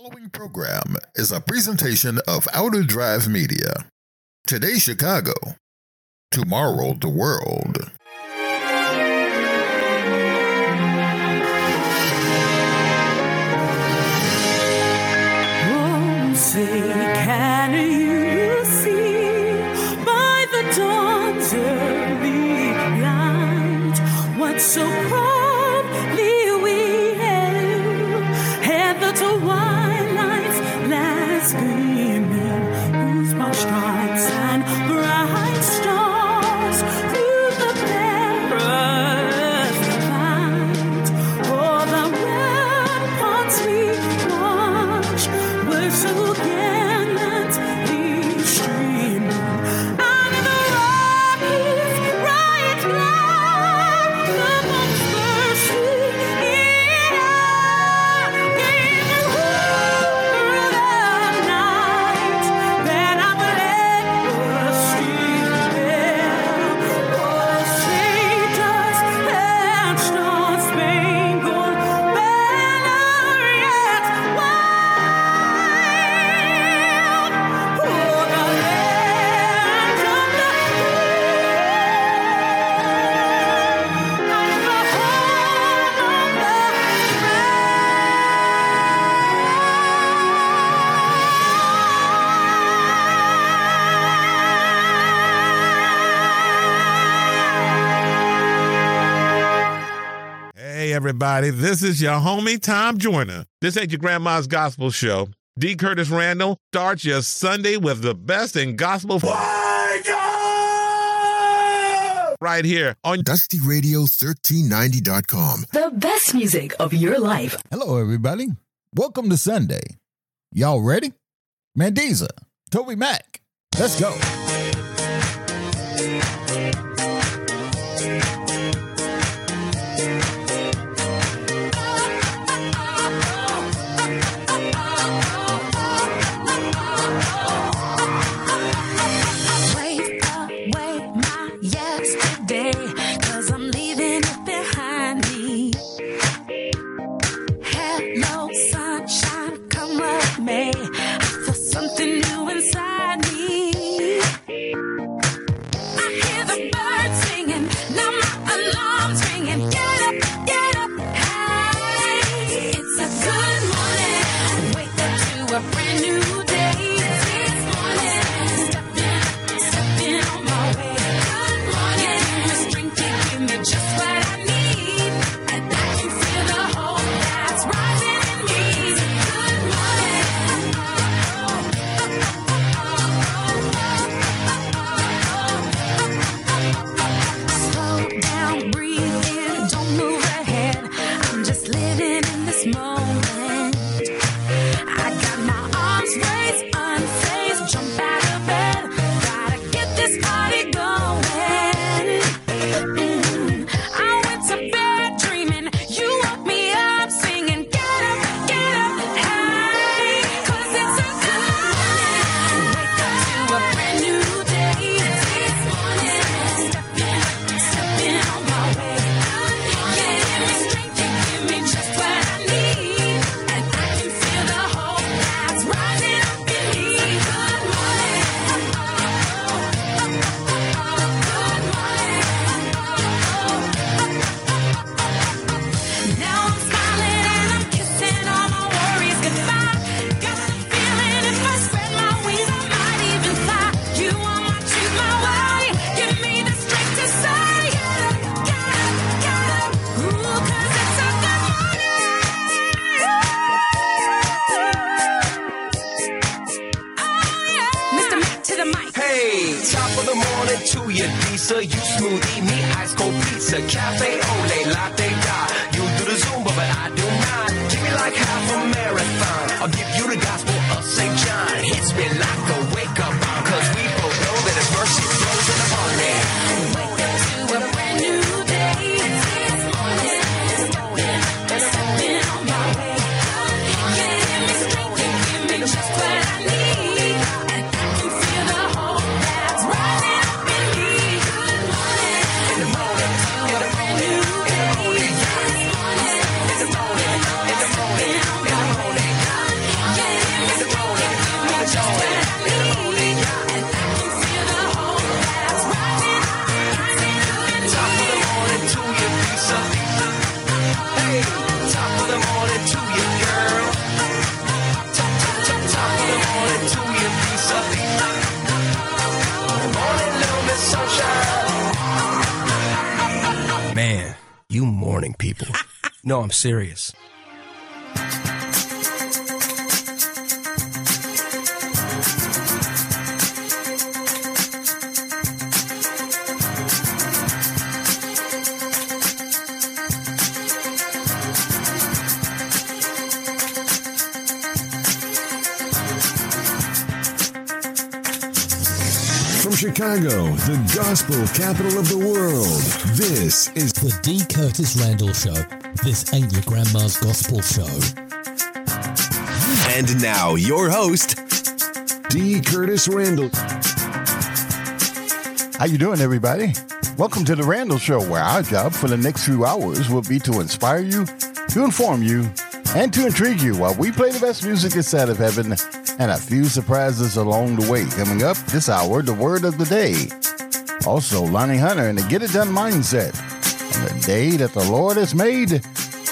following program is a presentation of Outer Drive Media. Today, Chicago. Tomorrow, the world. Oh, say, can you see by the dawn's early light what so everybody. This is your homie, Tom Joyner. This ain't your grandma's gospel show. D. Curtis Randle starts your Sunday with the best in gospel. Right here on DustyRadio1390.com. The best music of your life. Hello, everybody. Welcome to Sunday. Y'all ready? Mandisa, Toby Mack, let's go. No, I'm serious. From Chicago, the gospel capital of the world, this is The D. Curtis Randle Show. This ain't your grandma's gospel show. And now, your host, D. Curtis Randle. How you doing, everybody? Welcome to the Randle Show, where our job for the next few hours will be to inspire you, to inform you, and to intrigue you while we play the best music this side of heaven and a few surprises along the way. Coming up this hour, the word of the day. Also, Lonnie Hunter and the Get It Done mindset. Day that the Lord has made,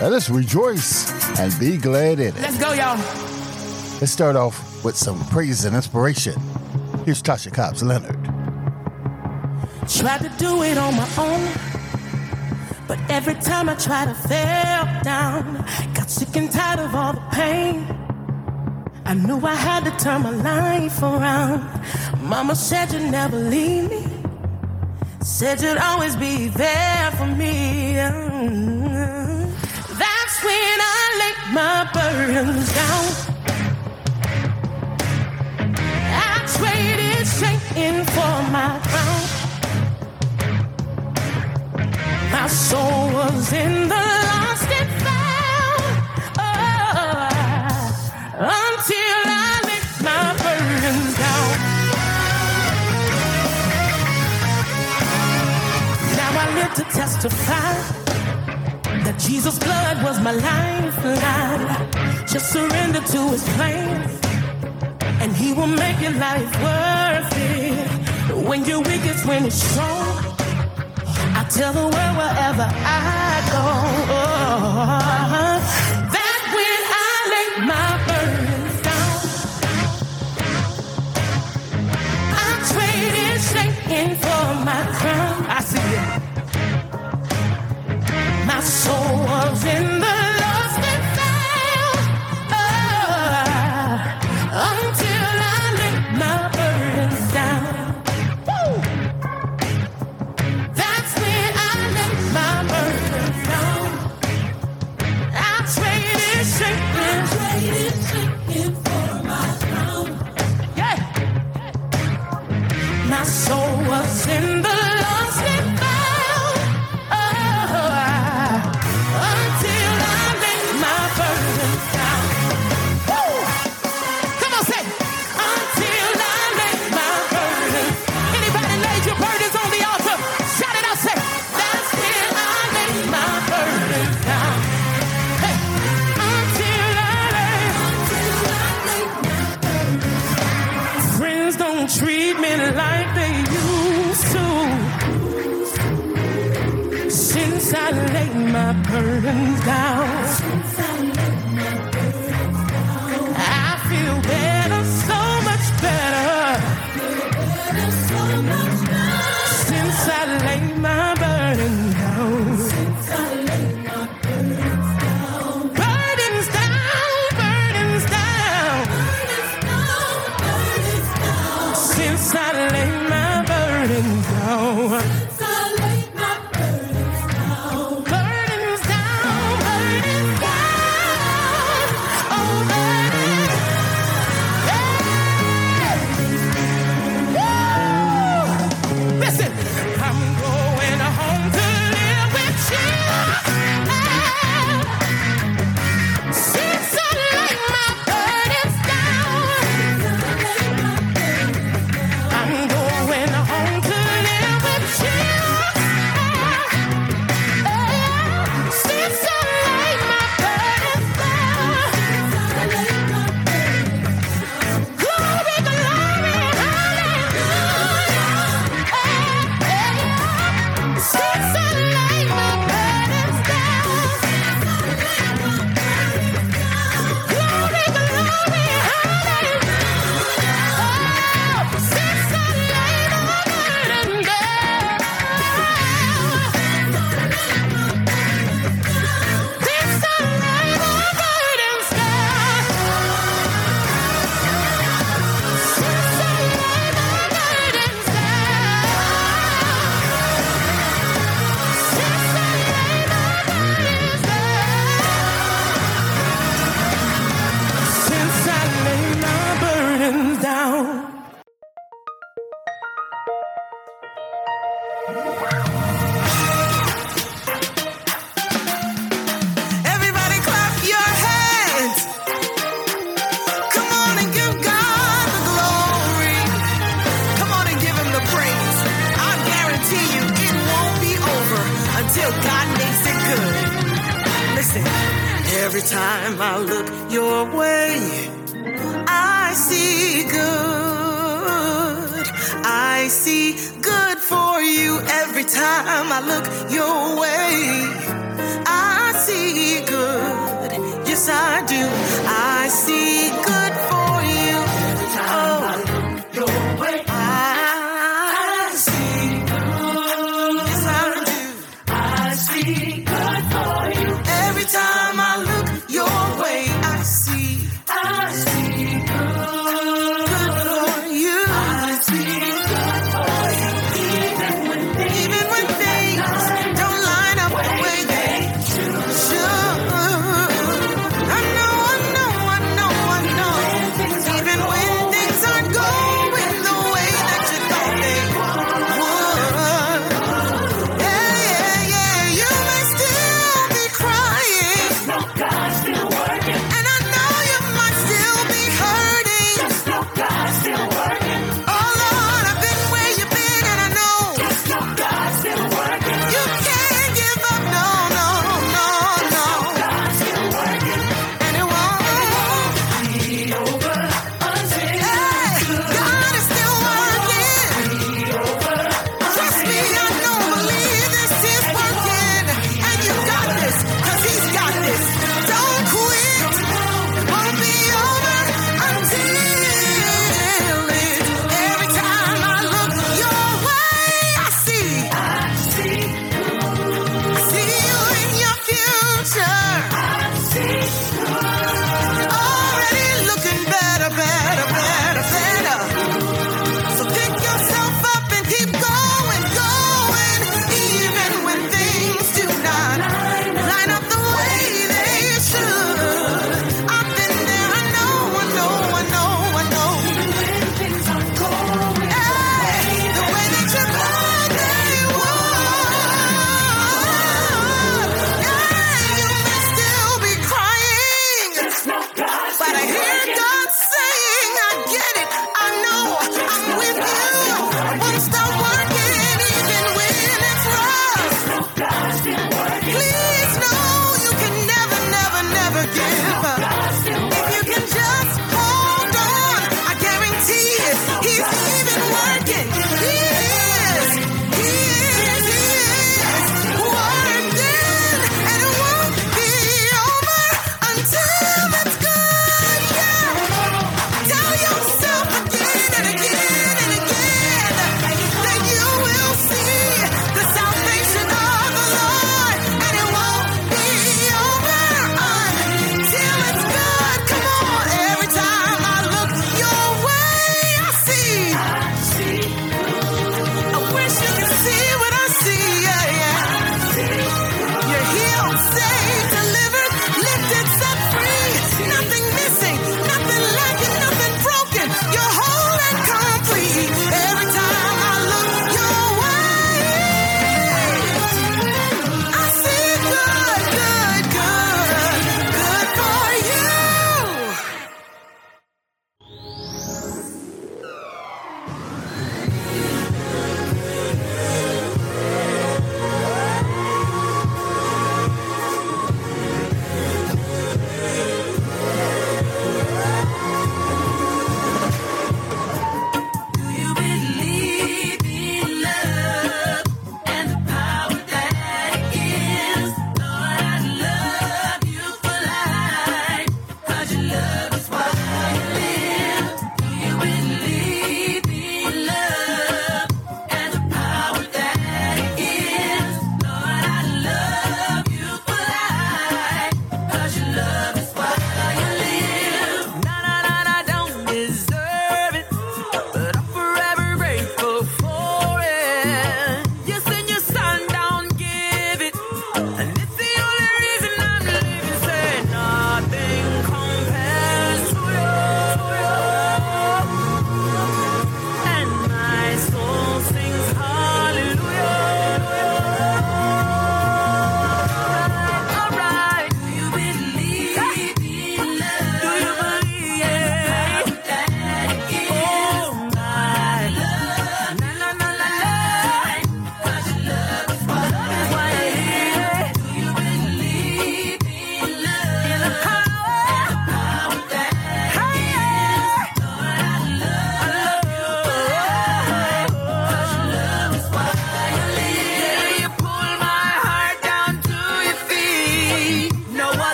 let us rejoice and be glad in it. Let's go, y'all. Let's start off with some praise and inspiration. Here's Tasha Cobbs Leonard. Tried to do it on my own. But every time I try to fell down, got sick and tired of all the pain. I knew I had to turn my life around. Mama said you'd never leave me. Said you'd always be there for me. That's when I laid my burdens down. I traded shame for my crown. My soul was in the testify that Jesus' blood was my lifeline. Just surrender to his plan, and he will make your life worth it. When you're weak, it's when it's strong. I tell the world wherever I go. That when I lay my burdens down, I for my crown. I see it. My soul was in the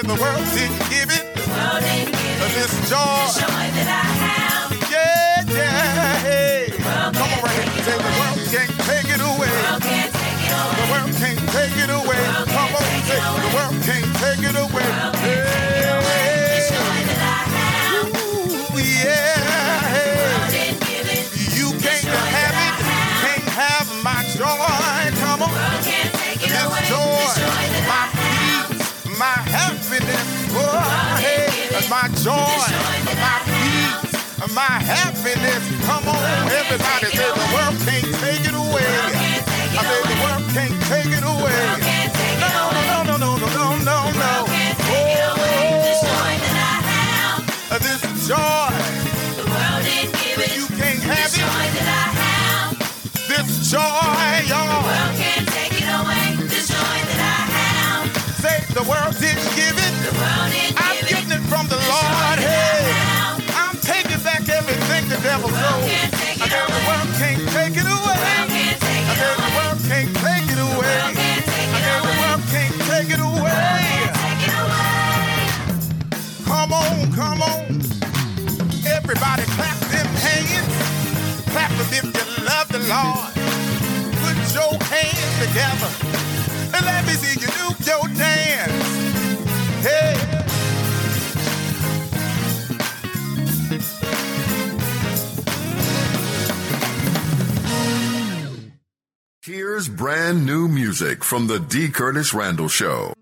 in the world didn't give it. World didn't give it's joy. joy, my peace, my happiness. Come on, everybody say the world can't take it away. I say the world can't take it away. No, no, no, no, no, no, no, no. The world can't take it Oh, this joy. The world ain't giving. You can't have it. Joy that I have. This joy, y'all. The world can't take it away. This joy that I have. Say the world didn't give it. Everybody clap them hands. Clap them if you love the Lord. Put your hands together. And let me see you do your dance. Hey. Here's brand new music from the D. Curtis Randle Show.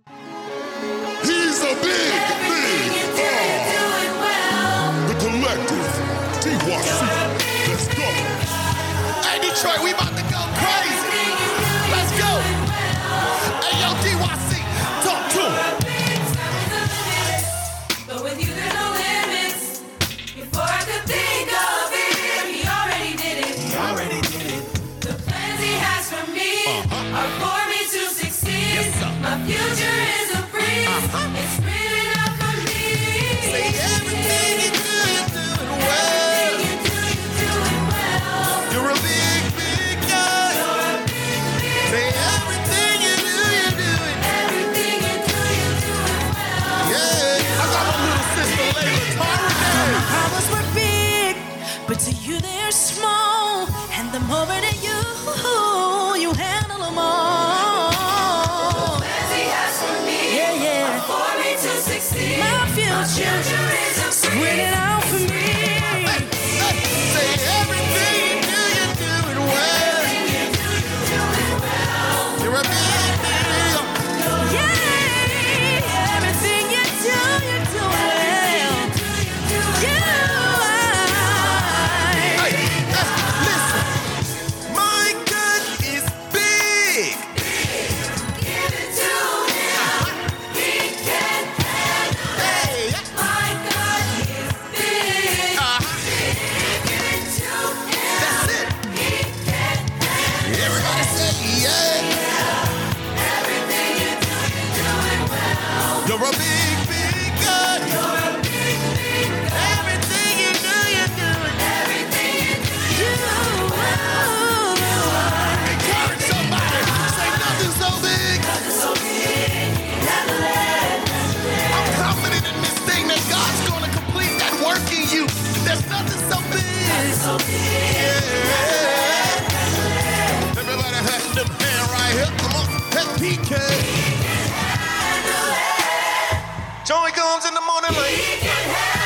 He can help.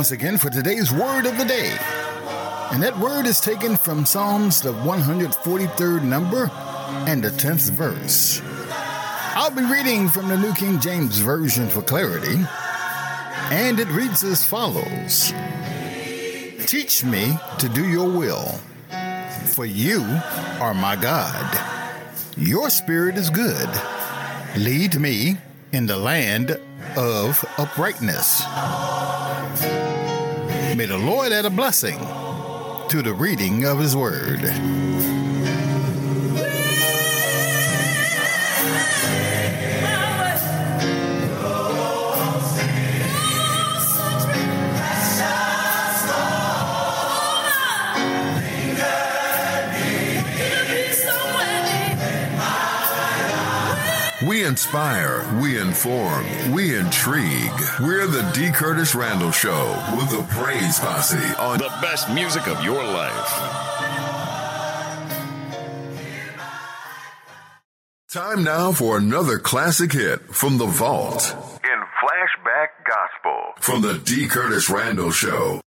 once again for today's word of the day. And that word is taken from Psalms, the 143rd number and the 10th verse. I'll be reading from the New King James Version for clarity, and it reads as follows Teach me to do your will, for you are my God. Your spirit is good. Lead me in the land of uprightness. May the Lord add a blessing to the reading of His Word. We inspire, we inform, we intrigue. We're the D. Curtis Randle Show with the Praise Posse on the best music of your life. Time now for another classic hit from the vault. In flashback gospel. From the D. Curtis Randle Show.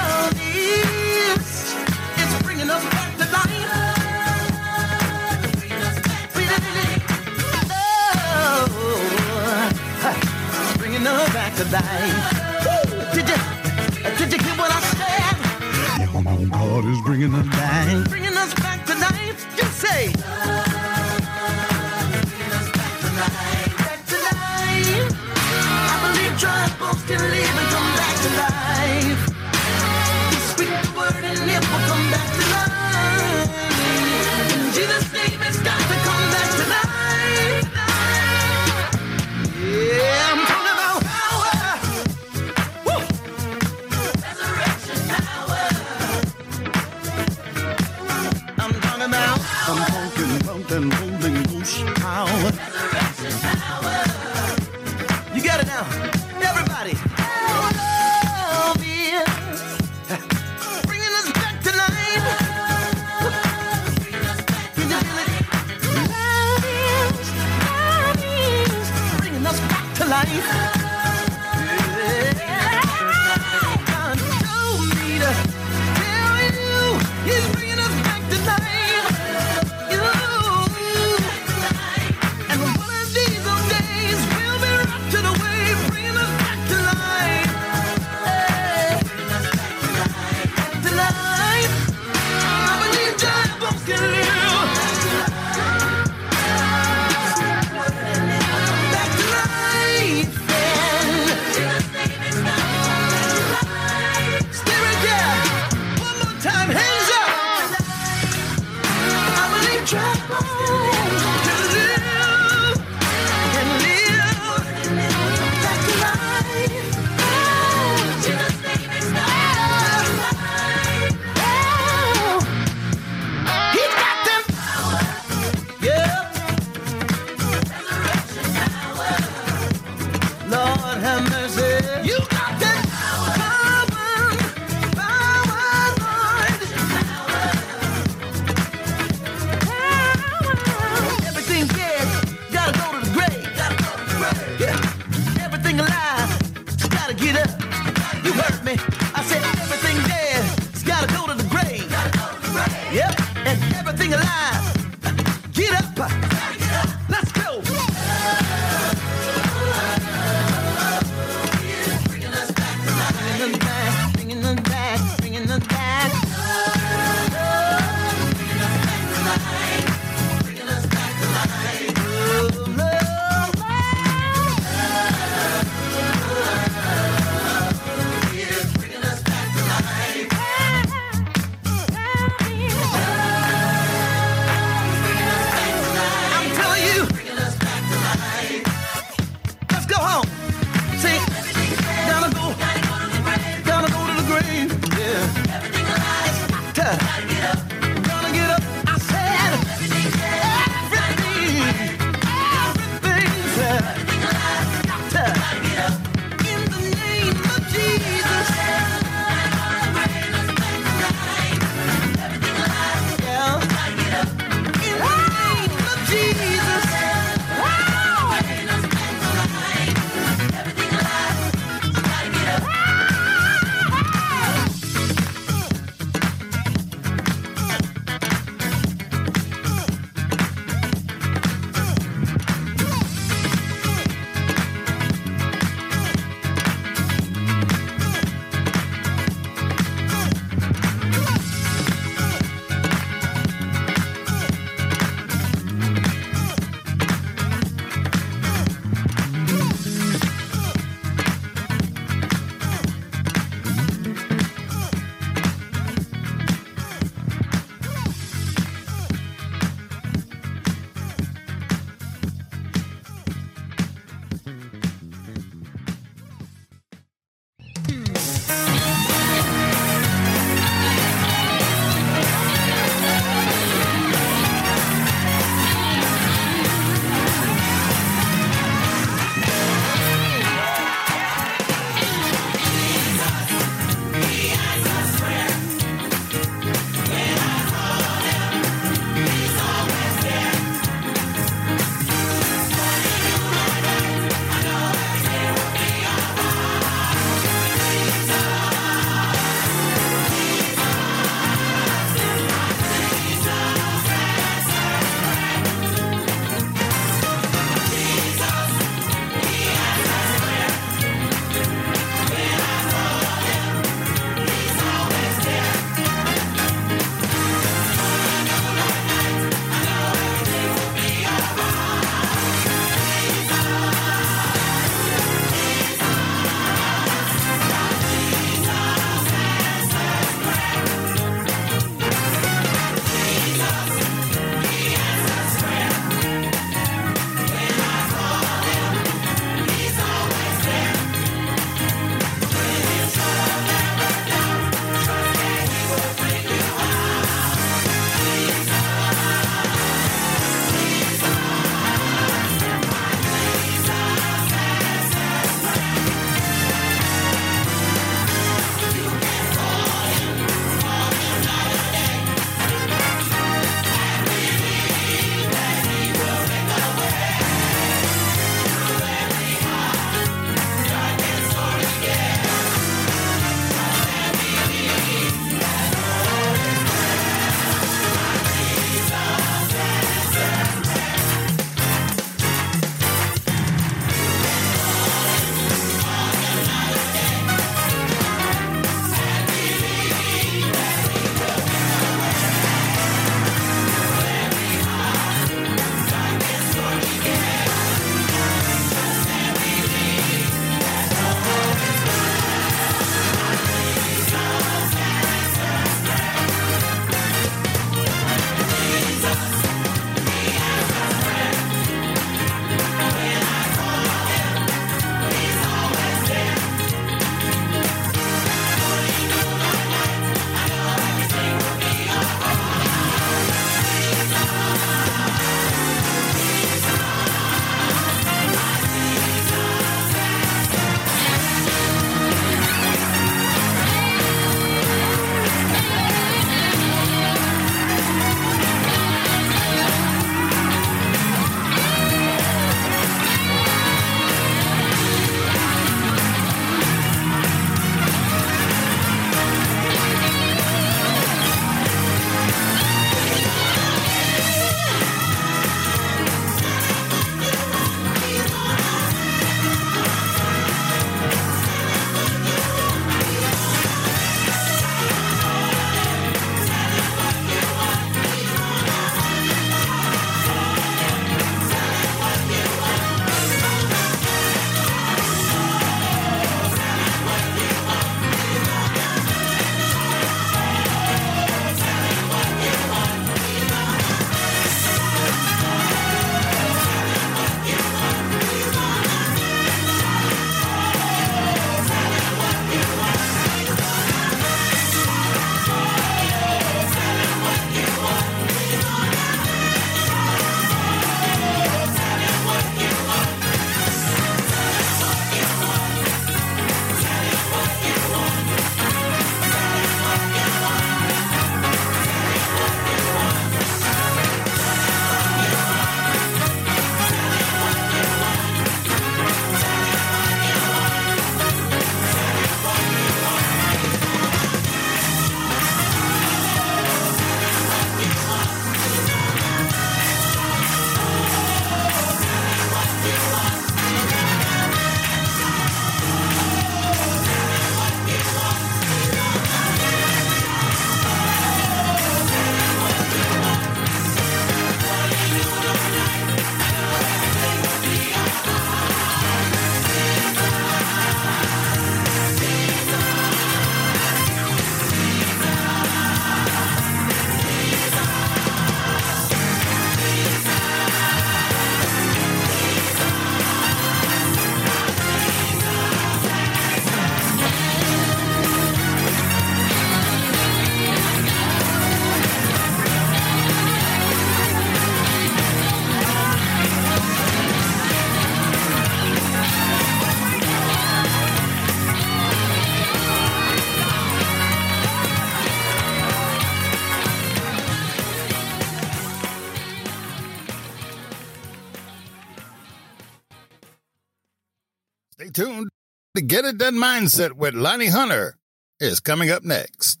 the Get It Done mindset with Lonnie Hunter is coming up next.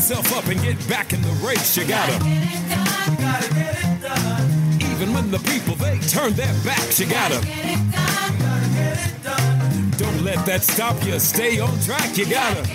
Yourself up and get back in the race. You gotta. Even when the people they turn their backs, you gotta. Don't let that stop you. Stay on track. You gotta.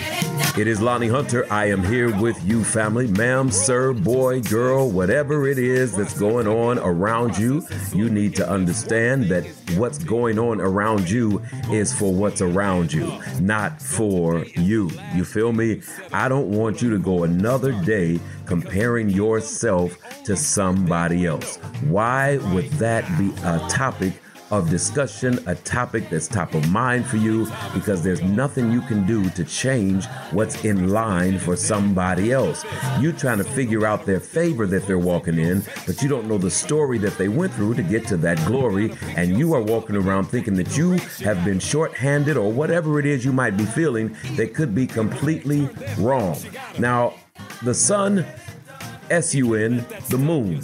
It is Lonnie Hunter. I am here with you, family. Ma'am, sir, boy, girl, whatever it is that's going on around you, you need to understand that what's going on around you is for what's around you, not for you. You feel me? I don't want you to go another day comparing yourself to somebody else. Why would that be a topic? Of discussion, a topic that's top of mind for you, because there's nothing you can do to change what's in line for somebody else. You're trying to figure out their favor that they're walking in, but you don't know the story that they went through to get to that glory, and you are walking around thinking that you have been shorthanded or whatever it is you might be feeling that could be completely wrong. Now, the sun, S U N, the moon,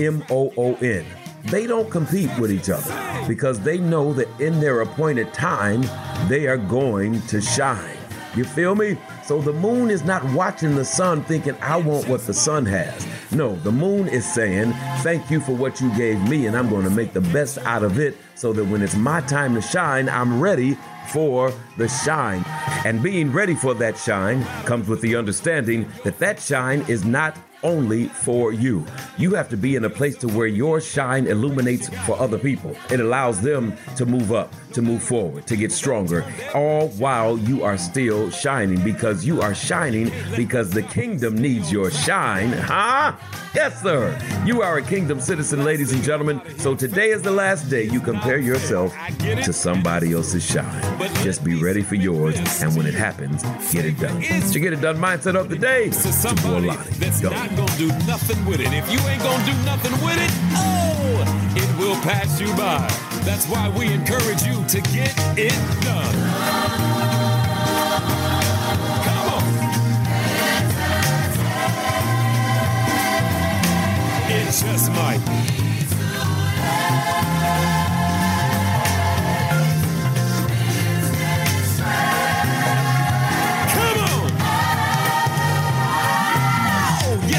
M O O N they don't compete with each other because they know that in their appointed time, they are going to shine. You feel me? So the moon is not watching the sun thinking, I want what the sun has. No, the moon is saying, Thank you for what you gave me, and I'm going to make the best out of it so that when it's my time to shine, I'm ready for the shine. And being ready for that shine comes with the understanding that that shine is not only for you. You have to be in a place to where your shine illuminates for other people. It allows them to move up, to move forward, to get stronger, all while you are still shining because you are shining because the kingdom needs your shine. Huh? Yes, sir. You are a kingdom citizen, ladies and gentlemen. So today is the last day you compare yourself to somebody else's shine. Just be ready for yours, and when it happens, get it done. To get it done mindset of the day, to Lottie. Go. Not gonna do nothing with it. If you ain't gonna do nothing with it, oh, it will pass you by. That's why we encourage you to get it done. Come on. It just might.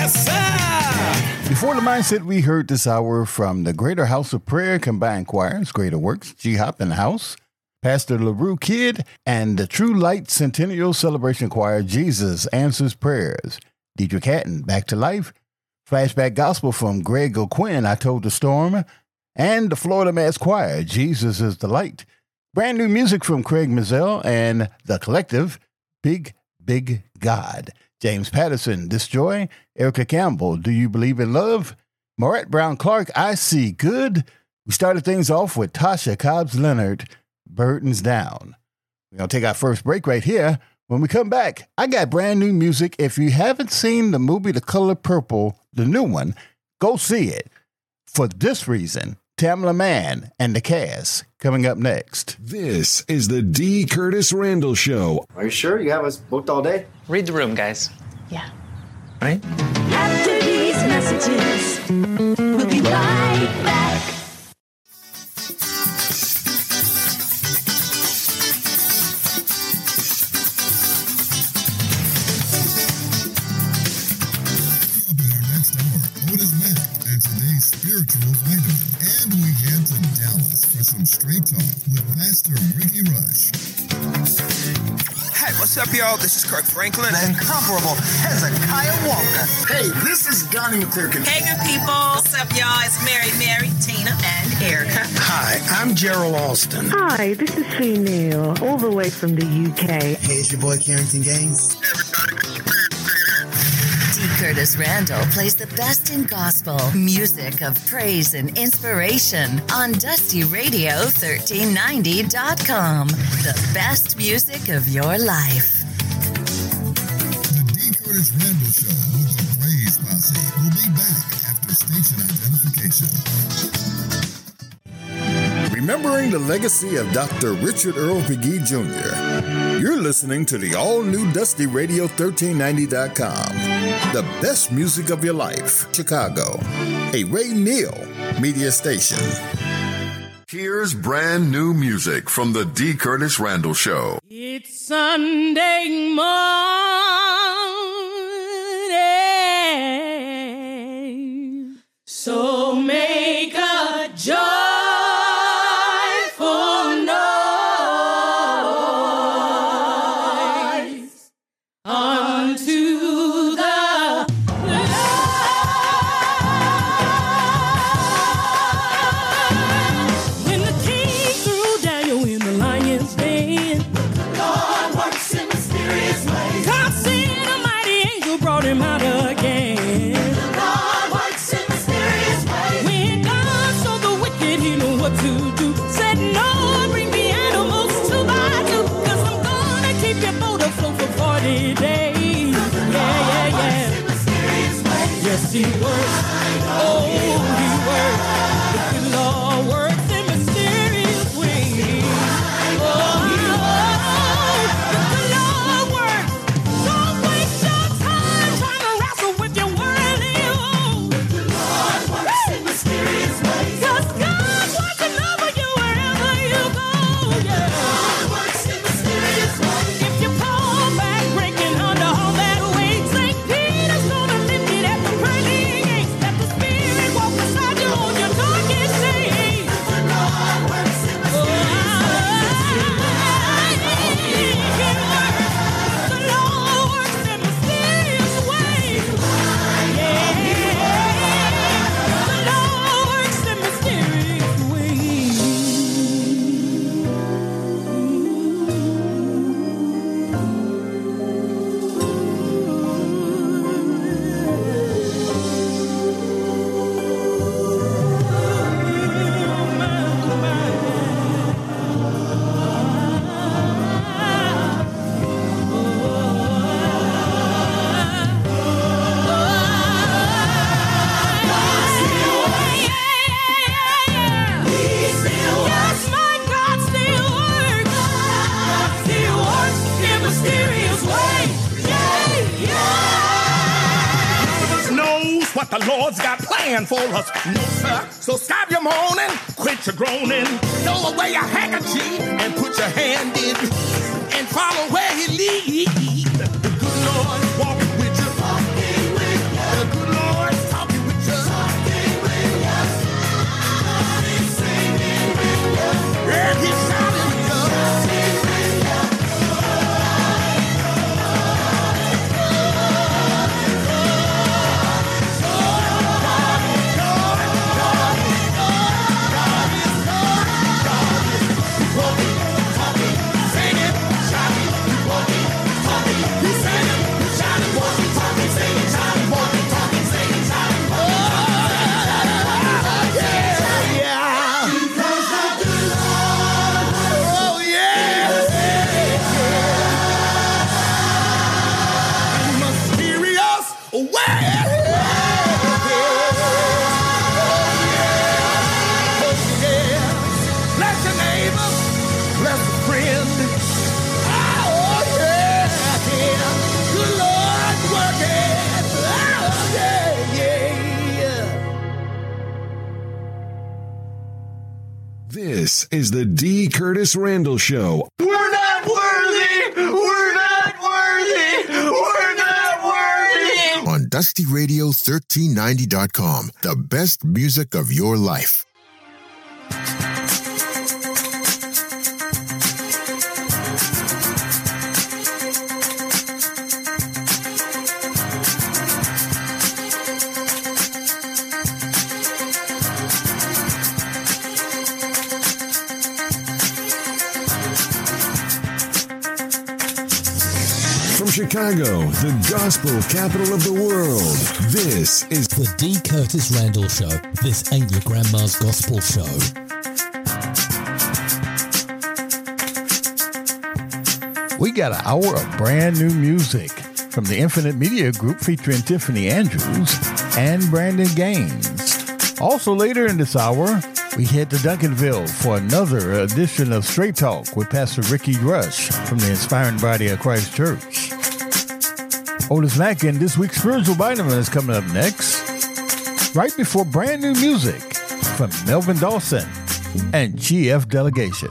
Yes, sir. Before the mindset, we heard this hour from the Greater House of Prayer Combined Choirs, Greater Works, G Hop in the House, Pastor LaRue Kidd, and the True Light Centennial Celebration Choir, Jesus Answers Prayers. Deidre Hatton, Back to Life, Flashback Gospel from Greg O'Quinn, I Told the Storm, and the Florida Mass Choir, Jesus is the Light. Brand new music from Craig Mazel and The Collective, Big, Big God. James Patterson, This Joy. Erica Campbell, Do You Believe in Love? Maurette Brown Clark, I See Good. We started things off with Tasha Cobbs Leonard, Burdens Down. We're going to take our first break right here. When we come back, I got brand new music. If you haven't seen the movie The Color Purple, the new one, go see it. For this reason, Tamela Mann and the cast coming up next. This is the D. Curtis Randle Show. Are you sure you have us booked all day? Read the room, guys. Yeah. Right? After these messages, we'll be right back. Straight talk with Pastor Rickie Rush. Hey, what's up, y'all? This is Kirk Franklin. The incomparable Hezekiah Walker. Hey, this is Donnie McClurkin. Hey, good people. What's up, y'all? It's Mary, Mary, Tina, and Erica. Hi, I'm Gerald Alston. Hi, this is Fee Neal, all the way from the UK. Hey, it's your boy Carrington Gaines. D. Curtis Randle plays the best in gospel, music of praise and inspiration on DustyRadio1390.com. The best music of your life. The D. Curtis Randle Show with the Praise Posse will be back after station identification. Remembering the legacy of Dr. Richard Earl McGee Jr., you're listening to the all new Dusty Radio 1390.com. The best music of your life, Chicago. A Ray Neal media station. Here's brand new music from the D. Curtis Randle Show. It's Sunday morning. Planned for us. No, sir. So stop your moaning, quit your groaning, throw away your handkerchief and put your hand in and follow where He leads. The good Lord's walking with you. The good Lord's talking with you. And He's shouting with you. Is the D. Curtis Randle Show. We're not worthy. We're not worthy. We're not worthy. On DustyRadio1390.com. The best music of your life. Chicago, the gospel capital of the world. This is the D. Curtis Randle Show. This ain't your grandma's gospel show. We got an hour of brand new music from the Infinite Media Group featuring Tiffany Andrews and Brandon Gaines. Also, later in this hour, we head to Duncanville for another edition of Straight Talk with Pastor Rickie Rush from the Inspiring Body of Christ Church. Otis Mack and this week's Spiritual Vitamin is coming up next, right before brand new music from Melvin Dawson and GF Delegation.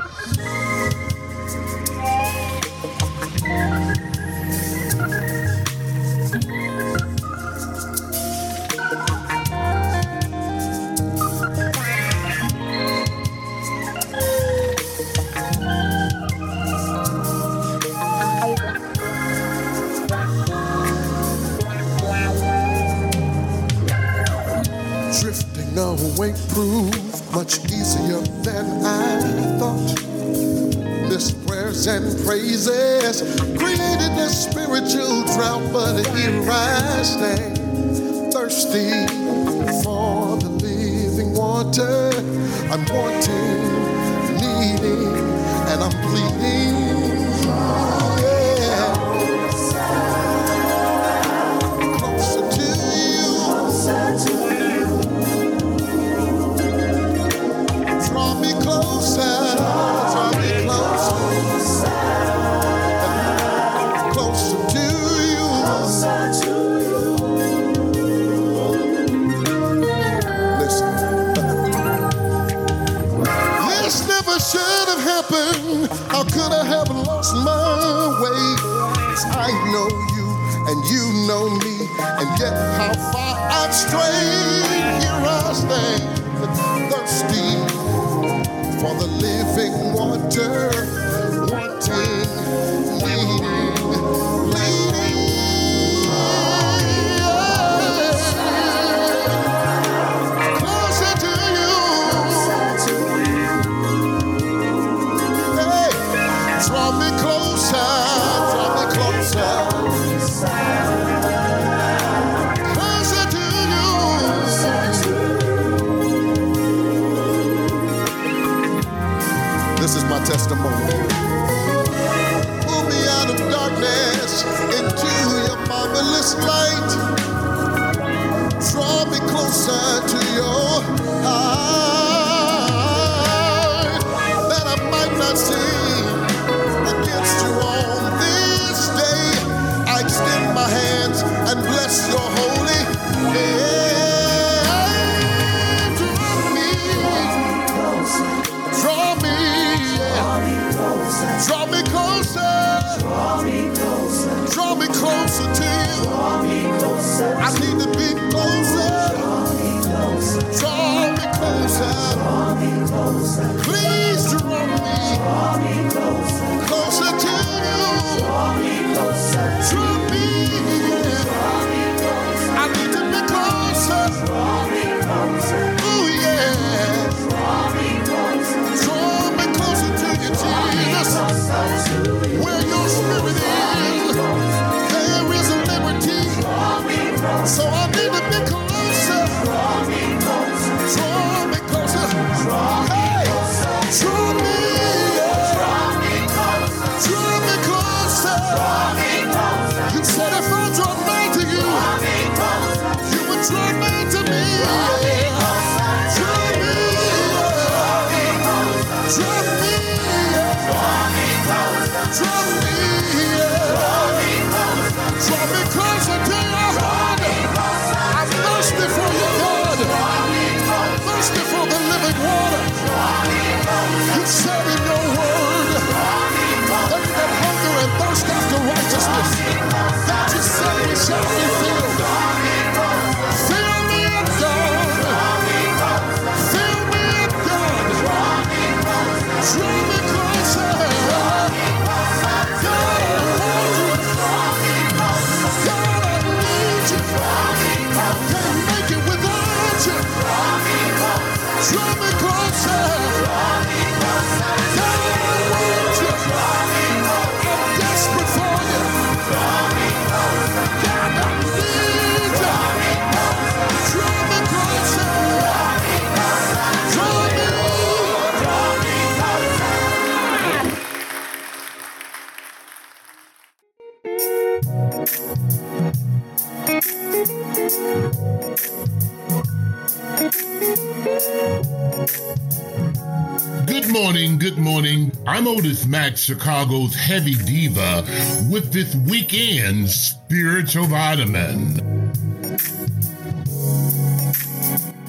Max, Chicago's heavy diva, with this weekend's spiritual vitamin.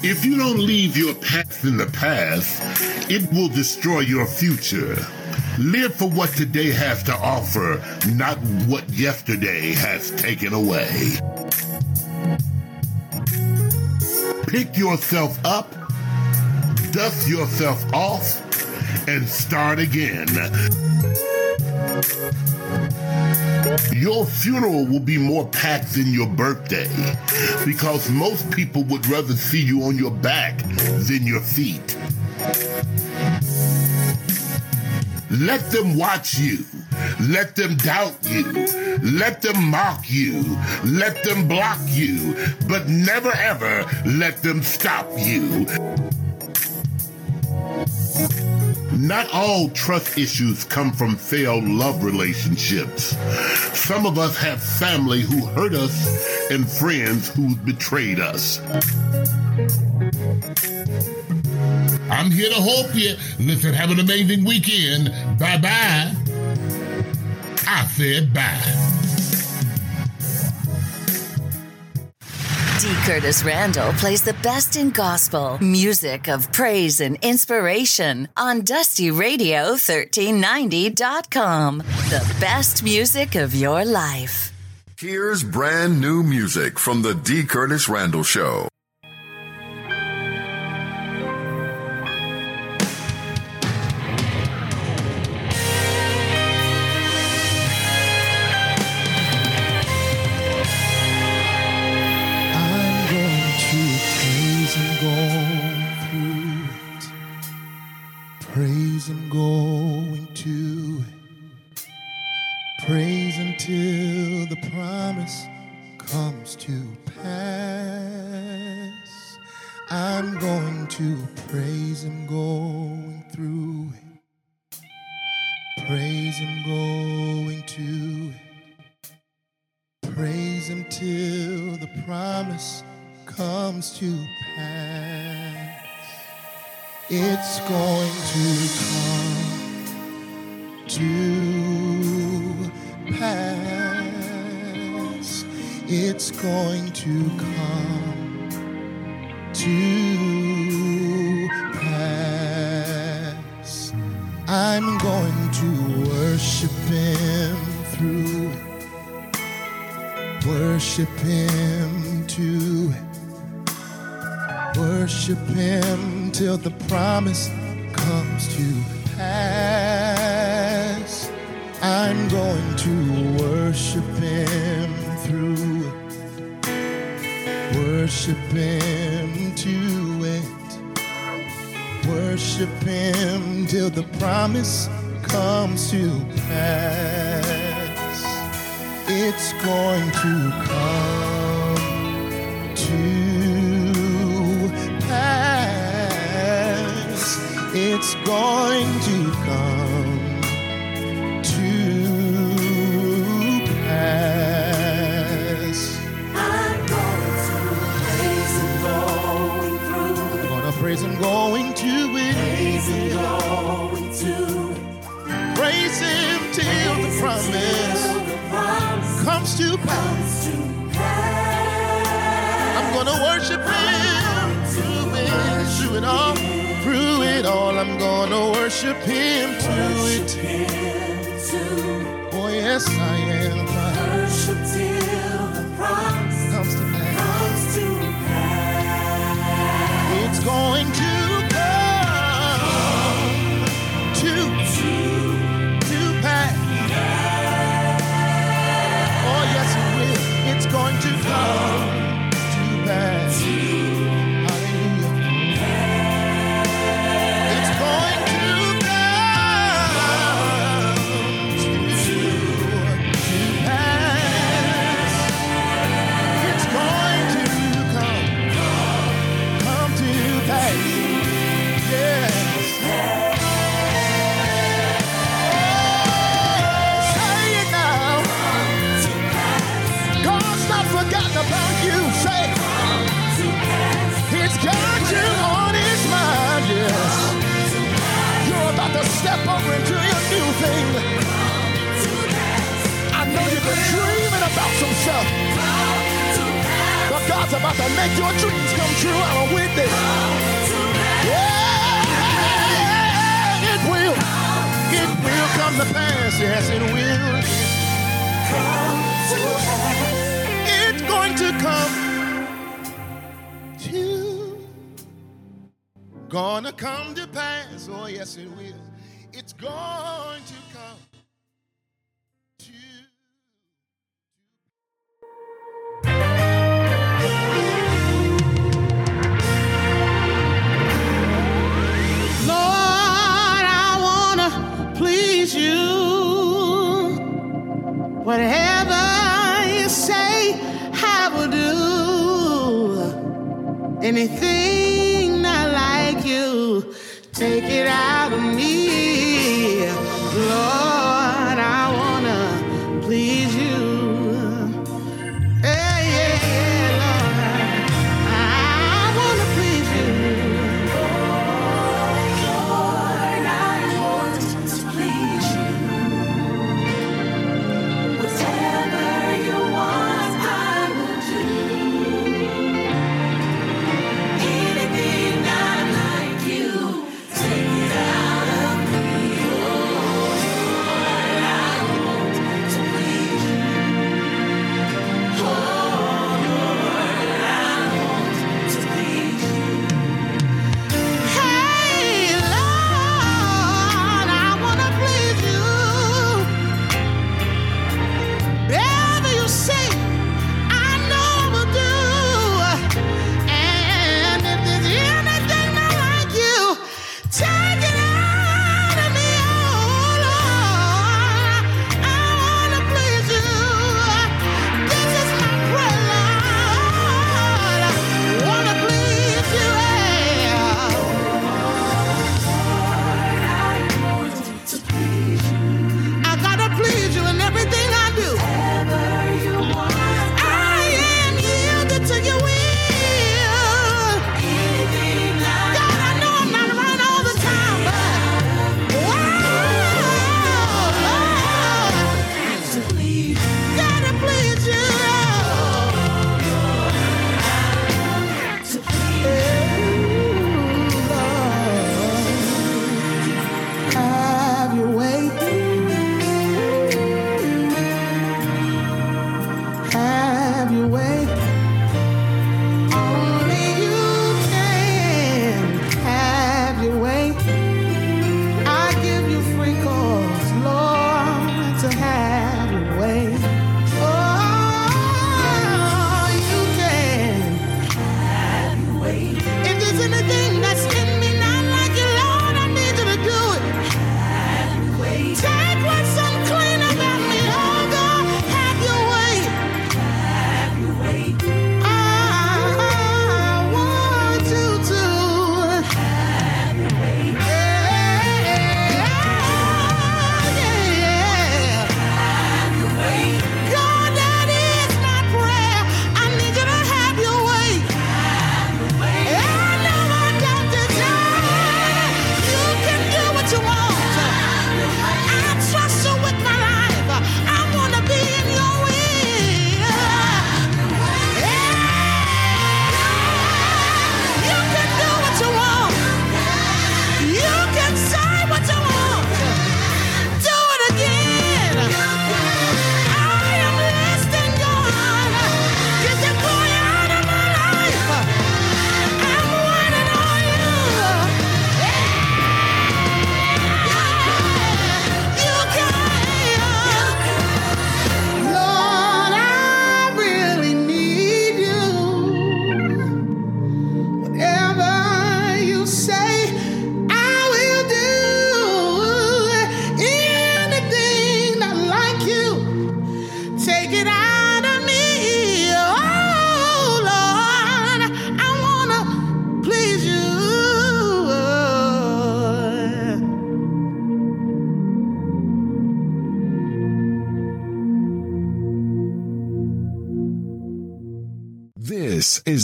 If you don't leave your past in the past, it will destroy your future. Live for what today has to offer, not what yesterday has taken away. Pick yourself up, dust yourself off, and start again. Your funeral will be more packed than your birthday because most people would rather see you on your back than your feet. Let them watch you. Let them doubt you. Let them mock you. Let them block you. But never ever let them stop you. Not all trust issues come from failed love relationships. Some of us have family who hurt us and friends who betrayed us. I'm here to help you. Listen, have an amazing weekend. Bye bye. I said bye. Curtis Randle plays the best in gospel, music of praise and inspiration on Dusty DustyRadio1390.com. The best music of your life. Here's brand new music from the D. Curtis Randle Show.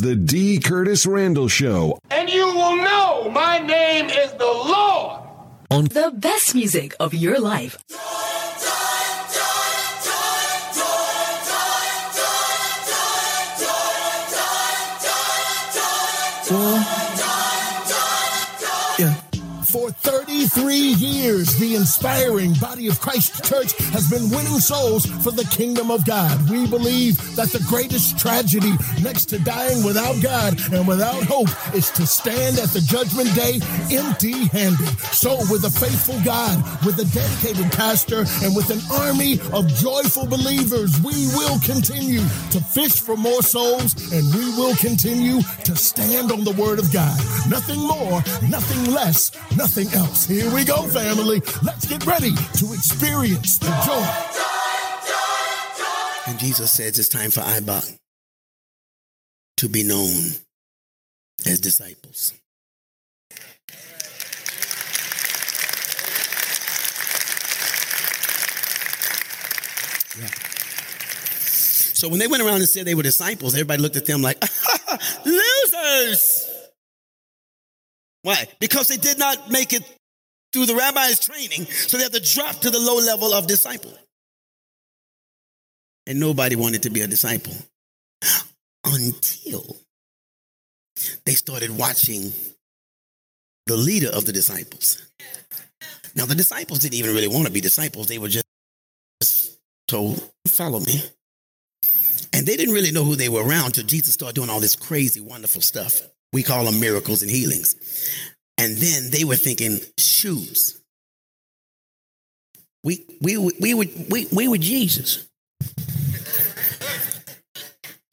the D. Curtis Randle Show. And you will know my name is the Lord. On the best music of your life. 33 years, the inspiring body of Christ Church has been winning souls for the kingdom of God. We believe that the greatest tragedy next to dying without God and without hope is to stand at the judgment day empty handed. So, with a faithful God, with a dedicated pastor, and with an army of joyful believers, we will continue to fish for more souls and we will continue to stand on the word of God. Nothing more, nothing less, nothing else. Here we go, family. Let's get ready to experience the joy. And Jesus says it's time for IBOC to be known as disciples. Yeah. So when they went around and said they were disciples, everybody looked at them like, losers. Why? Because they did not make it through the rabbi's training, so they had to drop to the low level of disciple. And nobody wanted to be a disciple until they started watching the leader of the disciples. Now, the disciples didn't even really want to be disciples, they were just told, Follow me. And they didn't really know who they were around until Jesus started doing all this crazy, wonderful stuff. We call them miracles and healings. And then they were thinking, shoes. We, we, we, were, we, we were Jesus.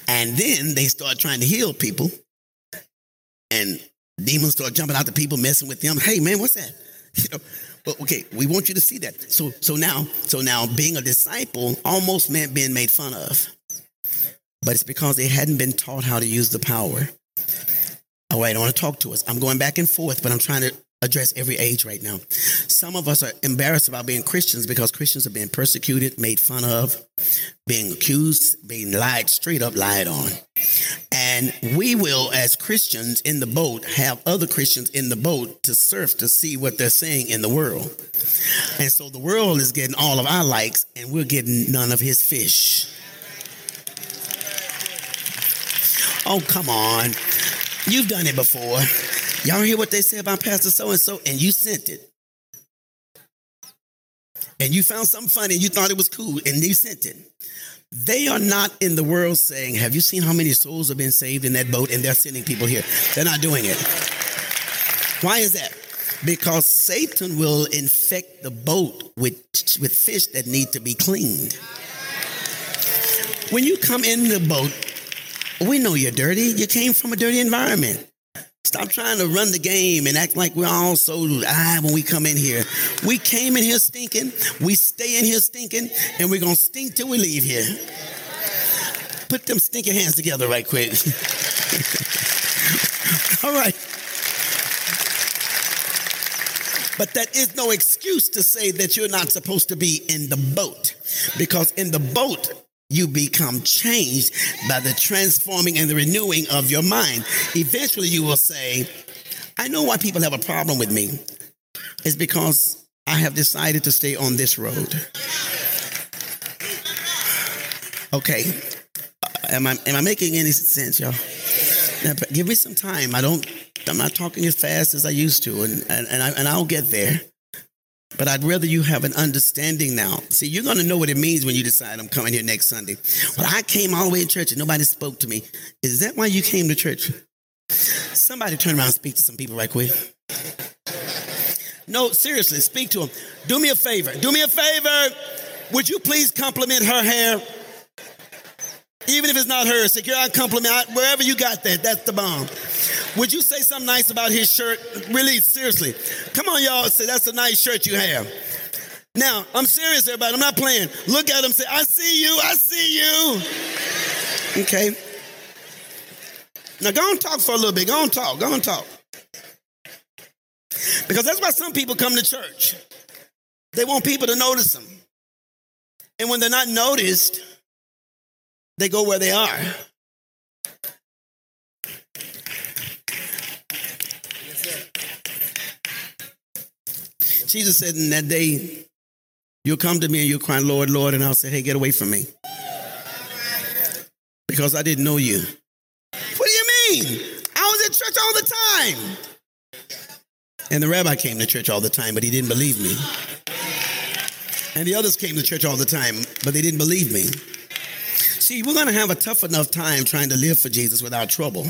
And then they start trying to heal people. And demons start jumping out to people, messing with them. Hey, man, what's that? You know, but okay, we want you to see that. So, so now, so now being a disciple almost meant being made fun of. But it's because they hadn't been taught how to use the power. All right, I want to talk to us. I'm going back and forth, but I'm trying to address every age right now. Some of us are embarrassed about being Christians because Christians are being persecuted, made fun of, being accused, being lied straight up, lied on. And we will, as Christians in the boat, have other Christians in the boat to surf to see what they're saying in the world. And so the world is getting all of our likes, and we're getting none of his fish. Oh, come on. You've done it before. Y'all hear what they say about Pastor so and so, and you sent it. And you found something funny and you thought it was cool, and you sent it. They are not in the world saying, Have you seen how many souls have been saved in that boat? And they're sending people here. They're not doing it. Why is that? Because Satan will infect the boat with, with fish that need to be cleaned. When you come in the boat, we know you're dirty. You came from a dirty environment. Stop trying to run the game and act like we're all so ah when we come in here. We came in here stinking, we stay in here stinking, and we're gonna stink till we leave here. Put them stinking hands together right quick. all right. But that is no excuse to say that you're not supposed to be in the boat. Because in the boat, you become changed by the transforming and the renewing of your mind. Eventually, you will say, I know why people have a problem with me. It's because I have decided to stay on this road. Okay. Uh, Am I, am I making any sense, y'all? Now, give me some time. I don't, I'm not talking as fast as I used to, and, and, and, I, and I'll get there. But I'd rather you have an understanding now. See, you're going to know what it means when you decide I'm coming here next Sunday. Well, I came all the way to church and nobody spoke to me. Is that why you came to church? Somebody turn around and speak to some people right quick. No, seriously, speak to them. Do me a favor. Do me a favor. Would you please compliment her hair? Even if it's not hers, secure I compliment wherever you got that. That's the bomb. Would you say something nice about his shirt? Really, seriously. Come on, y'all. Say that's a nice shirt you have. Now, I'm serious, everybody. I'm not playing. Look at him. Say, I see you. I see you. Okay. Now, go and talk for a little bit. Go and talk. Go and talk. Because that's why some people come to church. They want people to notice them. And when they're not noticed, they go where they are. Jesus said in that day, you'll come to me and you'll cry, Lord, Lord, and I'll say, hey, get away from me. Because I didn't know you. What do you mean? I was at church all the time. And the rabbi came to church all the time, but he didn't believe me. And the others came to church all the time, but they didn't believe me. See, we're going to have a tough enough time trying to live for Jesus without trouble.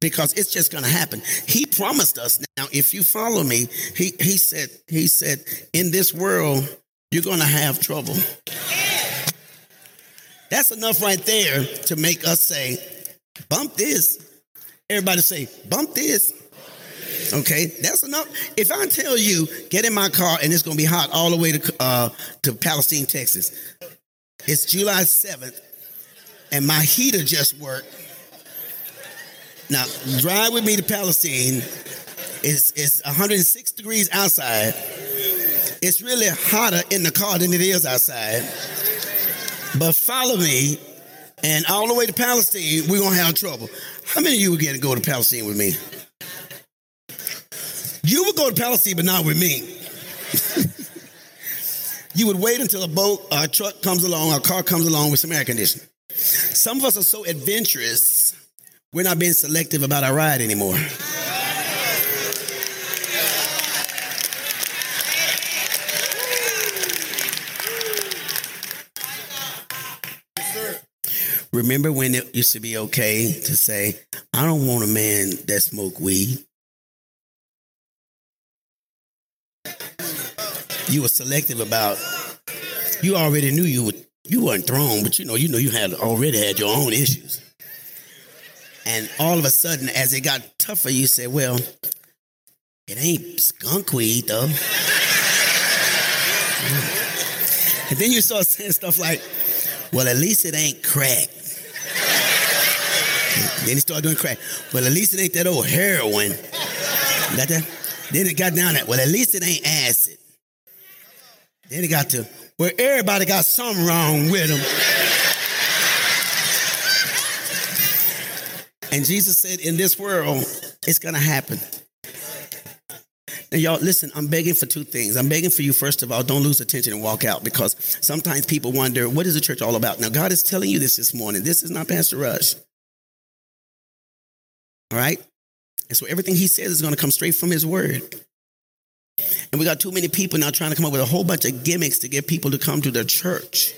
Because it's just going to happen. He promised us now, if you follow me, he, he said, he said, in this world, you're going to have trouble. That's enough right there to make us say, bump this. Everybody say, bump this. Okay, that's enough. If I tell you, get in my car and it's going to be hot all the way to uh, to Palestine, Texas. It's July 7th, and my heater just worked. Now, drive with me to Palestine. It's, it's 106 degrees outside. It's really hotter in the car than it is outside. But follow me, and all the way to Palestine, we're going to have trouble. How many of you get to go to Palestine with me? You would go to Palestine, but not with me. you would wait until a boat or a truck comes along, or a car comes along with some air conditioning. Some of us are so adventurous, we're not being selective about our ride anymore. Remember when it used to be okay to say, I don't want a man that smoke weed. You were selective about you already knew you would you weren't thrown, but you know, you know you had already had your own issues. And all of a sudden, as it got tougher, you said, Well, it ain't skunk weed though. and then you start saying stuff like, Well, at least it ain't crack. Then he started doing crack. Well, at least it ain't that old heroin. Got that? Then it got down that. Well, at least it ain't acid. Then it got to where everybody got something wrong with them. And Jesus said, in this world, it's gonna happen. And y'all, listen, I'm begging for two things. I'm begging for you, first of all, don't lose attention and walk out because sometimes people wonder, what is the church all about? Now, God is telling you this this morning. This is not Pastor Rush. All right? And so everything he says is going to come straight from his word. And we got too many people now trying to come up with a whole bunch of gimmicks to get people to come to their church.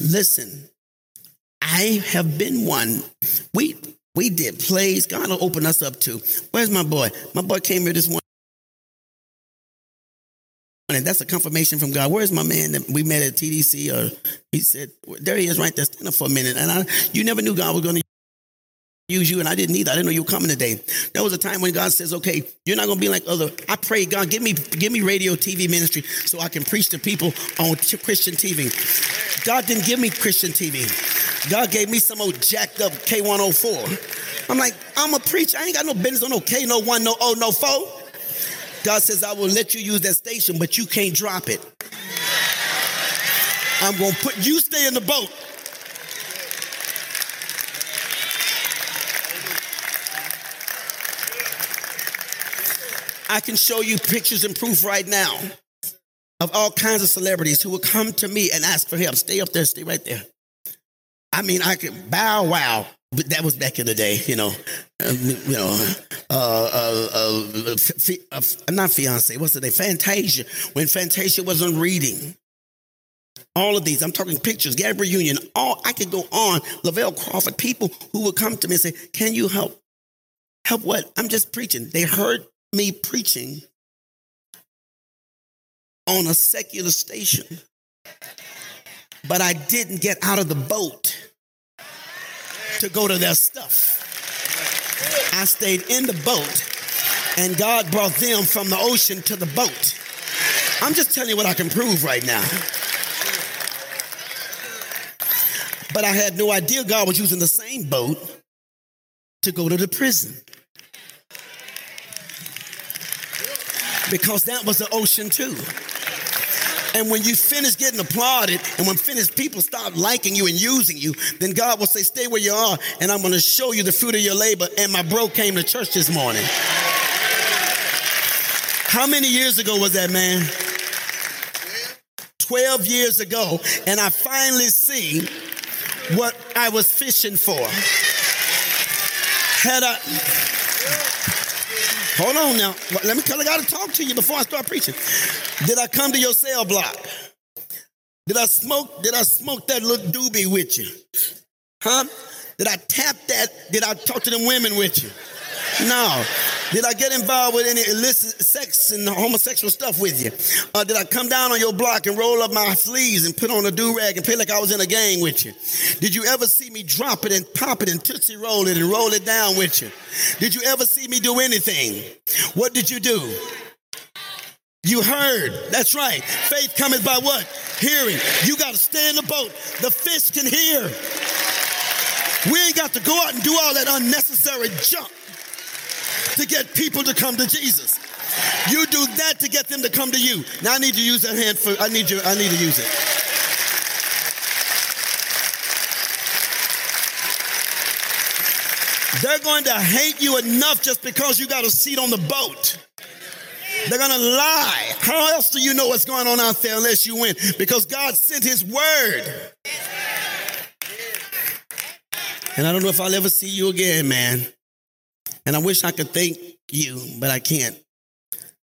Listen, I have been one. We we did plays. God will open us up to. Where's my boy? My boy came here this morning. And that's a confirmation from God. Where's my man that we met at TDC? Or he said, there he is right there. Stand up for a minute. And I, you never knew God was going to use you, and I didn't either. I didn't know you were coming today. There was a time when God says, "Okay, you're not going to be like other." I pray, God, give me give me radio, TV ministry, so I can preach to people on Christian TV. God didn't give me Christian TV. God gave me some old jacked up K104. I'm like, I'm a preacher. I ain't got no business on no K, no one, no O, no four. God says, I will let you use that station, but you can't drop it. I'm going to put you stay in the boat. I can show you pictures and proof right now of all kinds of celebrities who will come to me and ask for help. Stay up there, stay right there. I mean, I could Bow Wow, but that was back in the day, you know. Um, you know, uh, uh, uh, uh, not fiance. What's the name? Fantasia. When Fantasia was on reading, all of these. I'm talking pictures. Gabrielle Union. All I could go on. Lavell Crawford. People who would come to me and say, "Can you help? Help what? I'm just preaching." They heard me preaching on a secular station, but I didn't get out of the boat to go to their stuff. I stayed in the boat, and God brought them from the ocean to the boat. I'm just telling you what I can prove right now. But I had no idea God was using the same boat to go to the prison. Because that was the ocean too. And when you finish getting applauded, and when finished people stop liking you and using you, then God will say, Stay where you are, and I'm to show you the fruit of your labor. And my bro came to church this morning. How many years ago was that, man? 12 years ago, and I finally see what I was fishing for. Had I hold on now. Let me cause I gotta talk to you before I start preaching. Did I come to your cell block? Did I smoke? Did I smoke that little doobie with you? Huh? Did I tap that? Did I talk to them women with you? No. Did I get involved with any illicit sex and homosexual stuff with you? Uh, did I come down on your block and roll up my sleeves and put on a do rag and play like I was in a gang with you? Did you ever see me drop it and pop it and tootsie roll it and roll it down with you? Did you ever see me do anything? What did you do? You heard. That's right. Faith cometh by what? Hearing. You got to stay in the boat. The fish can hear. We ain't got to go out and do all that unnecessary junk to get people to come to Jesus. You do that to get them to come to you. Now I need to use that hand for I need you I need to use it. They're going to hate you enough just because you got a seat on the boat. They're going to lie. How else do you know what's going on out there unless you win? Because God sent his word. And I don't know if I'll ever see you again, man. And I wish I could thank you, but I can't.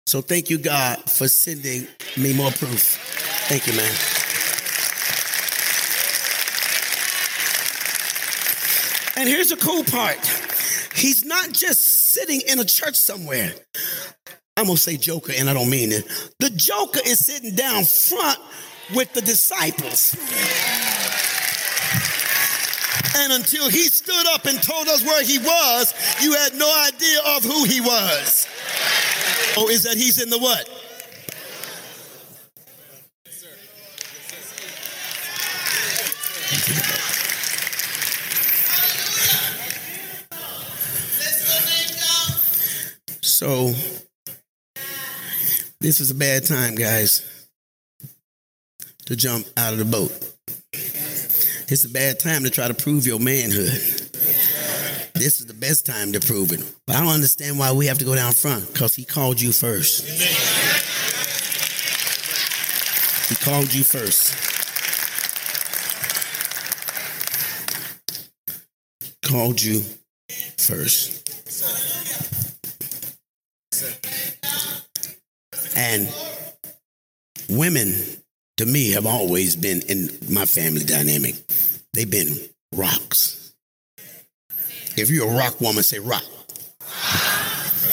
So thank you, God, for sending me more proof. Thank you, man. And here's the cool part He's not just sitting in a church somewhere. I'm gonna say Joker, and I don't mean it. The Joker is sitting down front with the disciples. And until he stood up and told us where he was, you had no idea of who he was. Oh, is that he's in the what? So, this is a bad time, guys, to jump out of the boat. It's a bad time to try to prove your manhood. This is the best time to prove it. But I don't understand why we have to go down front because he called you first. He called you first. Called you first. And women, to me, have always been in my family dynamic. They've been rocks. If you're a rock woman, say rock.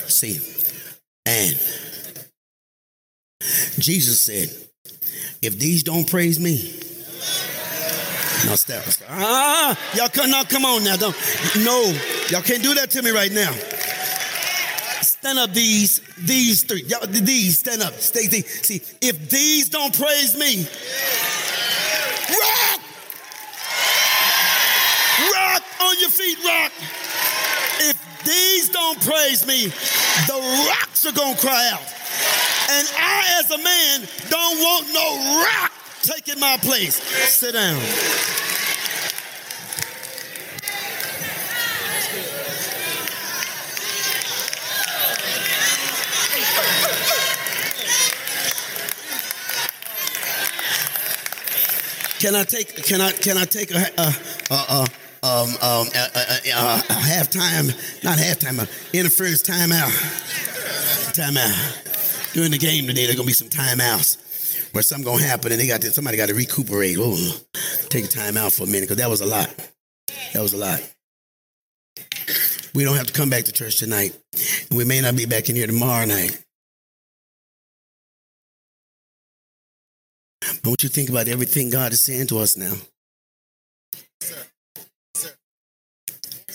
See, and Jesus said, if these don't praise me, now step. Ah, y'all come now, come on now. Don't no, y'all can't do that to me right now. Stand up, these, these three. Y'all, these, stand up. Stay, stay. See, if these don't praise me, rock! Rock on your feet, rock. If these don't praise me, the rocks are gonna cry out. And I, as a man, don't want no rock taking my place. Sit down. Can I take? Can I? Can I take a a a, um, um, a, a, a, a halftime? Not halftime. A interference timeout. Timeout. During the game today, there's gonna be some timeouts where something gonna happen, and they got to, somebody got to recuperate. Oh, take a timeout for a minute because that was a lot. That was a lot. We don't have to come back to church tonight. We may not be back in here tomorrow night. I want you to think about everything God is saying to us now.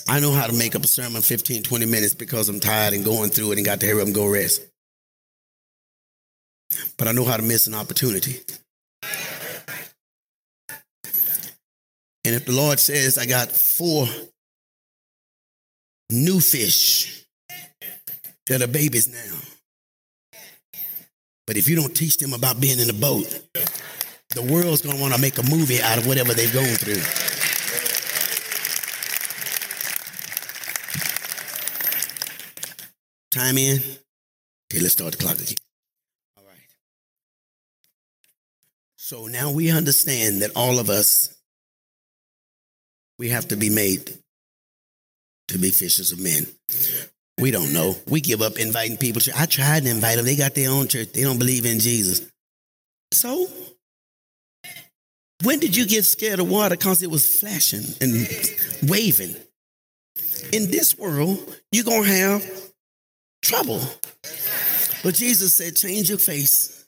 I know how to make up a sermon 15, 20 minutes because I'm tired and going through it and got to hurry up and go rest. But I know how to miss an opportunity. And if the Lord says I got four new fish that are babies now, but if you don't teach them about being in the boat, the world's going to want to make a movie out of whatever they've gone through. Time in. Okay, let's start the clock again. All right. So now we understand that all of us, we have to be made to be fishers of men. We don't know. We give up inviting people. To, I tried to invite them. They got their own church. They don't believe in Jesus. So, when did you get scared of water? Because it was flashing and waving. In this world, you're going to have trouble. But Jesus said, change your face.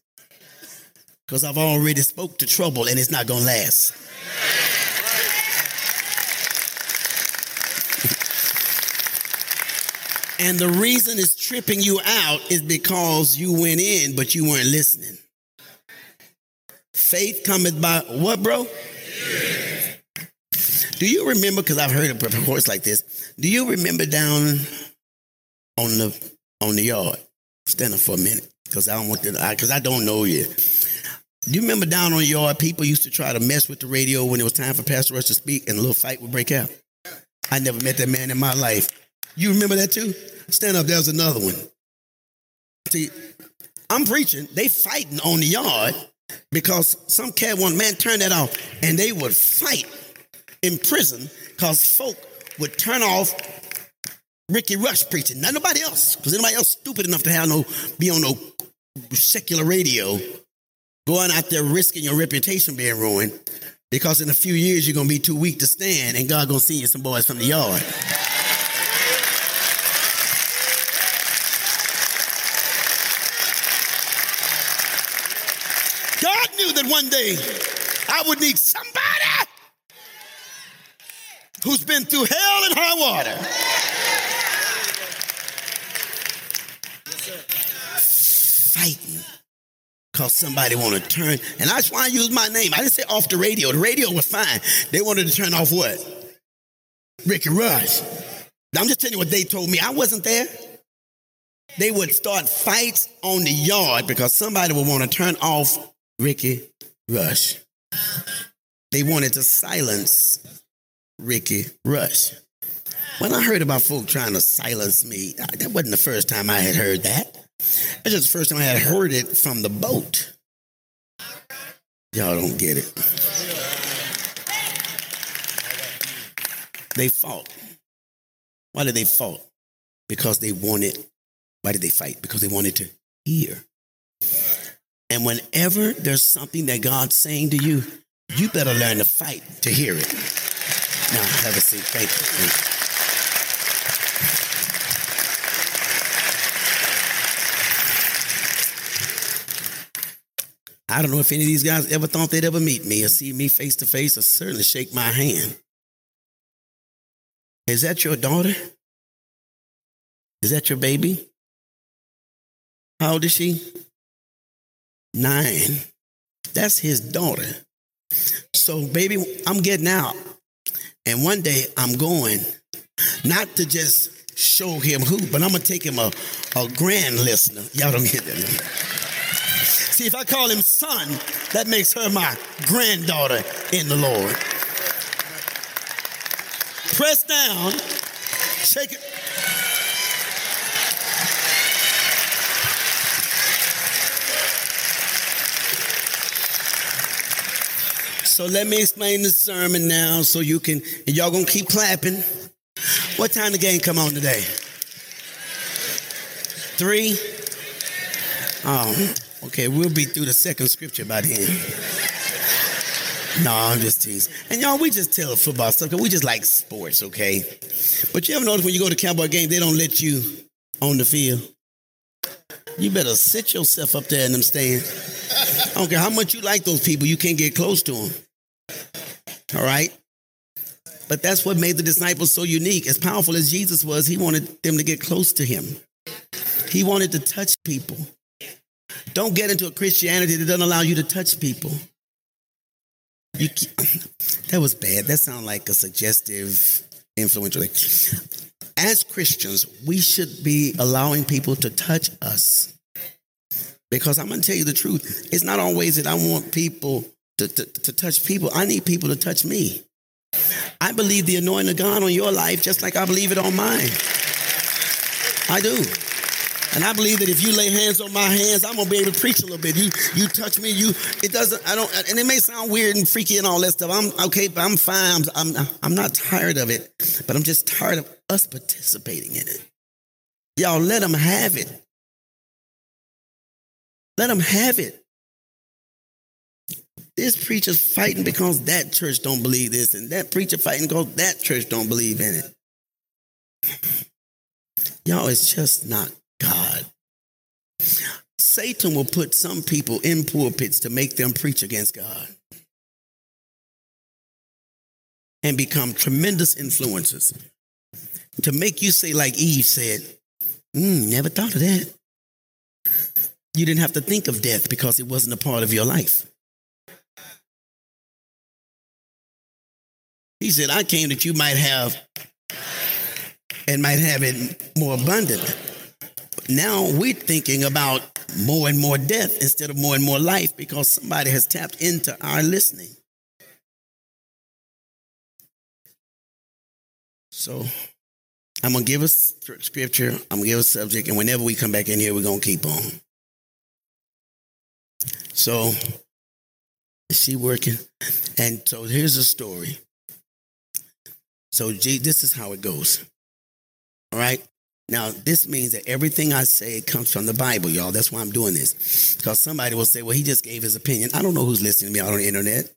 Because I've already spoke to trouble and it's not going to last. And the reason it's tripping you out is because you went in, but you weren't listening. Faith cometh by what, bro? Do you remember? Because I've heard a voice like this. Do you remember down on the on the yard? Stand up for a minute, because I don't want to. Because I, I don't know you. Do you remember down on the yard? People used to try to mess with the radio when it was time for Pastor Rush to speak, and a little fight would break out. I never met that man in my life. You remember that too? Stand up. There's another one. See, I'm preaching. They fighting on the yard because some cat one man turn that off, and they would fight in prison because folk would turn off Rickie Rush preaching, not nobody else, because anybody else stupid enough to have no be on no secular radio, going out there risking your reputation being ruined, because in a few years you're gonna be too weak to stand, and God gonna send you some boys from the yard. God knew that one I would need somebody who's been through hell and high water. Fighting because somebody want to turn, and that's why I use my name. I didn't say off the radio. The radio was fine. They wanted to turn off what? Rickie Rush. I'm just telling you what they told me. I wasn't there. They would start fights on the yard because somebody would want to turn off Rickie Rush. They wanted to silence Rickie Rush. When I heard about folk trying to silence me, that wasn't the first time I had heard that. That's just the first time I had heard it from the boat. Y'all don't get it. They fought. Why did they fight? Because they wanted, why did they fight? Because they wanted to hear. And whenever there's something that God's saying to you, you better learn to fight to hear it. Now, have a seat. Thank you. Thank you. I don't know if any of these guys ever thought they'd ever meet me or see me face to face or certainly shake my hand. Is that your daughter? Is that your baby? How old is she? Nine. That's his daughter. So, baby, I'm getting out. And one day I'm going, not to just show him who, but I'm going to take him a, a grand listener. Y'all don't get that. See, if I call him son, that makes her my granddaughter in the Lord. Press down, shake it. So let me explain the sermon now so you can, and y'all gonna keep clapping. What time the game come on today? Three? Oh, okay, we'll be through the second scripture by then. No, I'm just teasing. And y'all, we just tell football stuff because we just like sports, okay? But you ever notice when you go to Cowboy game, they don't let you on the field? You better sit yourself up there in them stands. I don't care how much you like those people, you can't get close to them. All right? But that's what made the disciples so unique. As powerful as Jesus was, he wanted them to get close to him. He wanted to touch people. Don't get into a Christianity that doesn't allow you to touch people. You, that was bad. That sounded like a suggestive, influential. thing. As Christians, we should be allowing people to touch us. Because I'm going to tell you the truth. It's not always that I want people to, to, to touch people. I need people to touch me. I believe the anointing of God on your life just like I believe it on mine. I do. And I believe that if you lay hands on my hands, I'm gonna be able to preach a little bit. You you touch me, you it doesn't. I don't. And it may sound weird and freaky and all that stuff. I'm okay, but I'm fine. I'm I'm, I'm not tired of it, but I'm just tired of us participating in it. Y'all let them have it. Let them have it. This preacher's fighting because that church don't believe this, and that preacher fighting because that church don't believe in it. Y'all, it's just not God. Satan will put some people in pulpits to make them preach against God and become tremendous influencers to make you say, like Eve said, mm, never thought of that. You didn't have to think of death because it wasn't a part of your life. He said, I came that you might have and might have it more abundant. Now we're thinking about more and more death instead of more and more life because somebody has tapped into our listening. So I'm gonna give us scripture, I'm gonna give a subject, and whenever we come back in here, we're gonna keep on. So is she working? And so here's a story. So G, this is how it goes. All right. Now, this means that everything I say comes from the Bible, y'all. That's why I'm doing this. Because somebody will say, well, he just gave his opinion. I don't know who's listening to me out on the internet.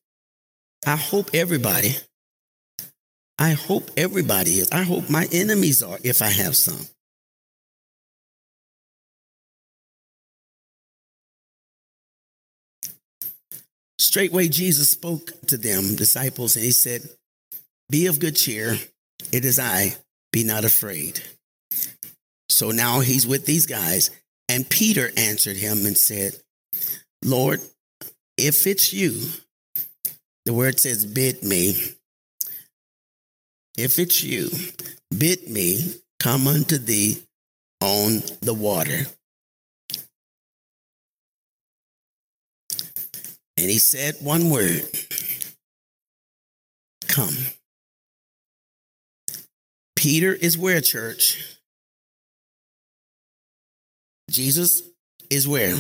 I hope everybody, I hope everybody is. I hope my enemies are if I have some. Straightway, Jesus spoke to them, disciples, and he said, Be of good cheer. It is I. Be not afraid. So now he's with these guys. And Peter answered him and said, Lord, if it's you, the word says, bid me. If it's you, bid me come unto thee on the water. And he said one word come. Peter is where, church? Jesus is where?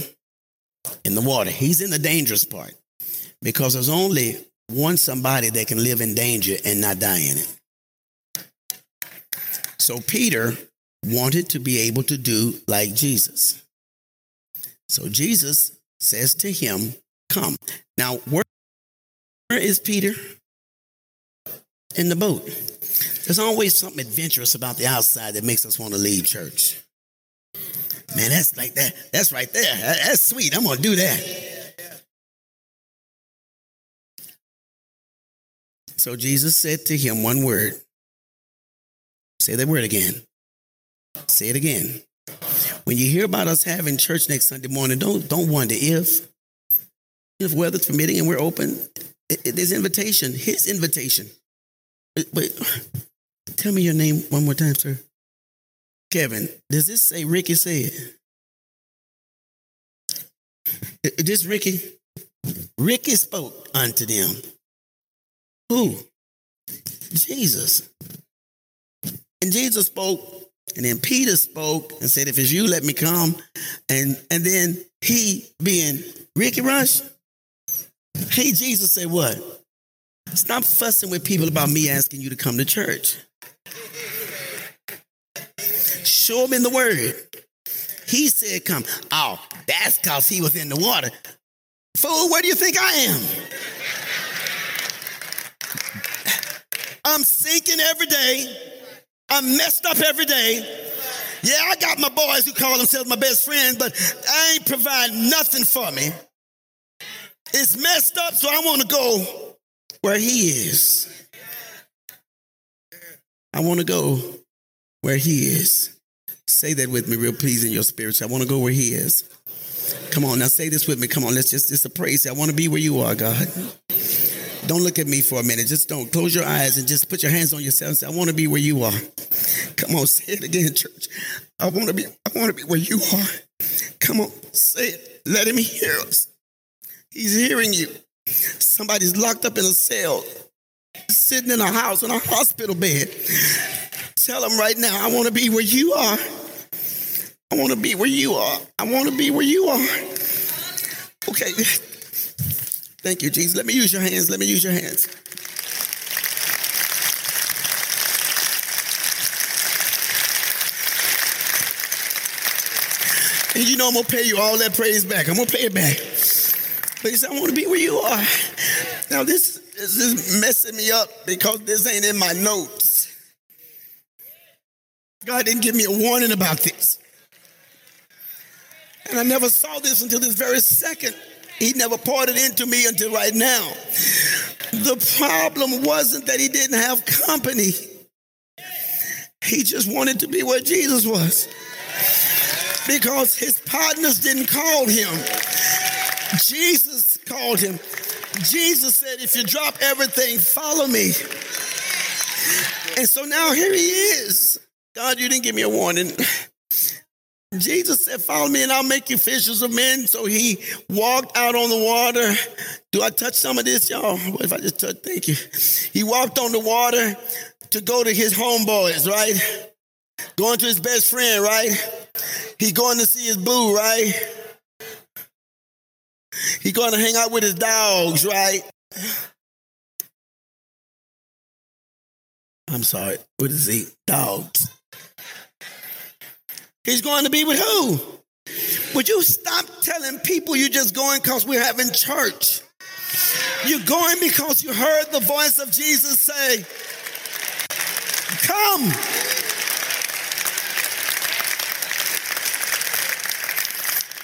In the water. He's in the dangerous part because there's only one somebody that can live in danger and not die in it. So Peter wanted to be able to do like Jesus. So Jesus says to him, Come. Now, where, is Peter? In the boat. There's always something adventurous about the outside that makes us want to leave church. Man, that's like that. That's right there. That's sweet. I'm going to do that. So Jesus said to him one word. Say that word again. Say it again. When you hear about us having church next Sunday morning, don't don't wonder if if weather's permitting and we're open. it- there's invitation. His invitation. Wait, wait, tell me your name one more time, sir. Kevin, does this say Rickie said? I- This Rickie? Rickie spoke unto them. Who? Jesus. And Jesus spoke, and then Peter spoke and said, If it's you, let me come. And and then he being Rickie Rush, he Jesus said, What? Stop fussing with people about me asking you to come to church. Show him in the word. He said, Come. Oh, that's because he was in the water. Fool, where do you think I am? I'm sinking every day. I'm messed up every day. Yeah, I got my boys who call themselves my best friends, but I ain't providing nothing for me. It's messed up, so I want to go where he is. I want to go where he is. Say that with me, real please, in your spirit. I want to go where he is. Come on, now say this with me. Come on, let's just, just a praise. I want to be where you are, God. Don't look at me for a minute. Just don't close your eyes and just put your hands on yourself and say, I want to be where you are. Come on, say it again, church. I want to be, I want to be where you are. Come on, say it. Let him hear us. He's hearing you. Somebody's locked up in a cell, sitting in a house, in a hospital bed. Tell them right now, I want to be where you are. I want to be where you are. I want to be where you are. Okay. Thank you, Jesus. Let me use your hands. Let me use your hands. And you know I'm gonna pay you all that praise back. I'm gonna pay it back. Said, I want to be where you are. Now this, this is messing me up because this ain't in my notes. God didn't give me a warning about this. And I never saw this until this very second. He never poured it into me until right now. The problem wasn't that he didn't have company. He just wanted to be where Jesus was. Because his partners didn't call him. Jesus called him. Jesus said, if you drop everything, follow me. And so now here he is. God, you didn't give me a warning. Jesus said, Follow me and I'll make you fishers of men. So he walked out on the water. Do I touch some of this, y'all? What if I just touch? Thank you. He walked on the water to go to his homeboys, right? Going to his best friend, right? He going to see his boo, right? He going to hang out with his dogs, right? I'm sorry. What is he? Dogs. He's going to be with who? Would you stop telling people you're just going because we're having church? You're going because you heard the voice of Jesus say, Come.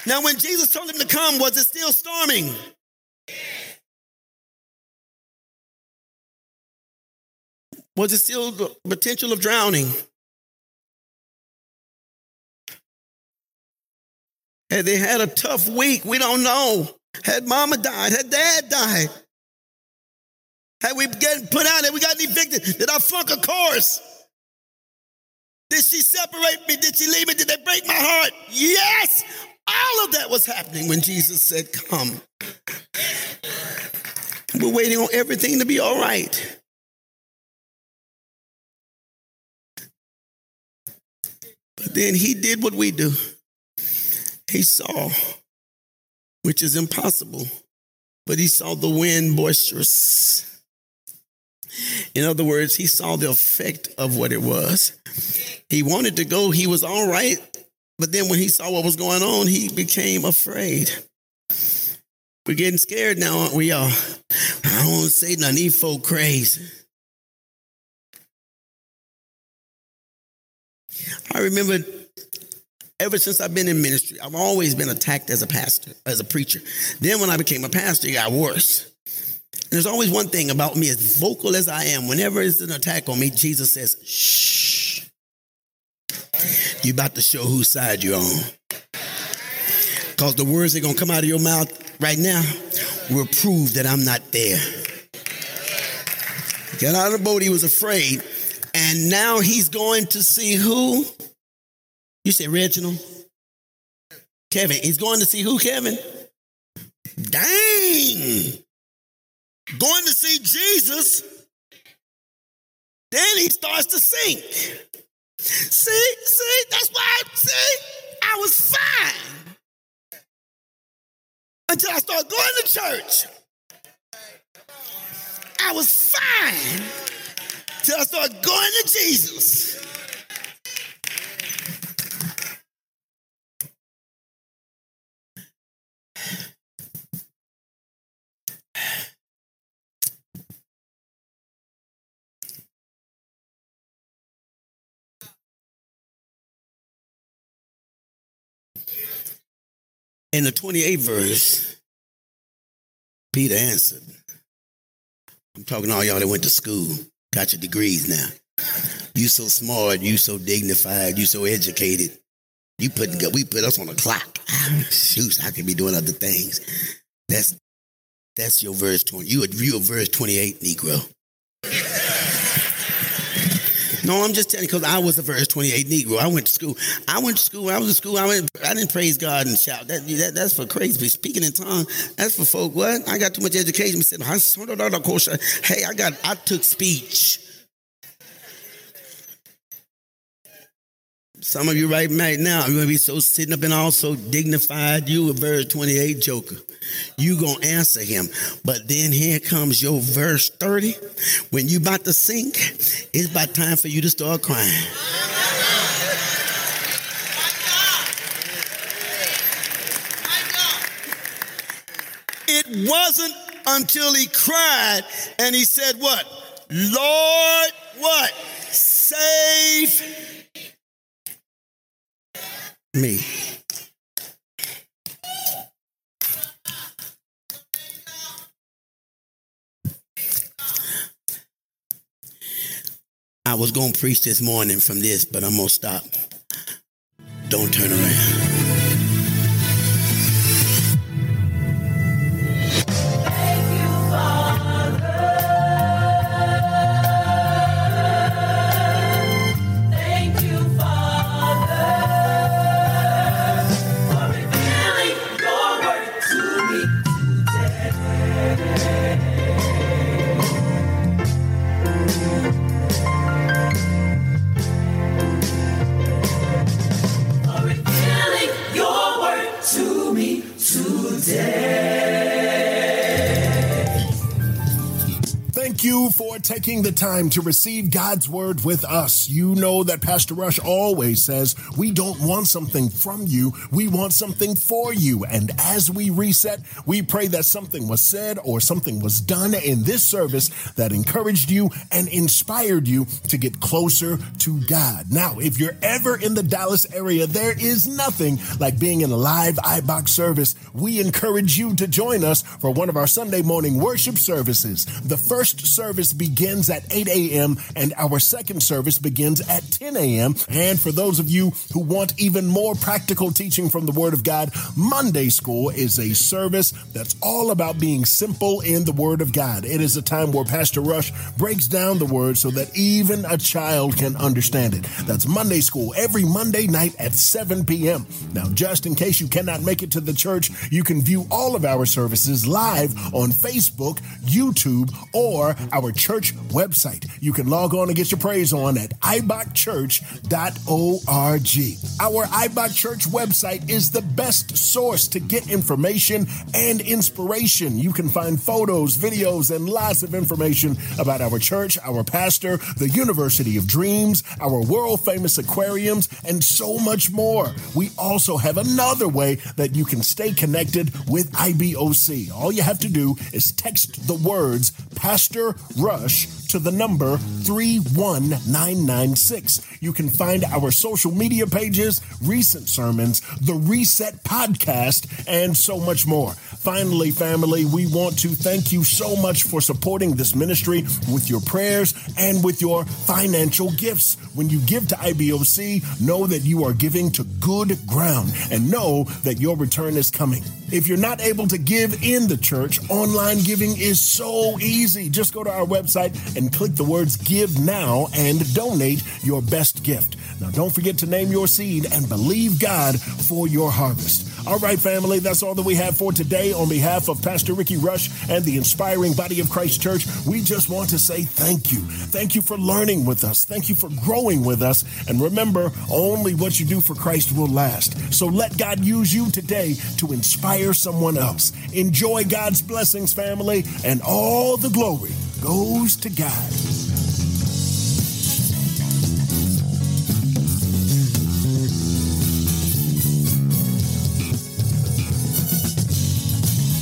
Now, when Jesus told him to come, was it still storming? Was it still the potential of drowning? Had they had a tough week? We don't know. Had mama died? Had dad died? Had we get put out? Had we gotten evicted? Did I flunk a course? Did she separate me? Did she leave me? Did they break my heart? Yes. All of that was happening when Jesus said, Come. We're waiting on everything to be all right. But then he did what we do. He saw, which is impossible, but he saw the wind boisterous. In other words, he saw the effect of what it was. He wanted to go, he was all right, but then when he saw what was going on, he became afraid. We're getting scared now, aren't we, y'all? I don't say nothing, these folk crazy. I remember ever since I've been in ministry, I've always been attacked as a pastor, as a preacher. Then when I became a pastor, it got worse. And there's always one thing about me, as vocal as I am, whenever it's an attack on me, Jesus says, shh. You about to show whose side you're on. Because the words that are going to come out of your mouth right now will prove that I'm not there. Got out of the boat, he was afraid. And now he's going to see who? You said Reginald? Kevin. He's going to see who, Kevin? Dang. Going to see Jesus. Then he starts to sink. See, see, that's why, see, I was fine until I started going to church. I was fine till I started going to Jesus. In the 28th verse, Peter answered. I'm talking to all y'all that went to school, got your degrees now. You so smart, you so dignified, you so educated. You put we put us on a clock. Shoot, I could be doing other things. That's that's your verse 20. You you a verse 28, Negro. No, I'm just telling because I was a verse 28 Negro. I went to school. I went to school. I was in school. I went. I didn't praise God and shout. That, that that's for crazy. Speaking in tongues. That's for folk. What? I got too much education. He said, "Hey, I got. I took speech." Some of you right, right now, you're gonna be so sitting up and all so dignified. You a verse 28 joker. You gonna answer him. But then here comes your verse 30. When you about to sink, it's about time for you to start crying. It wasn't until he cried and he said, What? Lord, what? Save me. I was going to preach this morning from this, but I'm going to stop. Don't turn around. Taking the time to receive God's word with us. You know that Pastor Rush always says, We don't want something from you, we want something for you. And as we reset, we pray that something was said or something was done in this service that encouraged you and inspired you to get closer to God. Now, if you're ever in the Dallas area, there is nothing like being in a live IBOC service. We encourage you to join us for one of our Sunday morning worship services. The first service begins at 8 a.m. and our second service begins at 10 a.m. And for those of you who want even more practical teaching from the Word of God, Monday School is a service that's all about being simple in the Word of God. It is a time where Pastor Rush breaks down the Word so that even a child can understand it. That's Monday School every Monday night at 7 p.m. Now, just in case you cannot make it to the church, you can view all of our services live on Facebook, YouTube, or our church website. You can log on and get your praise on at ibocchurch.org. Our IBOC Church website is the best source to get information and inspiration. You can find photos, videos, and lots of information about our church, our pastor, the University of Dreams, our world famous aquariums, and so much more. We also have another way that you can stay connected with IBOC. All you have to do is text the words Pastor Rush to the number 31996. You can find our social media pages, recent sermons, the Reset podcast, and so much more. Finally, family, we want to thank you so much for supporting this ministry with your prayers and with your financial gifts. When you give to IBOC, know that you are giving to good ground and know that your return is coming. If you're not able to give in the church, online giving is so easy. Just go to our website and click the words give now and donate your best gift. Now, don't forget to name your seed and believe God for your harvest. All right, family, that's all that we have for today. On behalf of Pastor Rickie Rush and the inspiring body of Christ Church, we just want to say thank you. Thank you for learning with us. Thank you for growing with us. And remember, only what you do for Christ will last. So let God use you today to inspire someone else. Enjoy God's blessings, family, and all the glory goes to God.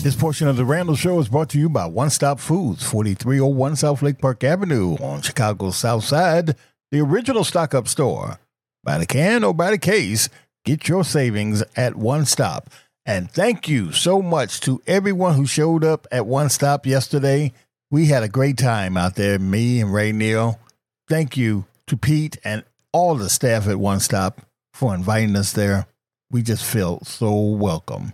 This portion of the Randle Show is brought to you by One Stop Foods, 4301 South Lake Park Avenue on Chicago's South Side, the original stock up store. By the can or by the case, get your savings at One Stop. And thank you so much to everyone who showed up at One Stop yesterday. We had a great time out there, me and Ray Neal. Thank you to Pete and all the staff at One Stop for inviting us there. We just felt so welcome.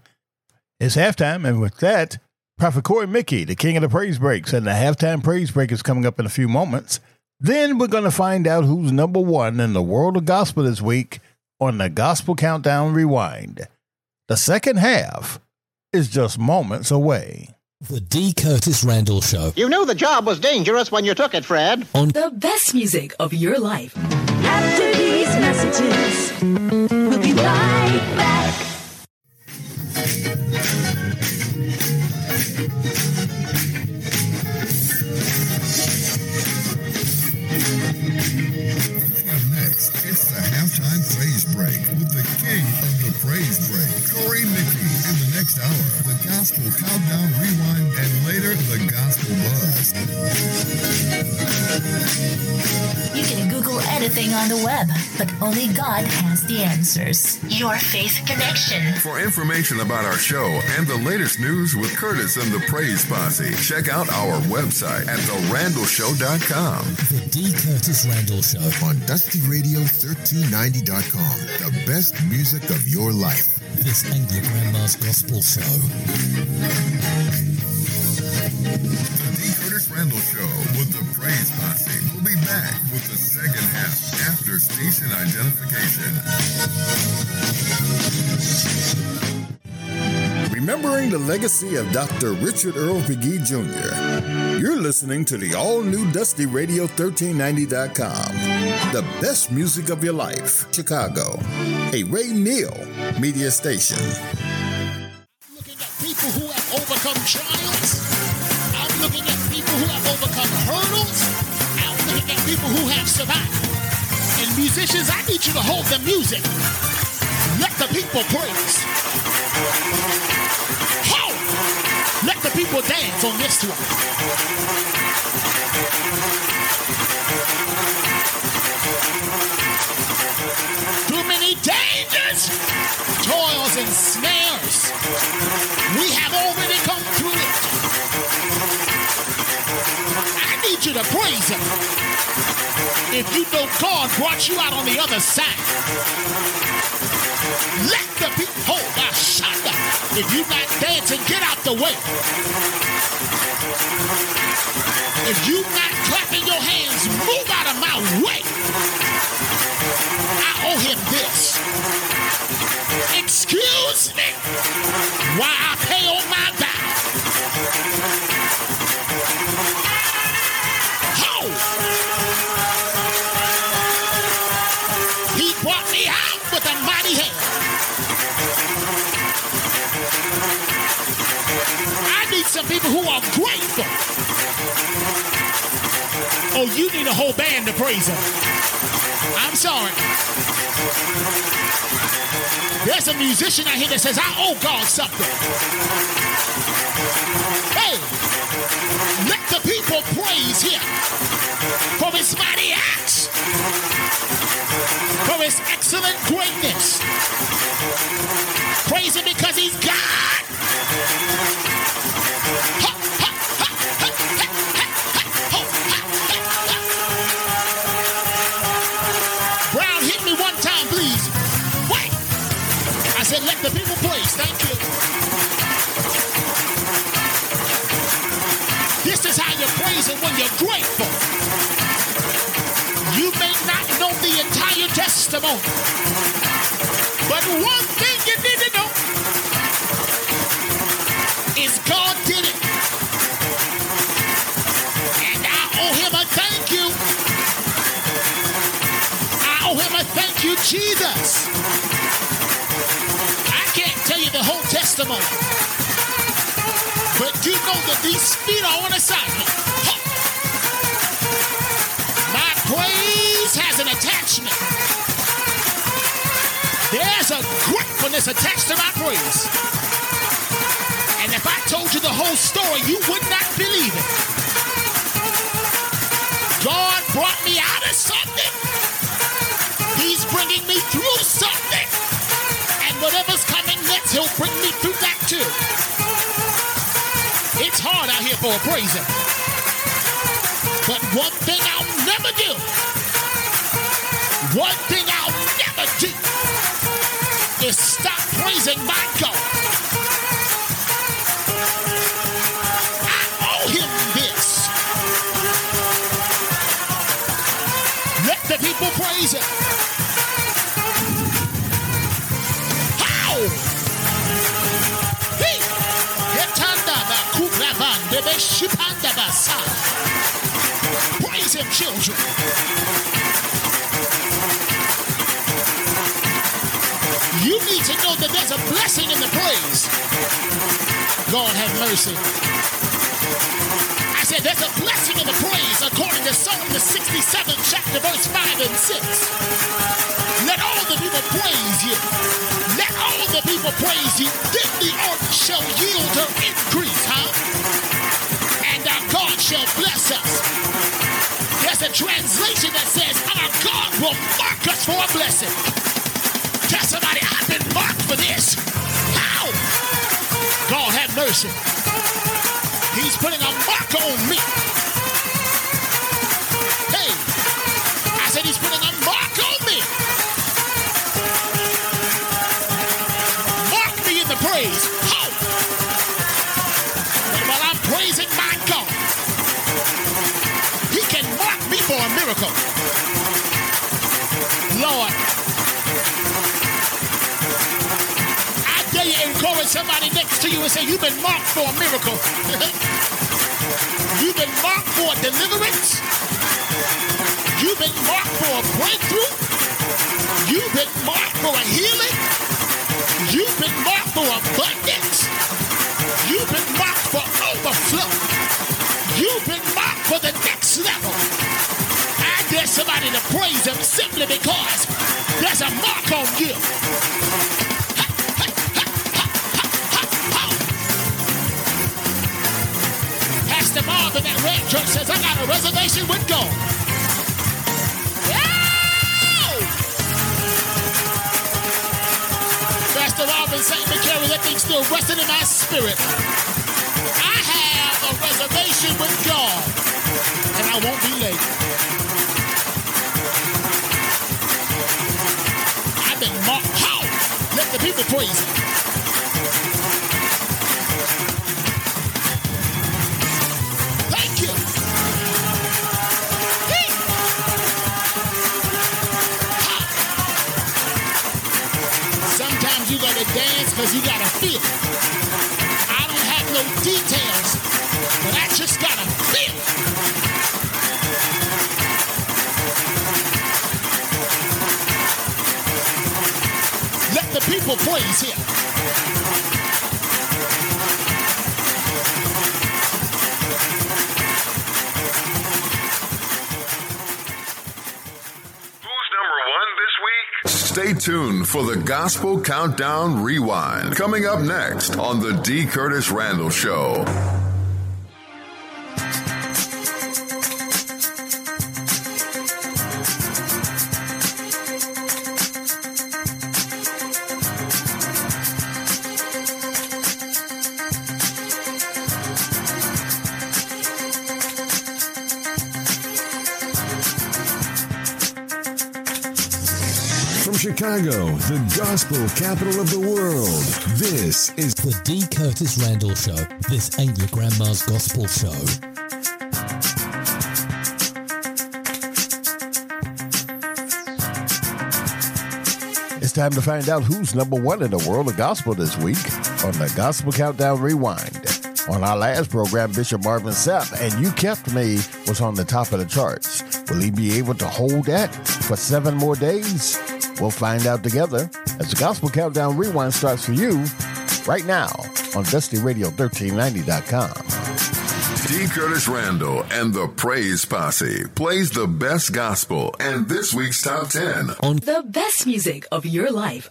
It's halftime, and with that, Prophet Korey Mickie, the king of the praise breaks, and the halftime praise break is coming up in a few moments. Then we're going to find out who's number one in the world of gospel this week on the Gospel Countdown Rewind. The second half is just moments away. The D. Curtis Randle Show You knew the job was dangerous when you took it, Fred. on The best music of your life. After these messages, we'll be right back. Next, it's the halftime praise break with the king of the praise break, Korey. In the next next hour, the Gospel Countdown Rewind, and later, the Gospel Buzz. You can Google anything on the web, but only God has the answers. Your faith connection. For information about our show and the latest news with Curtis and the Praise Posse, check out our website at therandleshow.com. The D. Curtis Randle Show. On DustyRadio1390.com, the best music of your life. This ain't your grandma's gospel show. The. Curtis Randle Show with the Praise Posse will be back with the second half after station identification. Remembering the legacy of Dr. Richard Earl McGee Jr., you're listening to the all new Dusty Radio 1390.com. The best music of your life, Chicago. A Ray Neal media station. People who have overcome trials. I'm looking at people who have overcome hurdles. I'm looking at people who have survived. And musicians, I need you to hold the music. Let the people praise. Ho! Let the people dance on this one. Too many dangers, toils, and snares. If you know God brought you out on the other side, let the people hold my shanda. If you're not dancing, get out the way. If you're not clapping your hands, move out of my way. I owe him this. Excuse me while I pay you need a whole band to praise him. I'm sorry. There's a musician out here that says, I owe God something. Hey, let the people praise him for his mighty acts, for his excellent greatness. Praise him because he's God. Entire testimony, but one thing you need to know is God did it. And I owe Him a thank you. I owe Him a thank you, Jesus. I can't tell you the whole testimony. But you know that these feet are on assignment. My praise has an attachment. There's a gratefulness attached to my praise. And if I told you the whole story, you would not believe it. God brought me out of something. He's bringing me through something. And whatever's coming next, he'll bring me through that too. It's hard out here for a praiser. But one thing I'll never do, one thing Praise him, children. You need to know that there's a blessing in the praise. God have mercy. I said there's a blessing in the praise according to Psalm the 67th chapter verse 5 and 6. Let all the people praise you. Let all the people praise you. Then the earth shall yield her increase, a translation that says, Our God will mark us for a blessing. Tell somebody, I've been marked for this. How? God have mercy. And say, You've been marked for a miracle. You've been marked for deliverance. You've been marked for a breakthrough. You've been marked for a healing. You've been marked for abundance. You've been marked for overflow. You've been marked for the next level. I dare somebody to praise him simply because there's a mark on Pastor Marvin at Red Church says, I got a reservation with God. Yeah! Pastor Marvin St. McCary, that thing still resting in my spirit. I have a reservation with God, and I won't be late. I've been marked. How? Let the people praise details, but I just gotta feel it. Let the people praise for the Gospel Countdown Rewind. Coming up next on The D. Curtis Randle Show. Chicago, the gospel capital of the world, this is The D. Curtis Randle Show. This ain't your grandma's gospel show. It's time to find out who's number one in the world of gospel this week on the Gospel Countdown Rewind. On our last program, Bishop Marvin Sapp and You Kept Me was on the top of the charts. Will he be able to hold that for seven more days? We'll find out together as the Gospel Countdown Rewind starts for you right now on DustyRadio1390.com. D. Curtis Randle and the Praise Posse plays the best gospel and this week's top 10 On the best music of your life.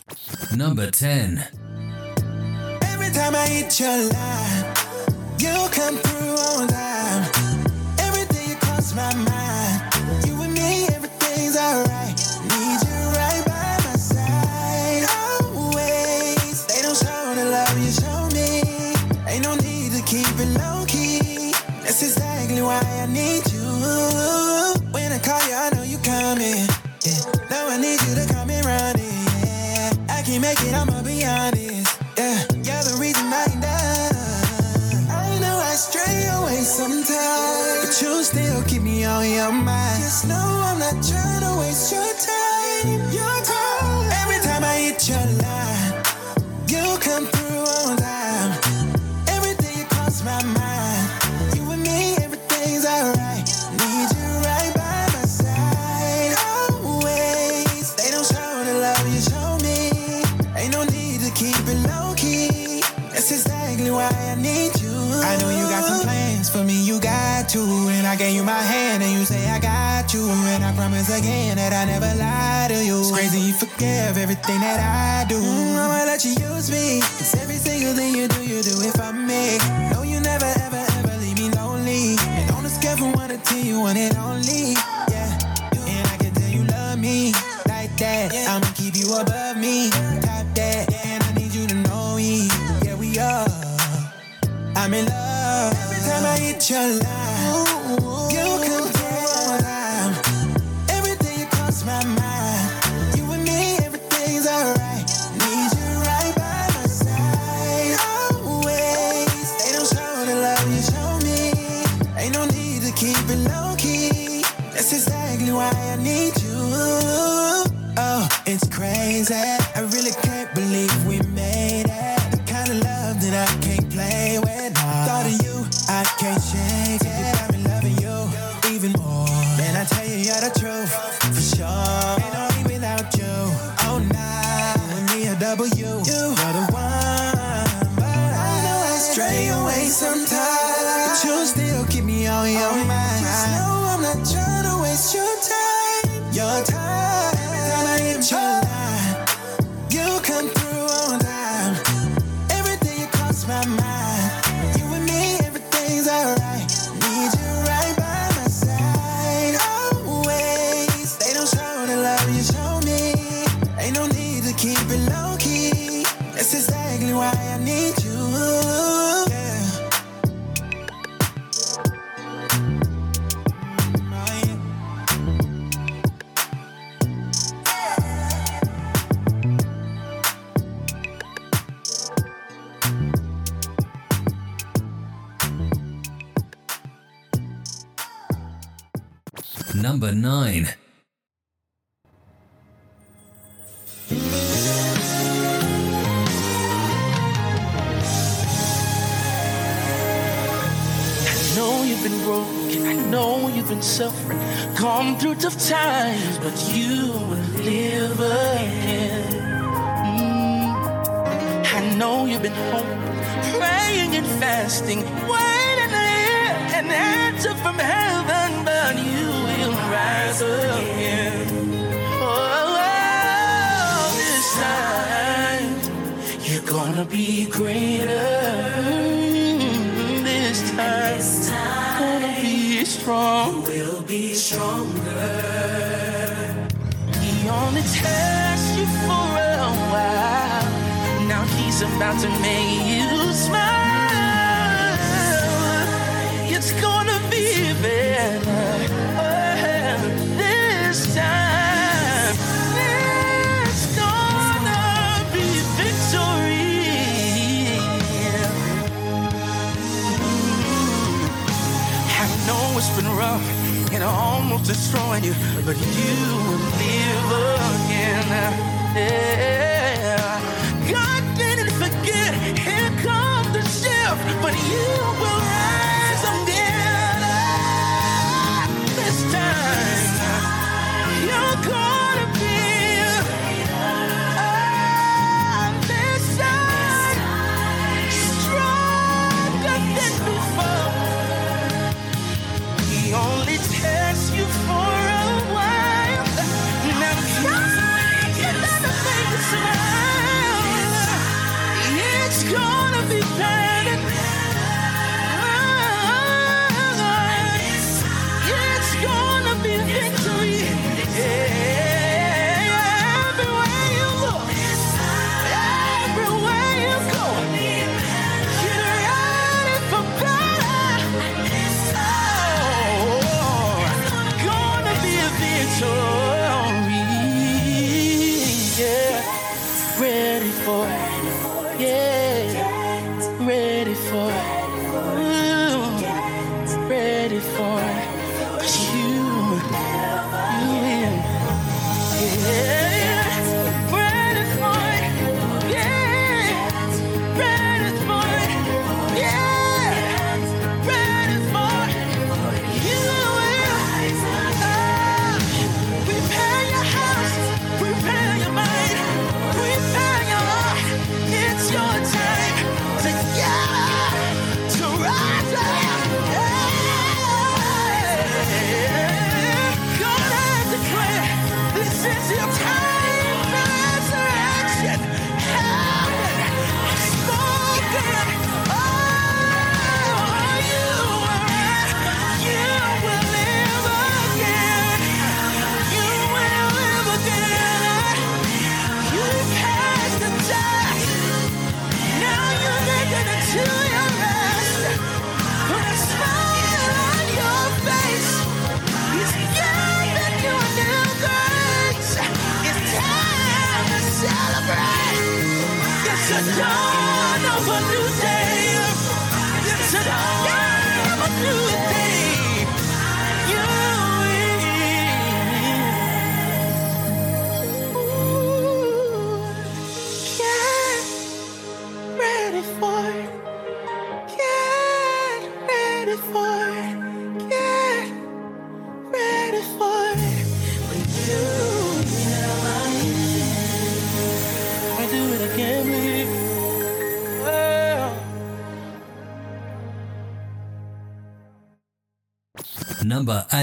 Number 10. Every time I hit your line, you come through on time. Everything you cross my mind. Why I need you. When I call you, I know you coming. Yeah. Now I need you to come and run it. Yeah. I can't make it, I'ma be honest. Yeah, you're the reason I'm done. I know I stray away sometimes, but you still keep me on your mind. Just know I'm not trying to waste your time. Your time. Every time I hit your line, you. And I gave you my hand and you say I got you. And I promise again that I never lie to you. It's crazy you forgive everything that I do. Mm, I'ma let you use me. Cause every single thing you do, you do it for me. No, you never, ever, ever leave me lonely. And on a scale from one to ten, you want it only. Yeah, and I can tell you love me like that. I'ma keep you above me, top that. And I need you to know me. Yeah, we are. I'm in love. I your line, you come. Everything you cross my mind. You and me, everything's alright. Need you right by my side. Always. They don't show the love you show me. Ain't no need to keep it low key. That's exactly why I need you. Oh, it's crazy. I really can't believe Number 9. I know you've been broken. I know you've been suffering. Gone through tough times, but you will live again. Mm. I know you've been home, praying and fasting, waiting to hear an answer from heaven, but you rise again. Oh, oh, this time you're gonna be greater. This time, this time gonna be strong. We'll be stronger. He only tests you for a while. Now he's about to make you smile. It's gonna be better. Know it's been rough and almost destroying you, but you will live again. Yeah. God didn't forget. Here comes the shift, but you will rise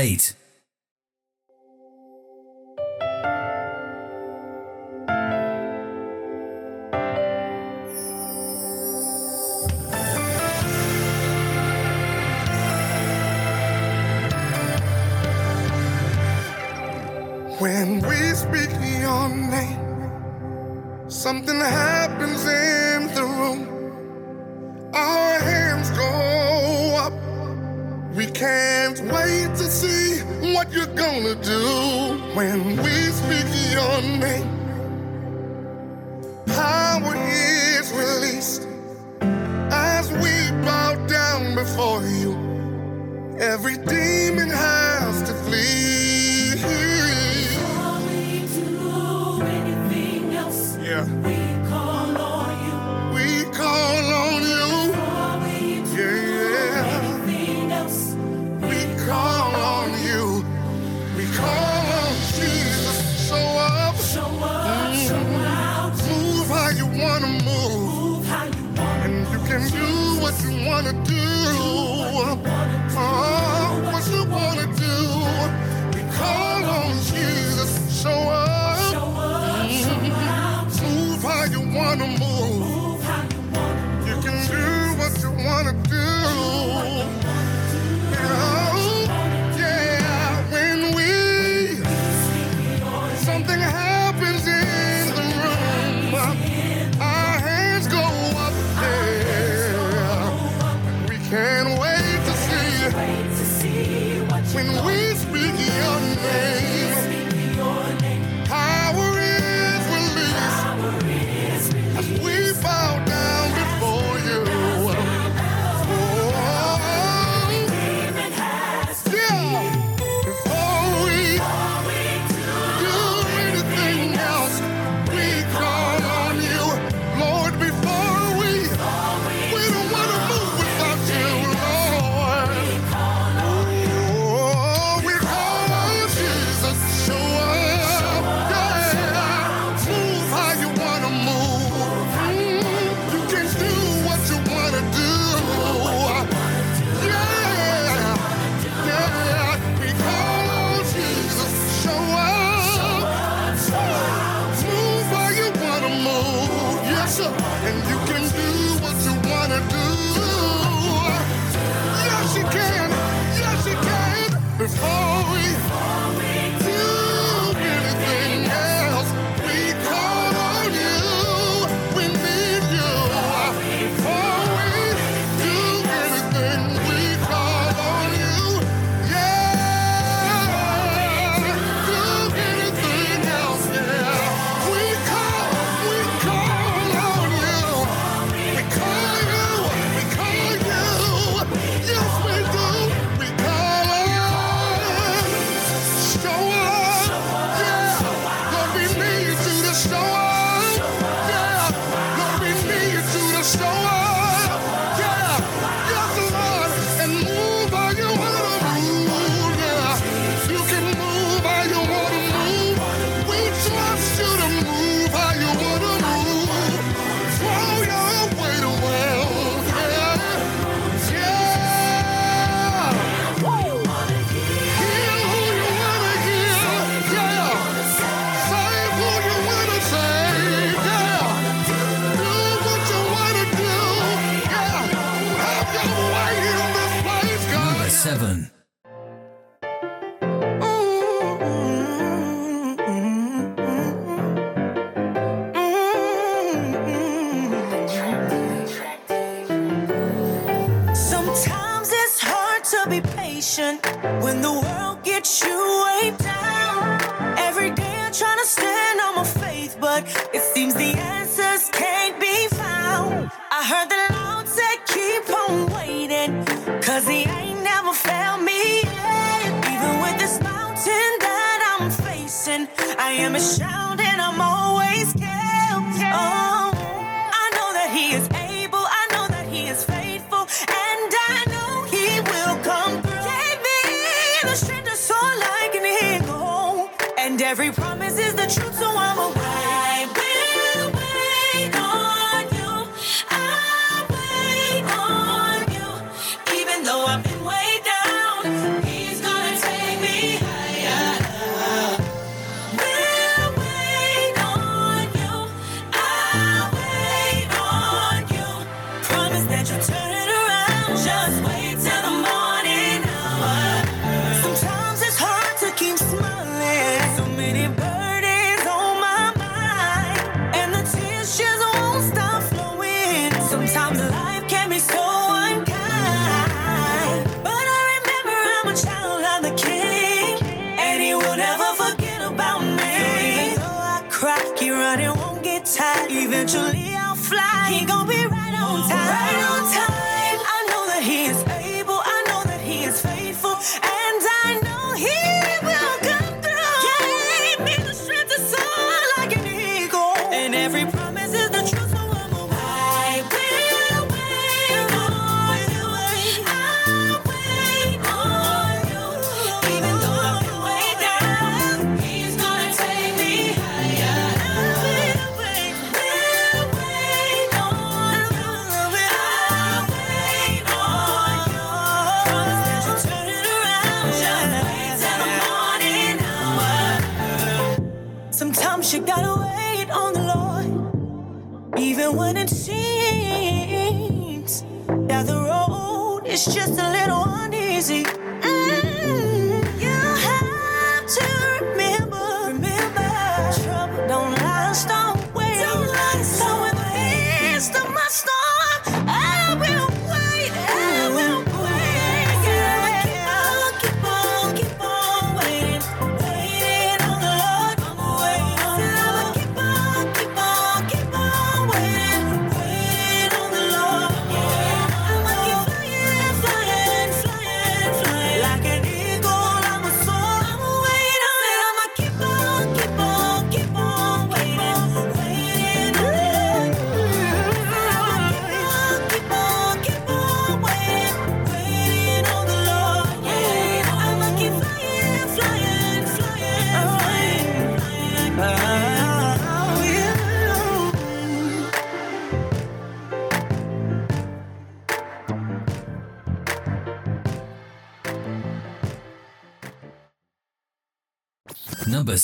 Number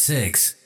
Number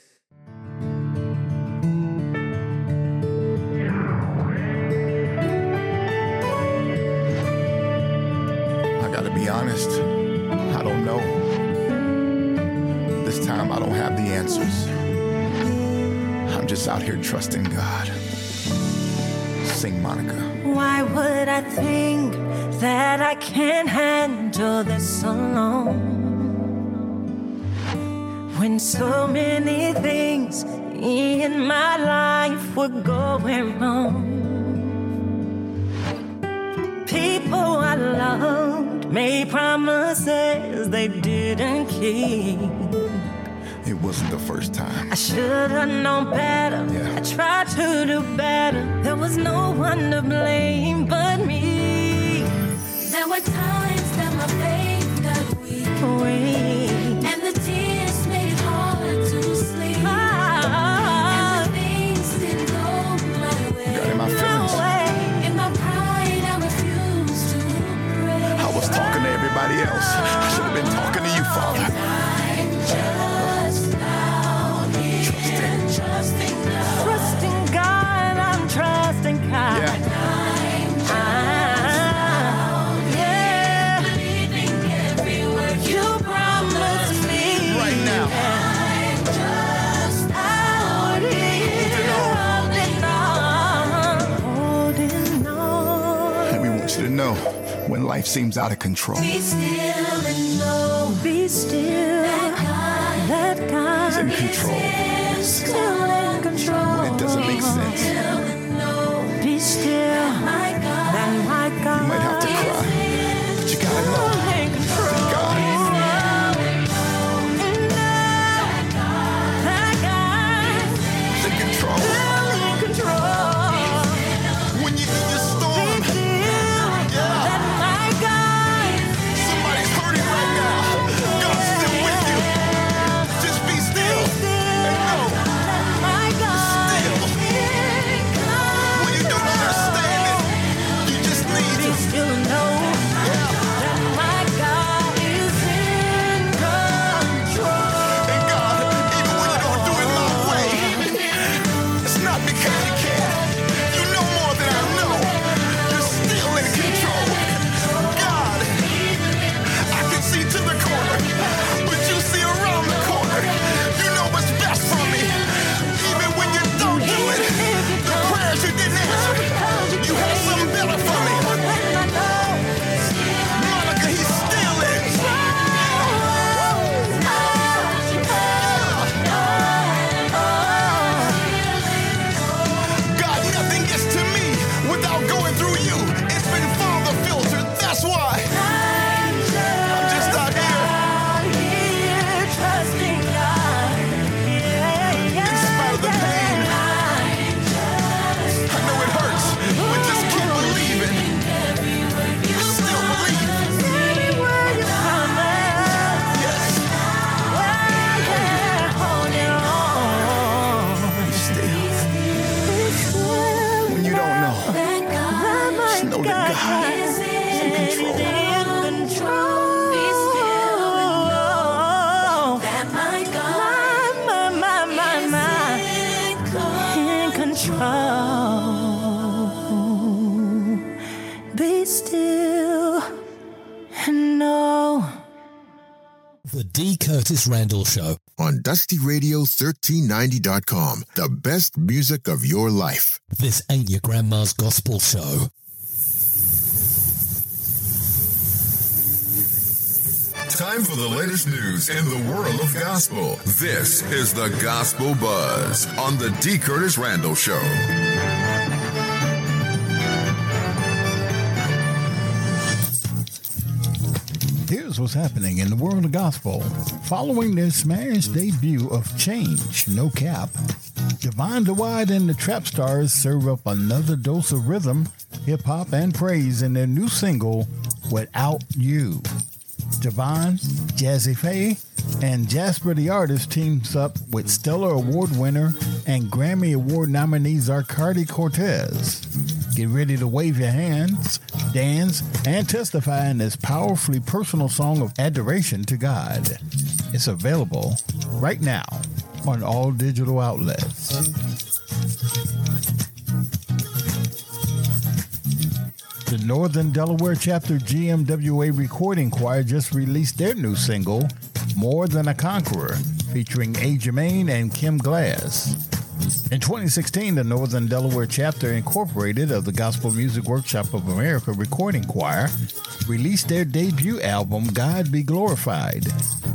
control. Randle Show. On DustyRadio1390.com, the best music of your life. This ain't your grandma's gospel show. Time for the latest news in the world of gospel. This is the Gospel Buzz on the D. Curtis Randle Show. Here's what's happening in the world of gospel. Following their smash debut of Change, No Cap, Divine DeWide and the Trap Stars serve up another dose of rhythm, hip hop, and praise in their new single, Without You. Divine, Jazzy Faye, and Jasper the Artist teams up with Stellar Award winner and Grammy Award nominee Zacardi Cortez. Get ready to wave your hands, dance, and testify in this powerfully personal song of adoration to God. It's available right now on all digital outlets. The Northern Delaware Chapter GMWA Recording Choir just released their new single, More Than a Conqueror, featuring A. Jermaine and Kim Glass. In 2016, the Northern Delaware Chapter Incorporated of the Gospel Music Workshop of America Recording Choir released their debut album, God Be Glorified,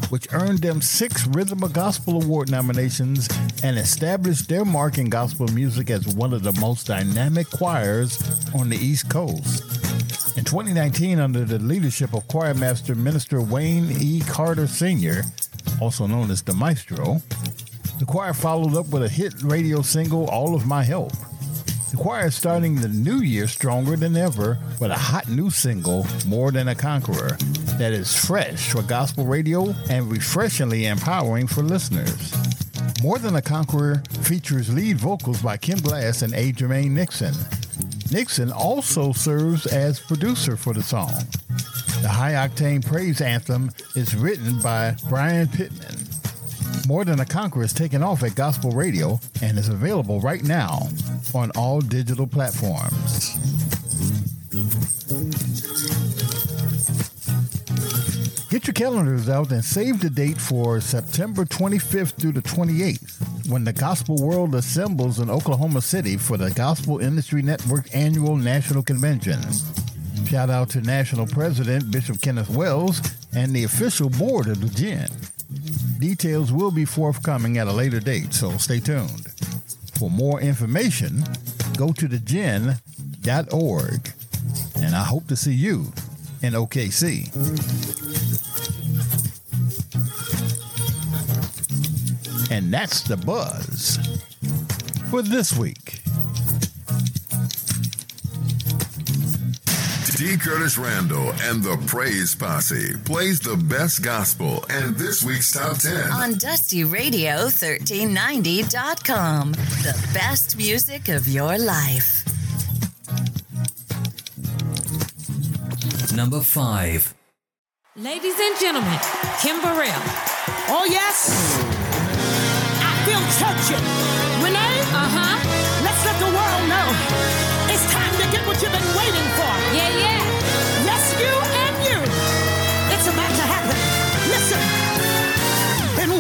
which earned them six Rhythm of Gospel Award nominations and established their mark in gospel music as one of the most dynamic choirs on the East Coast. In 2019, under the leadership of choir master minister Wayne E. Carter Sr., also known as the Maestro, the choir followed up with a hit radio single, All of My Help. The choir is starting the new year stronger than ever with a hot new single, More Than a Conqueror, that is fresh for gospel radio and refreshingly empowering for listeners. More Than a Conqueror features lead vocals by Kim Glass and A. Jermaine Nixon. Nixon also serves as producer for the song. The high octane praise anthem is written by Brian Pittman. More Than a Conqueror is taken off at Gospel Radio and is available right now on all digital platforms. Get your calendars out and save the date for September 25th through the 28th when the gospel world assembles in Oklahoma City for the Gospel Industry Network annual national convention. Shout out to National President Bishop Kenneth Wells and the official board of the GIN. Details will be forthcoming at a later date, so stay tuned. For more information, go to thegin.org. And I hope to see you in OKC. And that's the buzz for this week. D. Curtis Randle and the Praise Posse plays the best gospel and this week's top 10. On Dusty DustyRadio1390.com. The best music of your life. Number five. Ladies and gentlemen, Kim Burrell. Oh, yes. I feel churchy.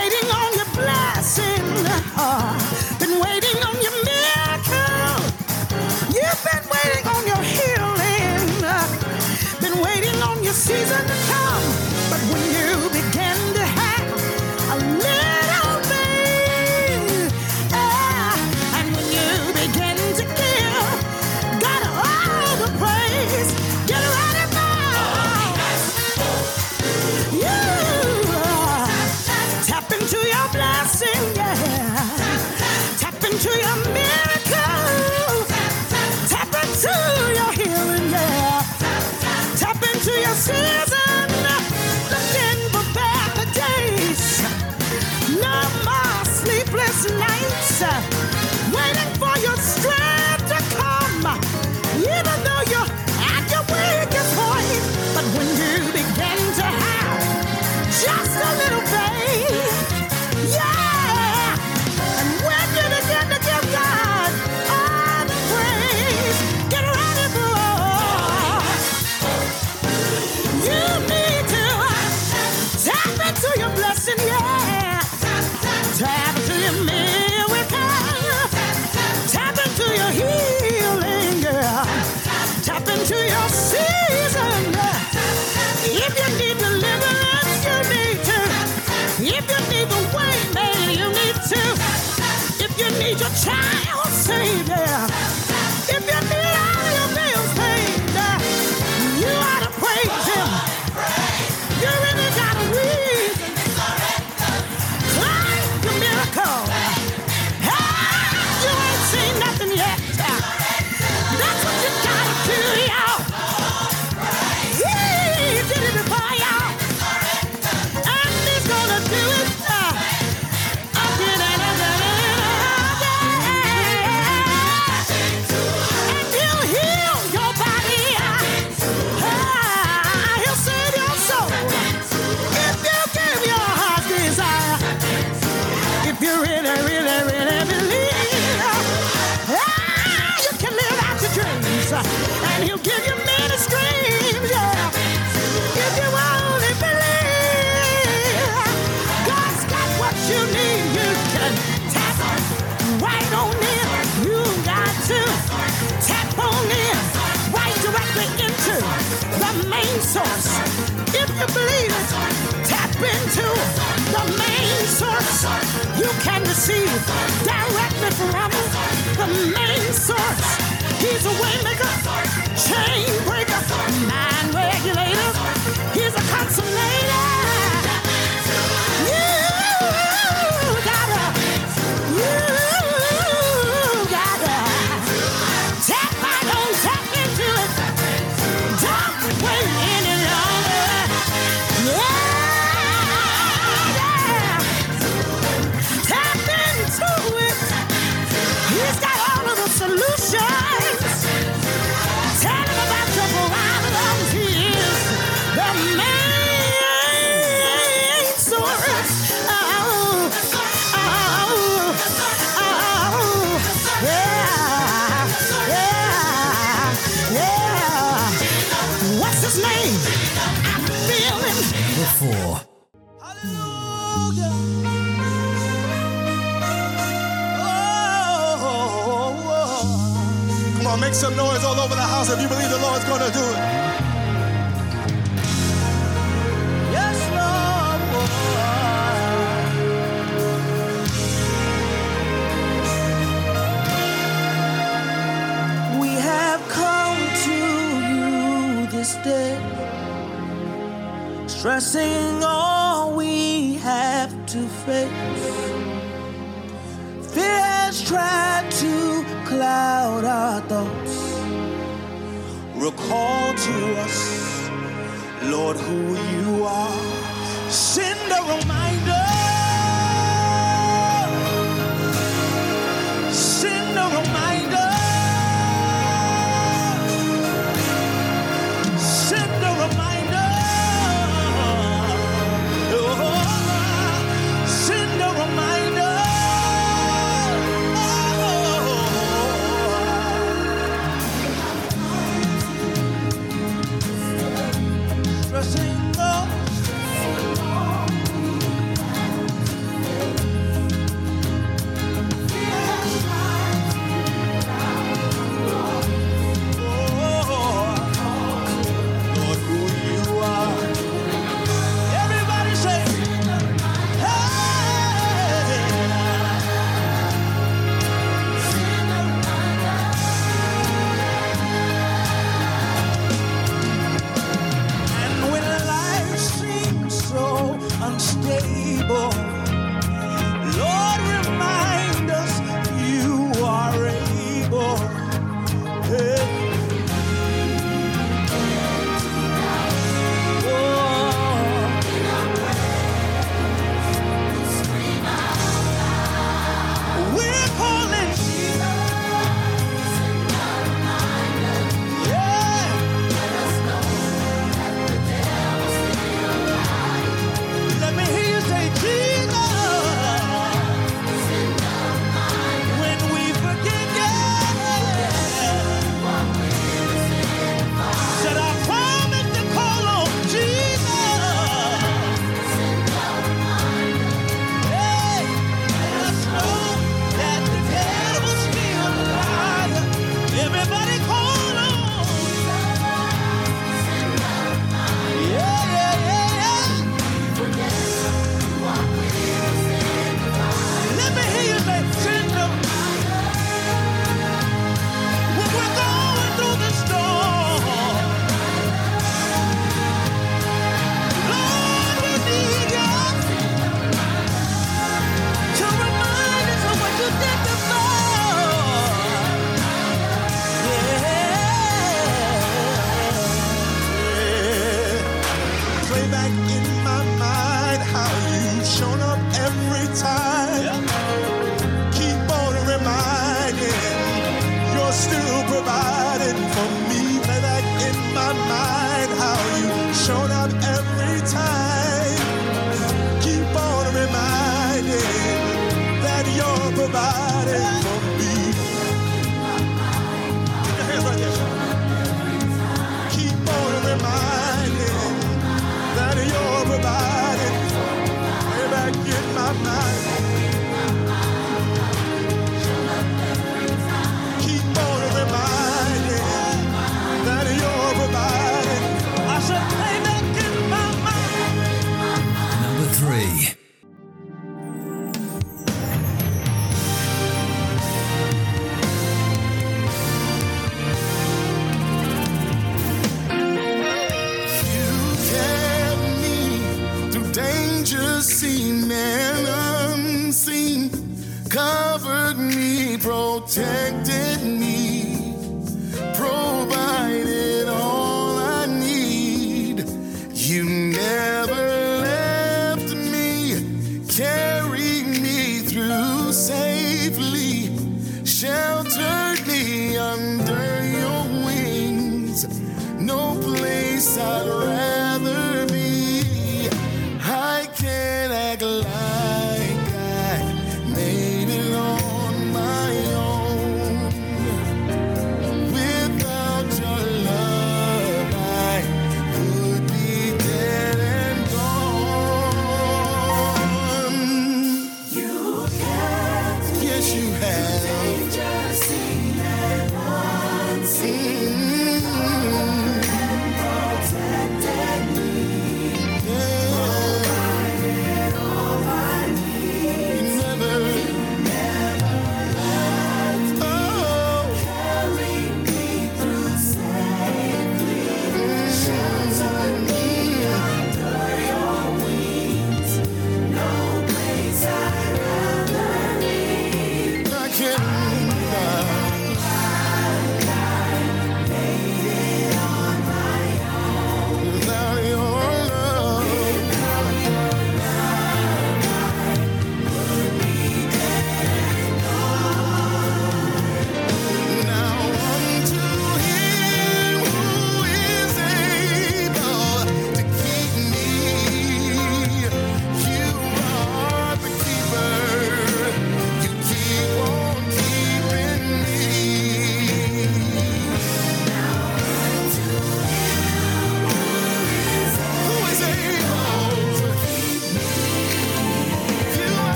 Waiting on your blessing. Uh, been waiting on your miracle. You've been waiting on your healing. Uh, been waiting on your season. A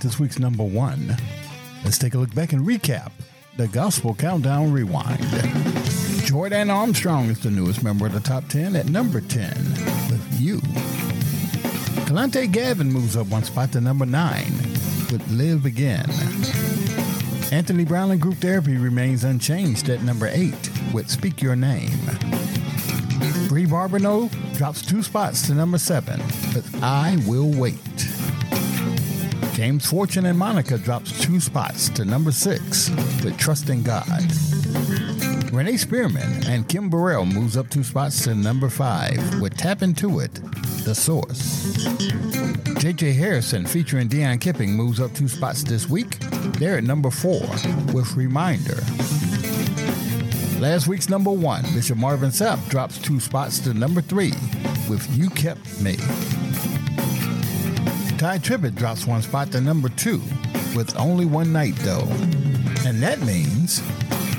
this week's number one. Let's take a look back and recap the Gospel Countdown Rewind. Jordan Armstrong is the newest member of the top 10 at number 10 with You. Kalante Gavin moves up one spot to number 9 with Live Again. Anthony Brown and Group Therapy remains unchanged at number 8 with Speak Your Name. Bri Babineaux drops two spots to number 7 with I Will Wait. James Fortune and Monica drops two spots to number six with Trust in God. Renee Spearman and Kim Burrell moves up two spots to number five with Tap Into It, The Source. JJ Harrison featuring Deon Kipping moves up two spots this week. They're at number four with Reminder. Last week's number one, Bishop Marvin Sapp drops two spots to number three with You Kept Me. Tye Tribbett drops one spot to number two with only one night, though. And that means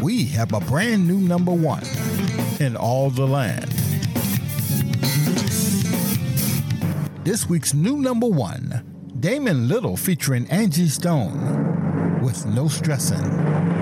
we have a brand new number one in all the land. This week's new number one Damon Little featuring Angie Stone with No Stressin'.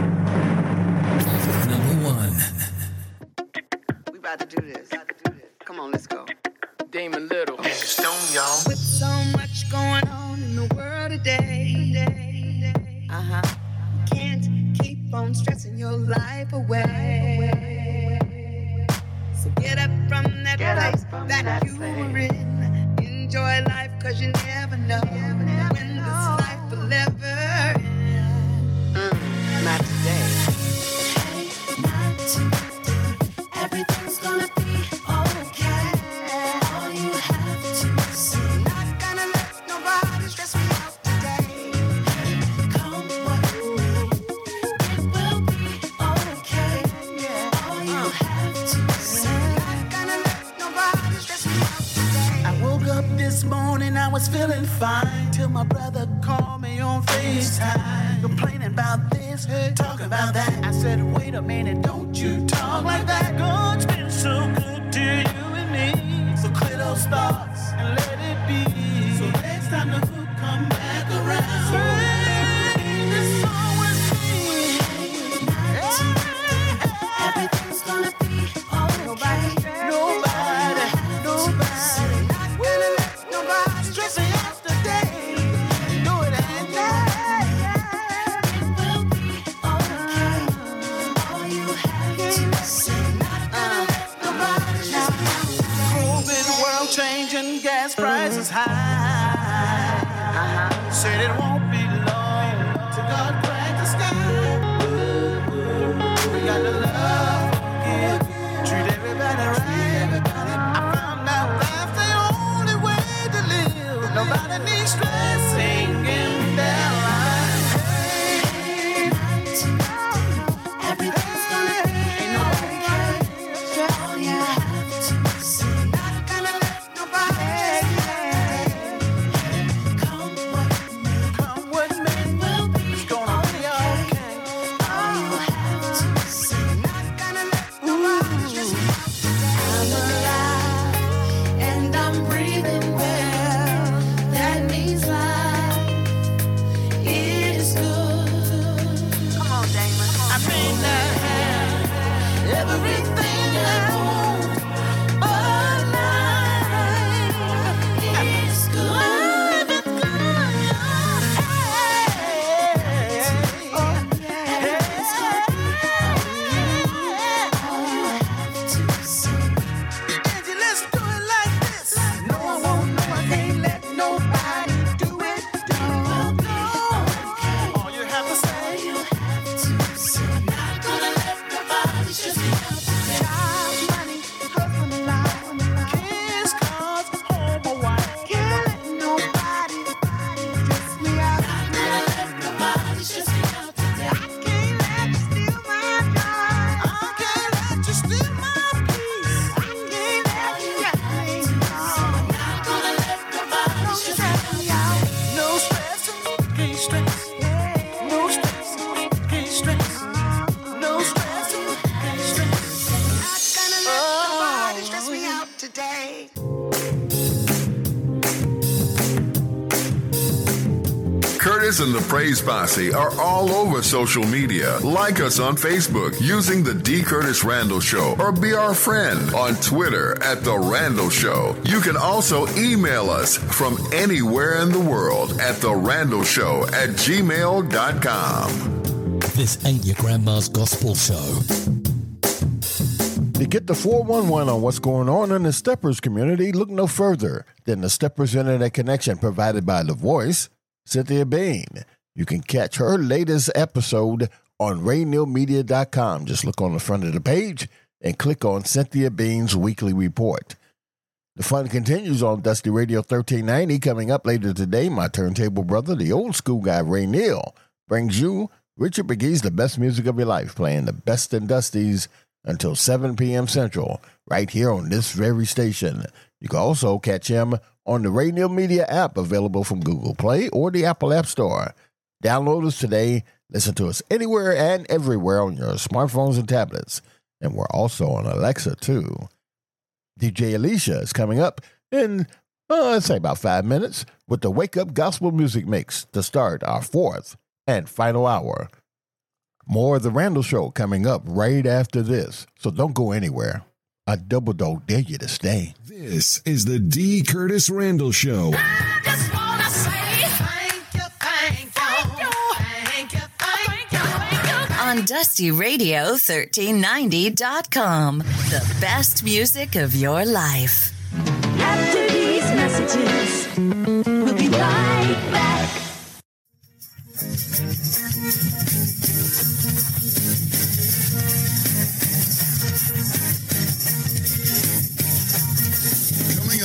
And the Praise Posse are all over social media. Like us on Facebook using the D. Curtis Randle Show or be our friend on Twitter at The Randle Show. You can also email us from anywhere in the world at The Randle Show at gmail.com. This ain't your grandma's gospel show. To get the 411 on what's going on in the Steppers community, look no further than the Steppers Internet connection provided by The Voice, Cynthia Bain. You can catch her latest episode on RayNealMedia.com. Just look on the front of the page and click on Cynthia Bain's weekly report. The fun continues on Dusty Radio 1390. Coming up later today, my turntable brother, the old school guy Ray Neal, brings you Richard McGee's The Best Music of Your Life, playing the best in Dusties until 7 p.m. Central, right here on this very station. You can also catch him on the Neal Media app, available from Google Play or the Apple App Store. Download us today. Listen to us anywhere and everywhere on your smartphones and tablets. And we're also on Alexa, too. DJ Alicia is coming up in, uh, I'd say about five minutes with the Wake Up Gospel Music Mix to start our fourth and final hour. More of The Randle Show coming up right after this, so don't go anywhere. I double dog dare you to stay. This is the D. Curtis Randle Show. on DustyRadio1390.com. The best music of your life. After these messages, we'll be right back.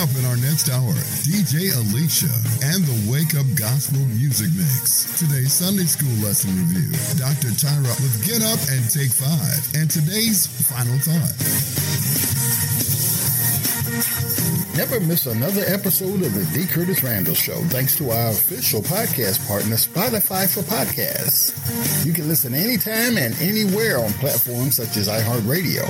Up in our next hour, DJ Alicia and the Wake Up Gospel Music Mix. Today's Sunday School lesson review. Dr. Tyra with Get Up and Take Five. And today's final thought. Never miss another episode of the D. Curtis Randle Show thanks to our official podcast partner, Spotify for Podcasts. You can listen anytime and anywhere on platforms such as iHeartRadio,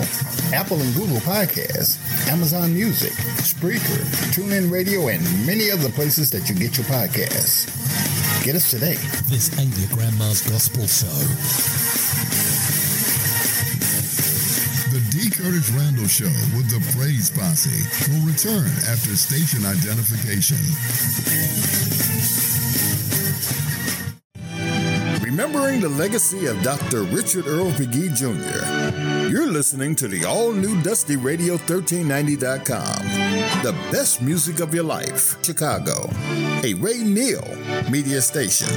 Apple and Google Podcasts, Amazon Music, Spreaker, TuneIn Radio, and many other places that you get your podcasts. Get us today. This ain't your grandma's gospel show. Curtis Randle Show with the Praise Posse will return after station identification. Remembering the legacy of Dr. Richard Earl McGee Jr., you're listening to the all new Dusty Radio 1390.com. The best music of your life, Chicago. A Ray Neal media station.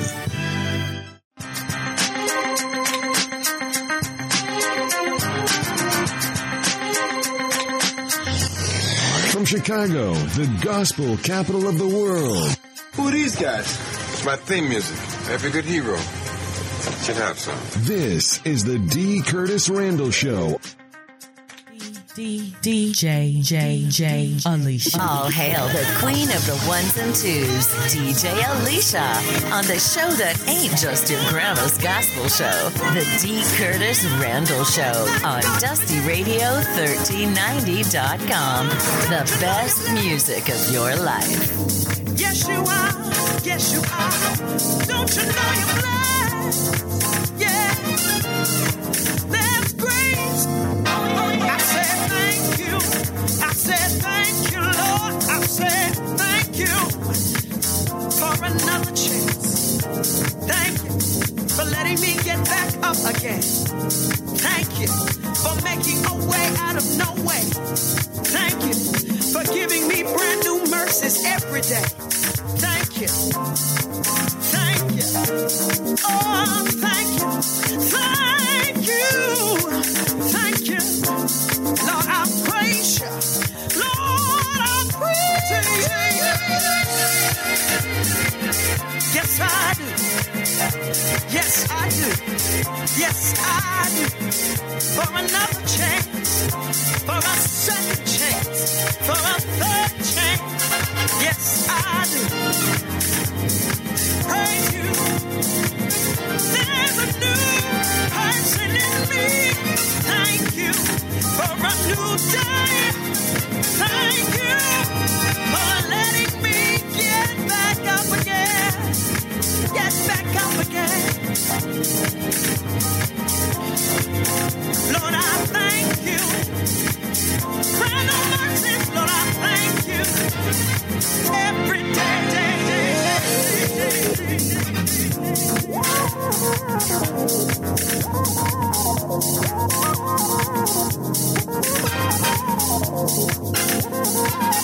Chicago, the gospel capital of the world. Who are these guys? It's my theme music. Every good hero should have some. This is the D. Curtis Randle Show. D D J J J Alicia. All hail the queen of the ones and twos, DJ Alicia, on the show that ain't just your grandma's gospel show, the D. Curtis Randle Show on DustyRadio1390.com. The best music of your life. Yes, you are. Yes, you are. Don't you know you're blessed? Yeah. You for another chance. Thank you for letting me get back up again. Thank you for making a way out of no way. Thank you for giving me brand new mercies every day. Thank you. Thank you. Oh, Yes, I do. Yes, I do. Yes, I do. For another chance. For a second chance. For a third chance. Yes, I do. Praise you. There's a new person in me. Thank you for a new day. Thank you for letting me get back up again get back up again. Lord, I thank you. Crown mercies, Lord, I thank you. Every day, day, day. day, day, day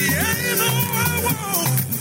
the end my walk,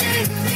watching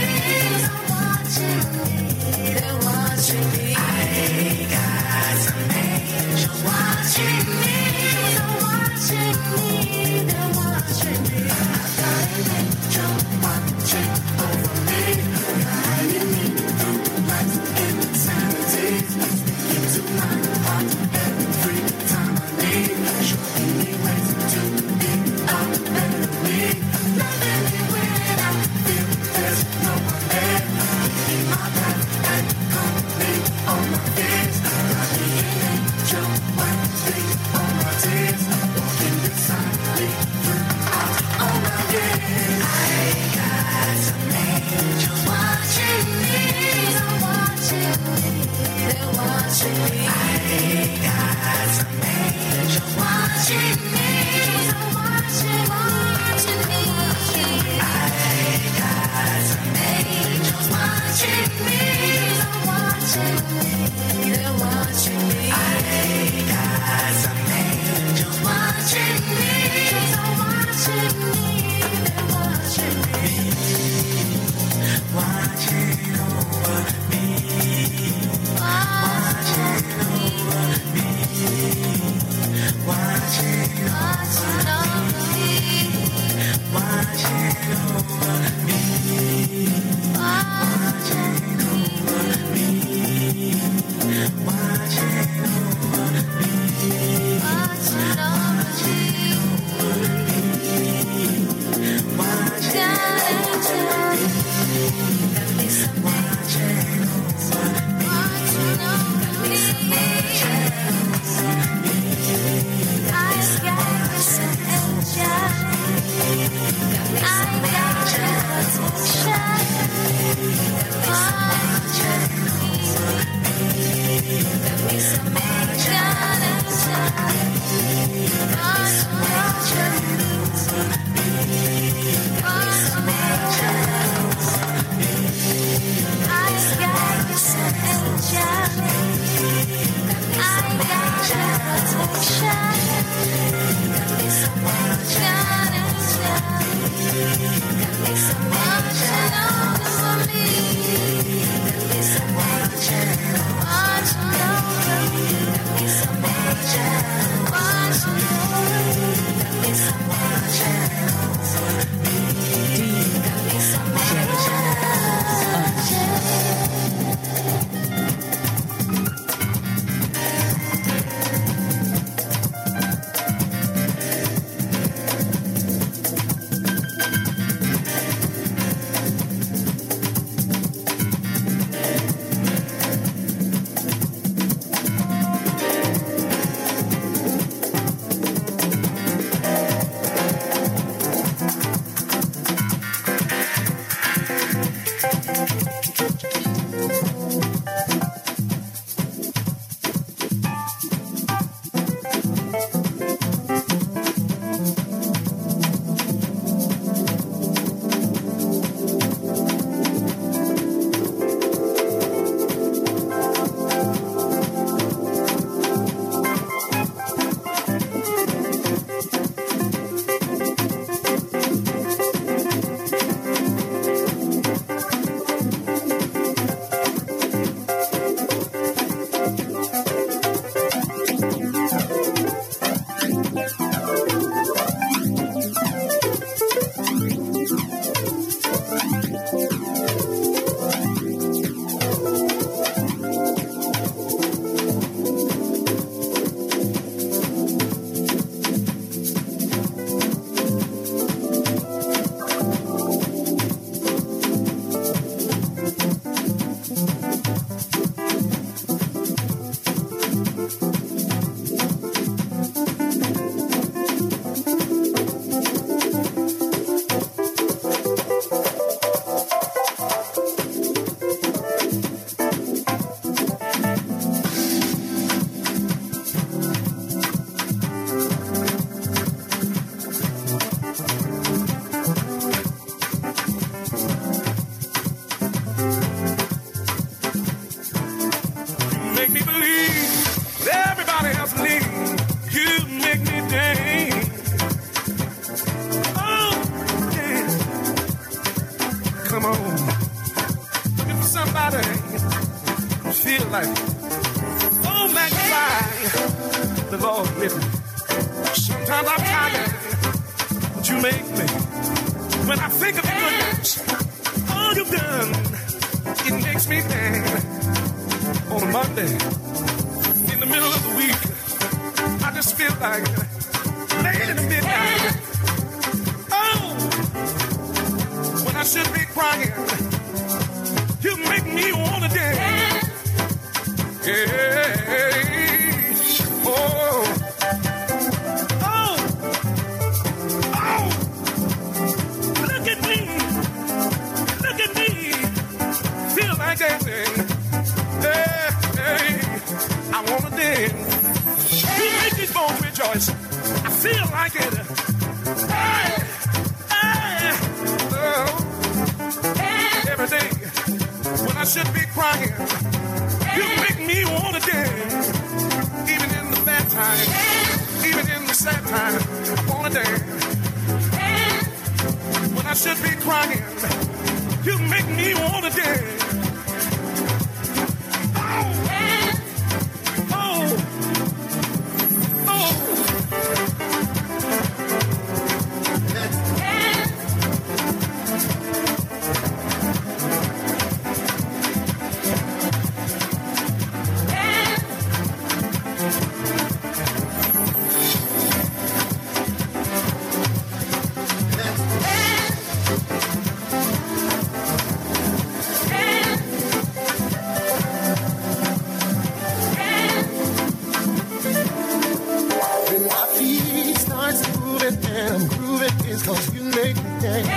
and it is cause you make me dance.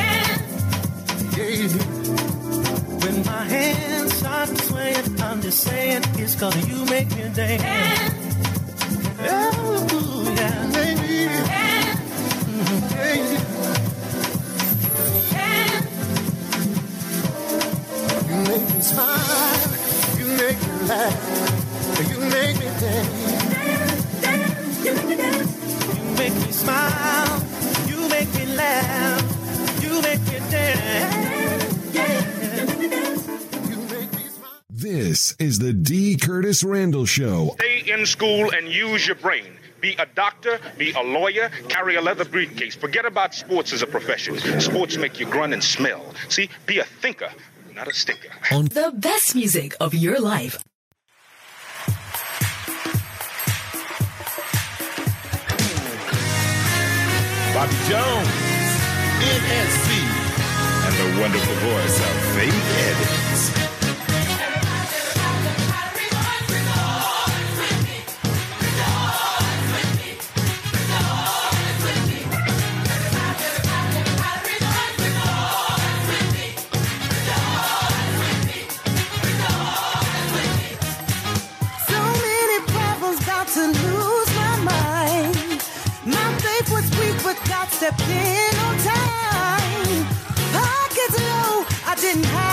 Yeah. When my hands start swaying, I'm just saying it's cause you make me dance. Oh, yeah, baby. Dance. Mm-hmm. Make me smile, you make me laugh, you make me dance. Dance, dance, you make me dance. You make me smile. This is the D. Curtis Randle Show. Stay in school and use your brain. Be a doctor, be a lawyer, carry a leather briefcase. Forget about sports as a profession. Sports make you grunt and smell. See, be a thinker, not a stinker. On the best music of your life. Bobby Jones, NSC, and the wonderful voice of Faith Evans. kept in on time. Pockets low, I didn't have.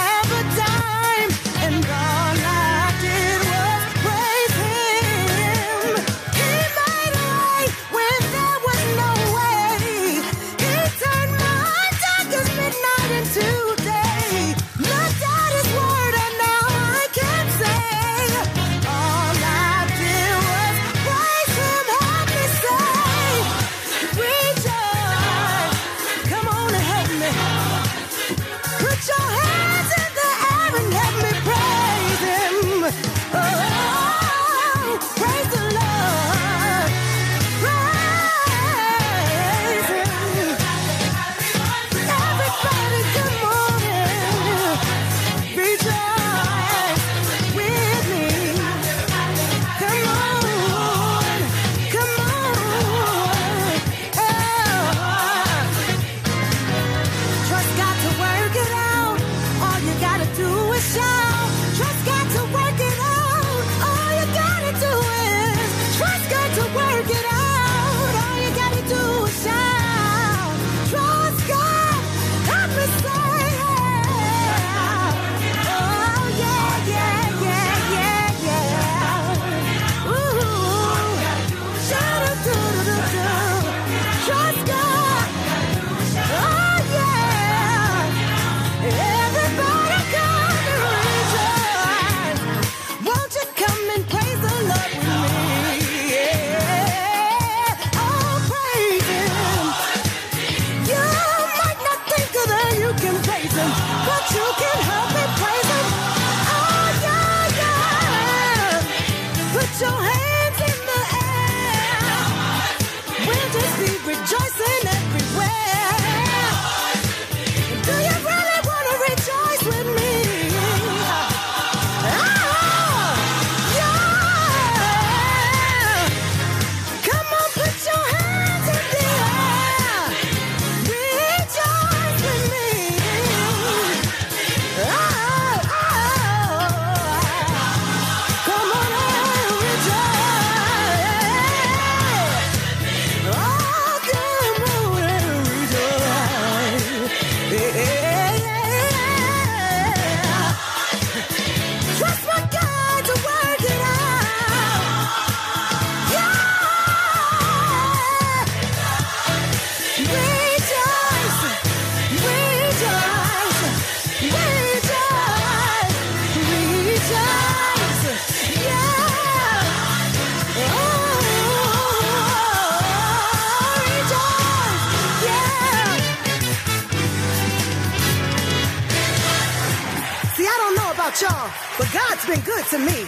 been good to me,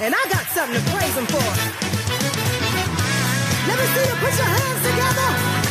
and I got something to praise him for. Let me see you put your hands together.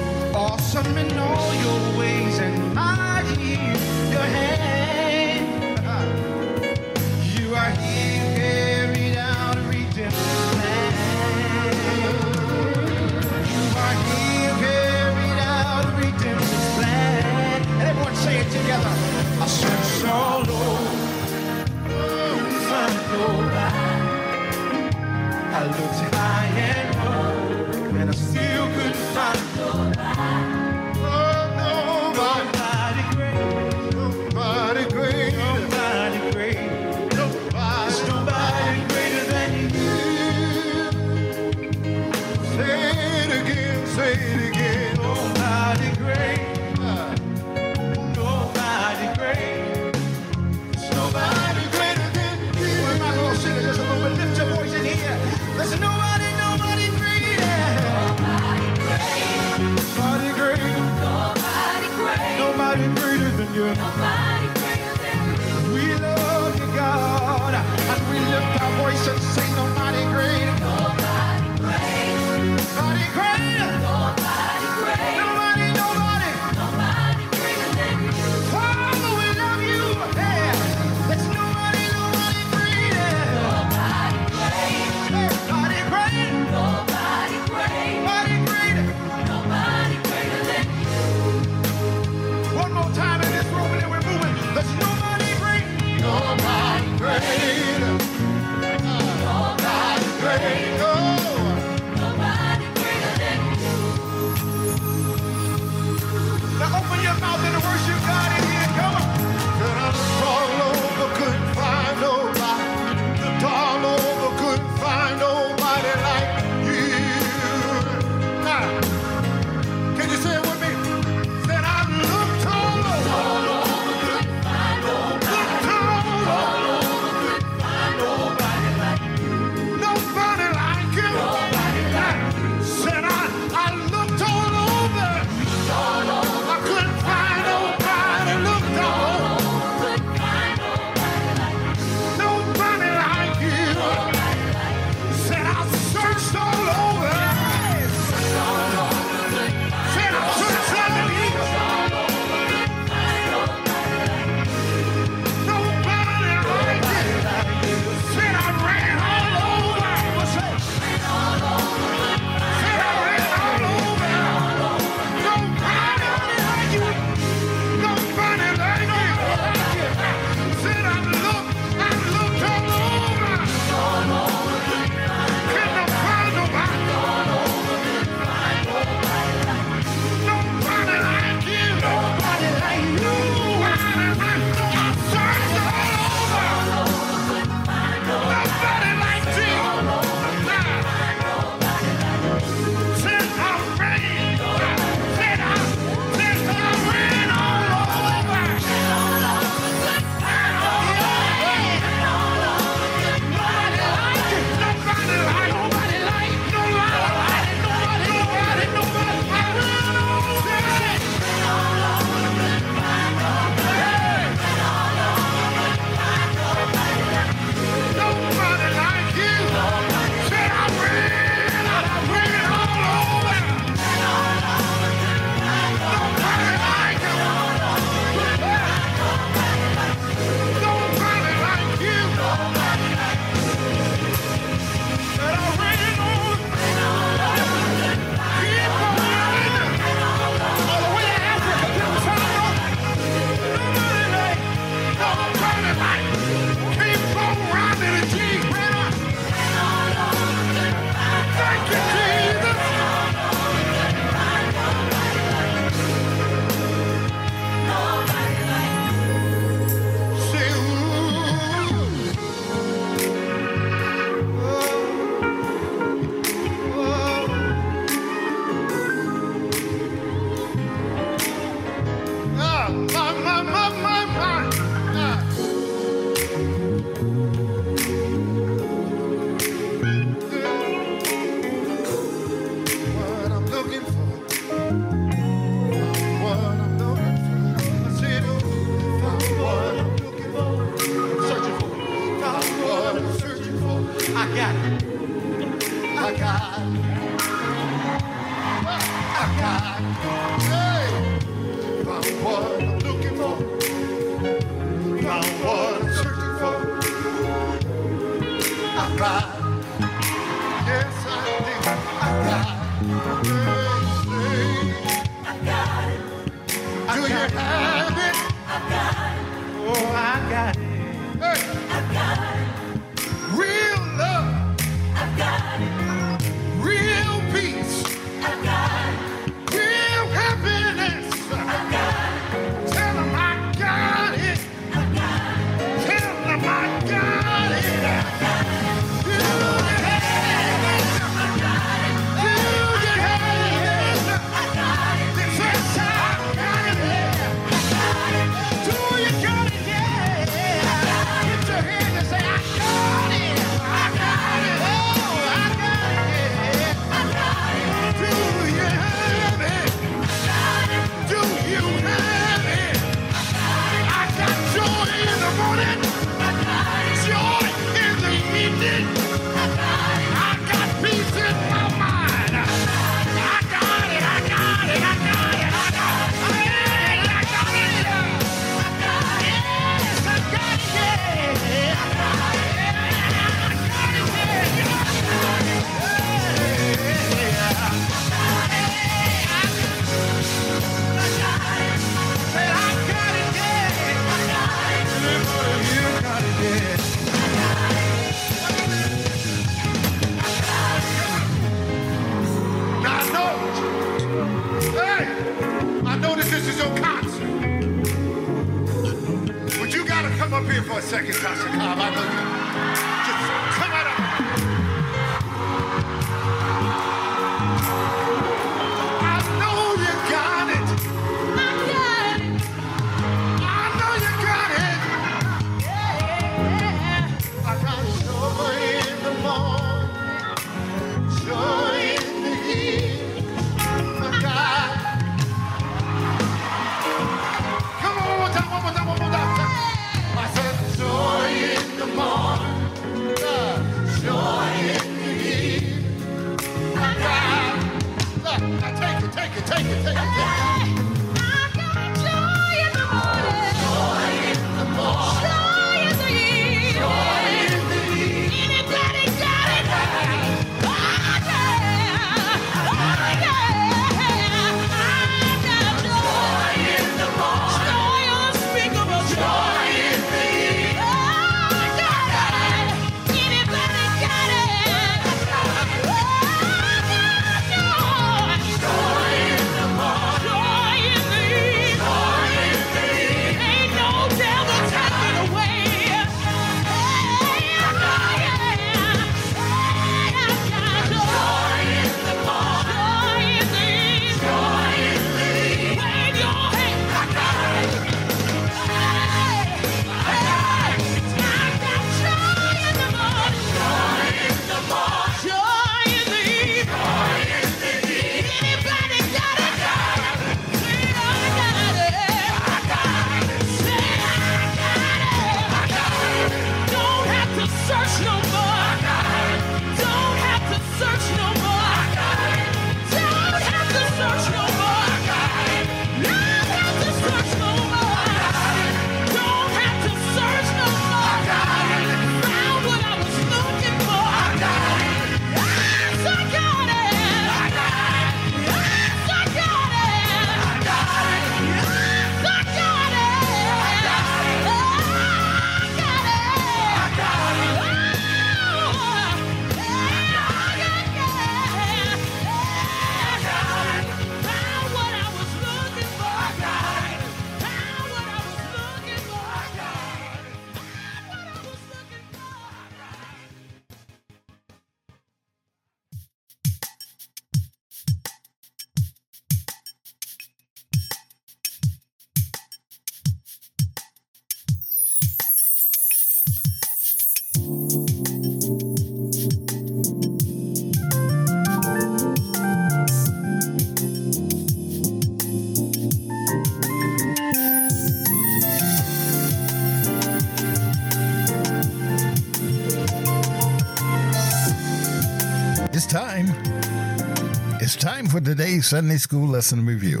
Today's Sunday School Lesson Review.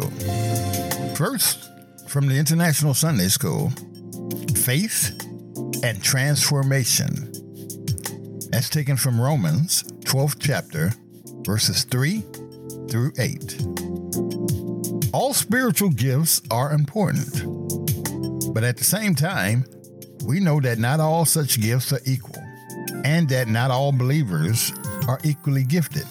First, from the International Sunday School Faith and Transformation. That's taken from Romans 12th chapter, verses 3 through 8. All spiritual gifts are important, but at the same time, we know that not all such gifts are equal, and that not all believers are equally gifted.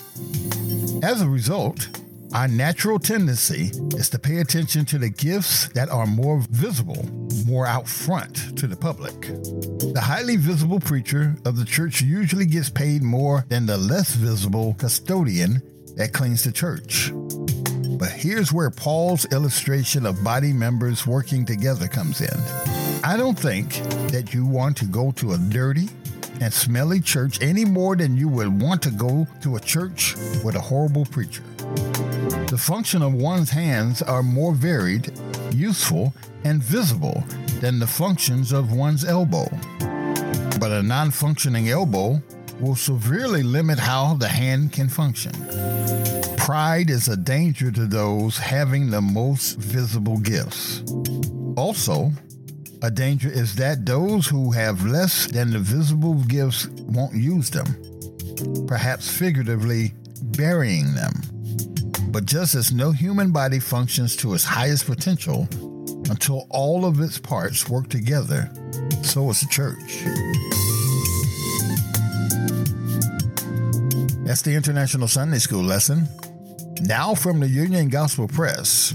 As a result, our natural tendency is to pay attention to the gifts that are more visible, more out front to the public. The highly visible preacher of the church usually gets paid more than the less visible custodian that cleans the church. But here's where Paul's illustration of body members working together comes in. I don't think that you want to go to a dirty and smelly church any more than you would want to go to a church with a horrible preacher. The function of one's hands are more varied, useful, and visible than the functions of one's elbow. But a non functioning elbow will severely limit how the hand can function. Pride is a danger to those having the most visible gifts. Also, a danger is that those who have less than the visible gifts won't use them, perhaps figuratively burying them. But just as no human body functions to its highest potential until all of its parts work together, so is the church. That's the International Sunday School lesson. Now from the Union Gospel Press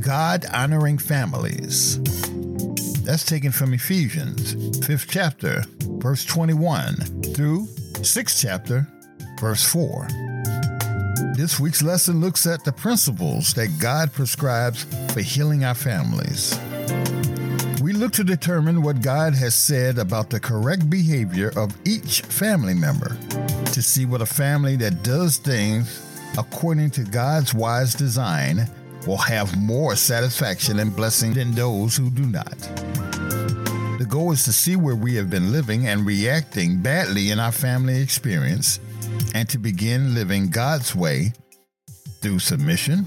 God honoring families. That's taken from Ephesians, 5th chapter, verse 21 through 6th chapter, verse 4. This week's lesson looks at the principles that God prescribes for healing our families. We look to determine what God has said about the correct behavior of each family member to see what a family that does things according to God's wise design will have more satisfaction and blessing than those who do not. The goal is to see where we have been living and reacting badly in our family experience and to begin living God's way through submission,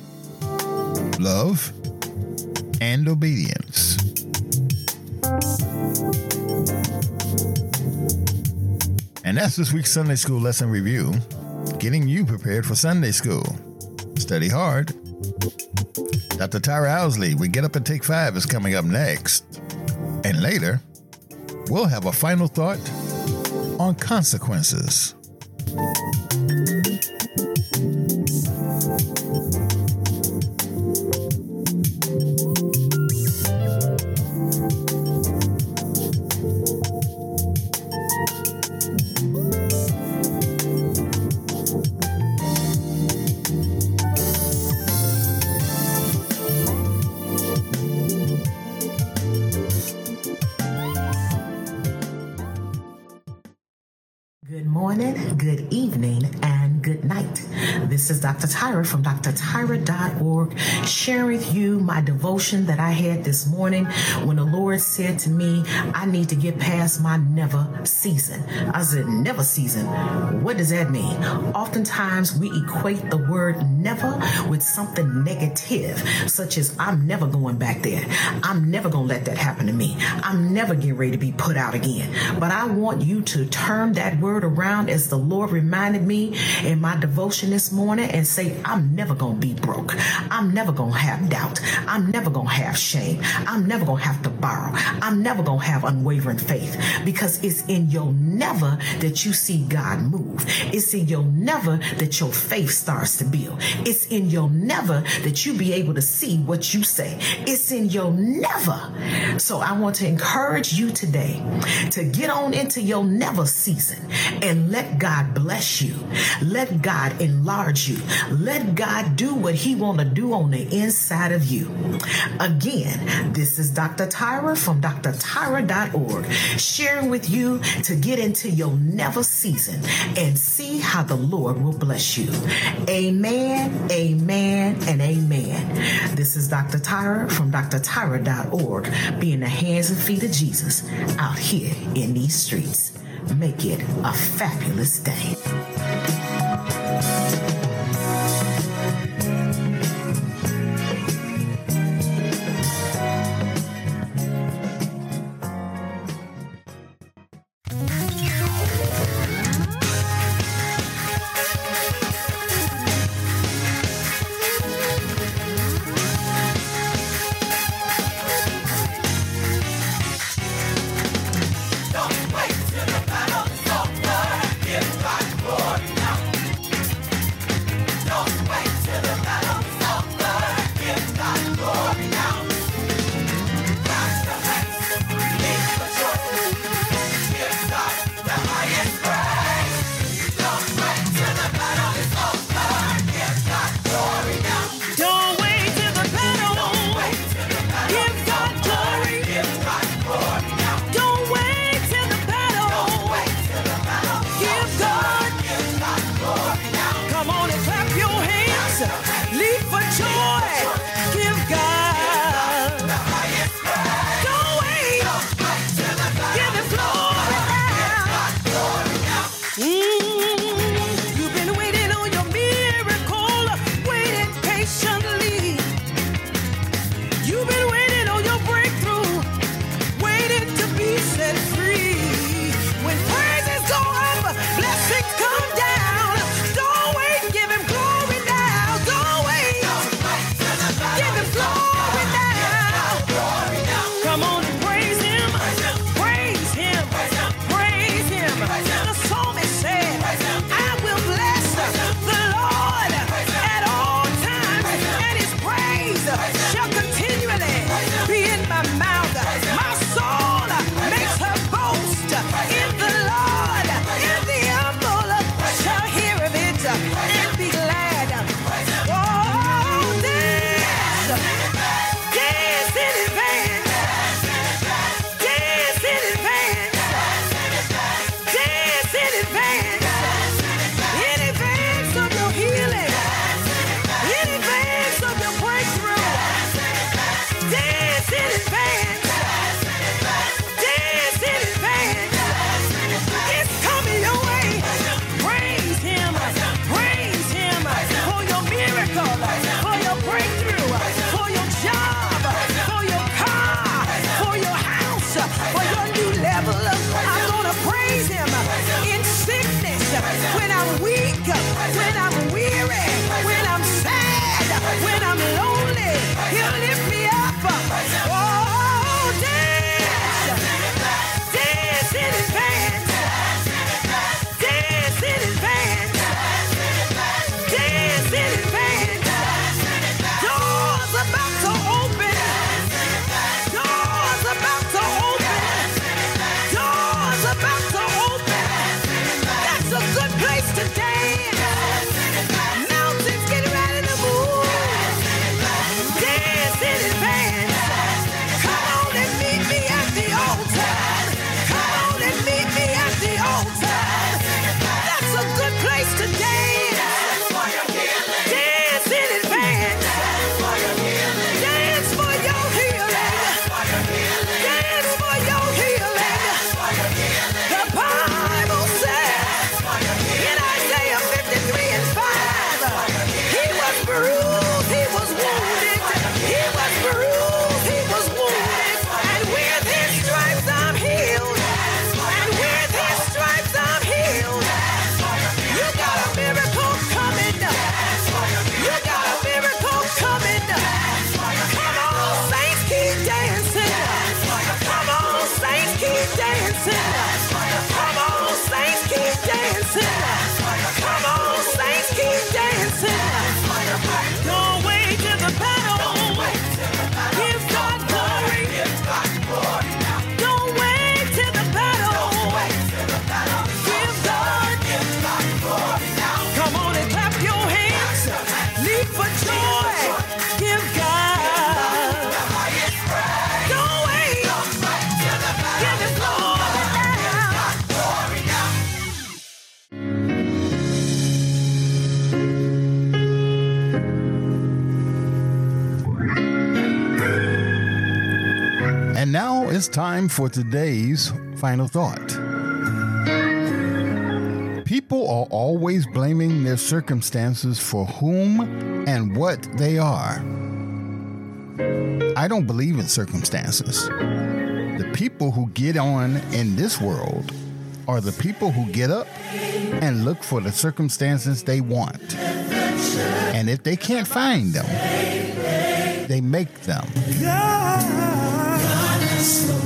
love, and obedience. And that's this week's Sunday School Lesson Review, getting you prepared for Sunday school. Study hard. Dr. Tyra Ousley, We Get Up and Take Five is coming up next. And later, we'll have a final thought on consequences. Good morning, good evening, and good night. This is Dr. Tyra from drtyra.org sharing with you my devotion that I had this morning when the Lord said to me, I need to get past my never season. I said, never season? What does that mean? Oftentimes we equate the word never with something negative, such as I'm never going back there. I'm never going to let that happen to me. I'm never getting ready to be put out again. But I want you to turn that word around as the Lord reminded me in my devotion this morning and say, I'm never going to be broke. I'm never going to have doubt. I'm never going to have shame. I'm never going to have to borrow. I'm never going to have unwavering faith because it's in your never that you see God move. It's in your never that your faith starts to build. It's in your never that you be able to see what you say. It's in your never. So I want to encourage you today to get on into your never season and let God bless you. Let God enlarge you. Let God do what he want to do on the inside of you. Again, this is Dr. Tyra from drtyra.org sharing with you to get into your never season and see how the Lord will bless you. Amen, amen, and amen. This is Dr. Tyra from drtyra.org being the hands and feet of Jesus out here in these streets. Make it a fabulous day. time for today's final thought. People are always blaming their circumstances for whom and what they are. I don't believe in circumstances. The people who get on in this world are the people who get up and look for the circumstances they want. And if they can't find them, they make them. God. God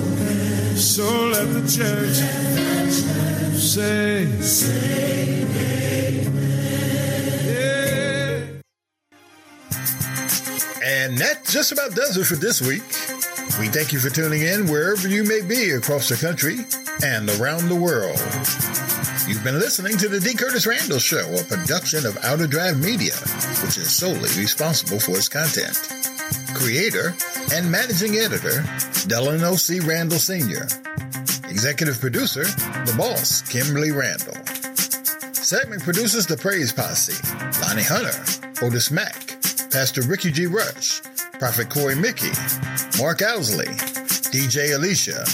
so let the church, let the church say, say. Yeah. And that just about does it for this week. We thank you for tuning in wherever you may be across the country and around the world. You've been listening to The D. Curtis Randle Show, a production of Outer Drive Media, which is solely responsible for its content. Creator and managing editor, Delano C. Randle Sr. Executive producer, the boss, Kimberly Randle. Segment producers, the Praise Posse, Lonnie Hunter, Otis Mack, Pastor Rickie G. Rush, Prophet Korey Mickie, Mark Ousley, DJ Alicia,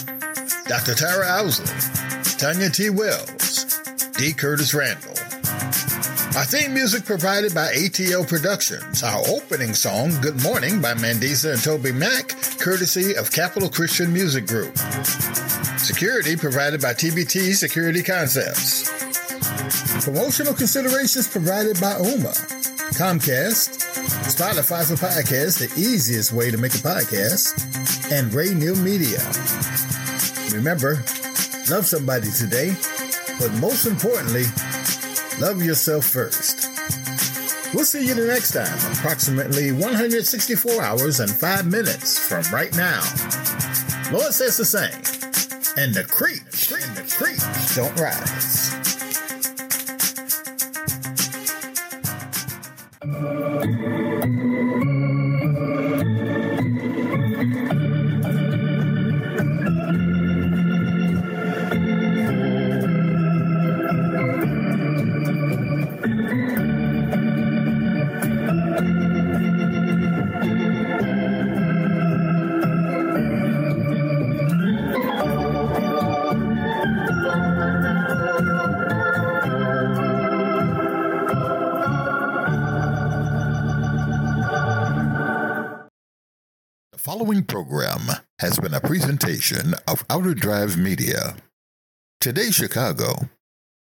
Dr. Tyra Ousley, Tanya T. Wells, D. Curtis Randle. Our theme music provided by ATL Productions. Our opening song, Good Morning, by Mandisa and TobyMac, courtesy of Capitol Christian Music Group. Security provided by TBT Security Concepts. Promotional considerations provided by UMA, Comcast, Spotify for podcasts, the easiest way to make a podcast, and Ray Neal Media. Remember, love somebody today, but most importantly, love yourself first. We'll see you the next time, approximately 164 hours and 5 minutes from right now. Lord says the same, and the creek, and the creek don't rise. A presentation of Outer Drive Media. Today, Chicago.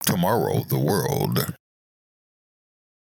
Tomorrow, the world.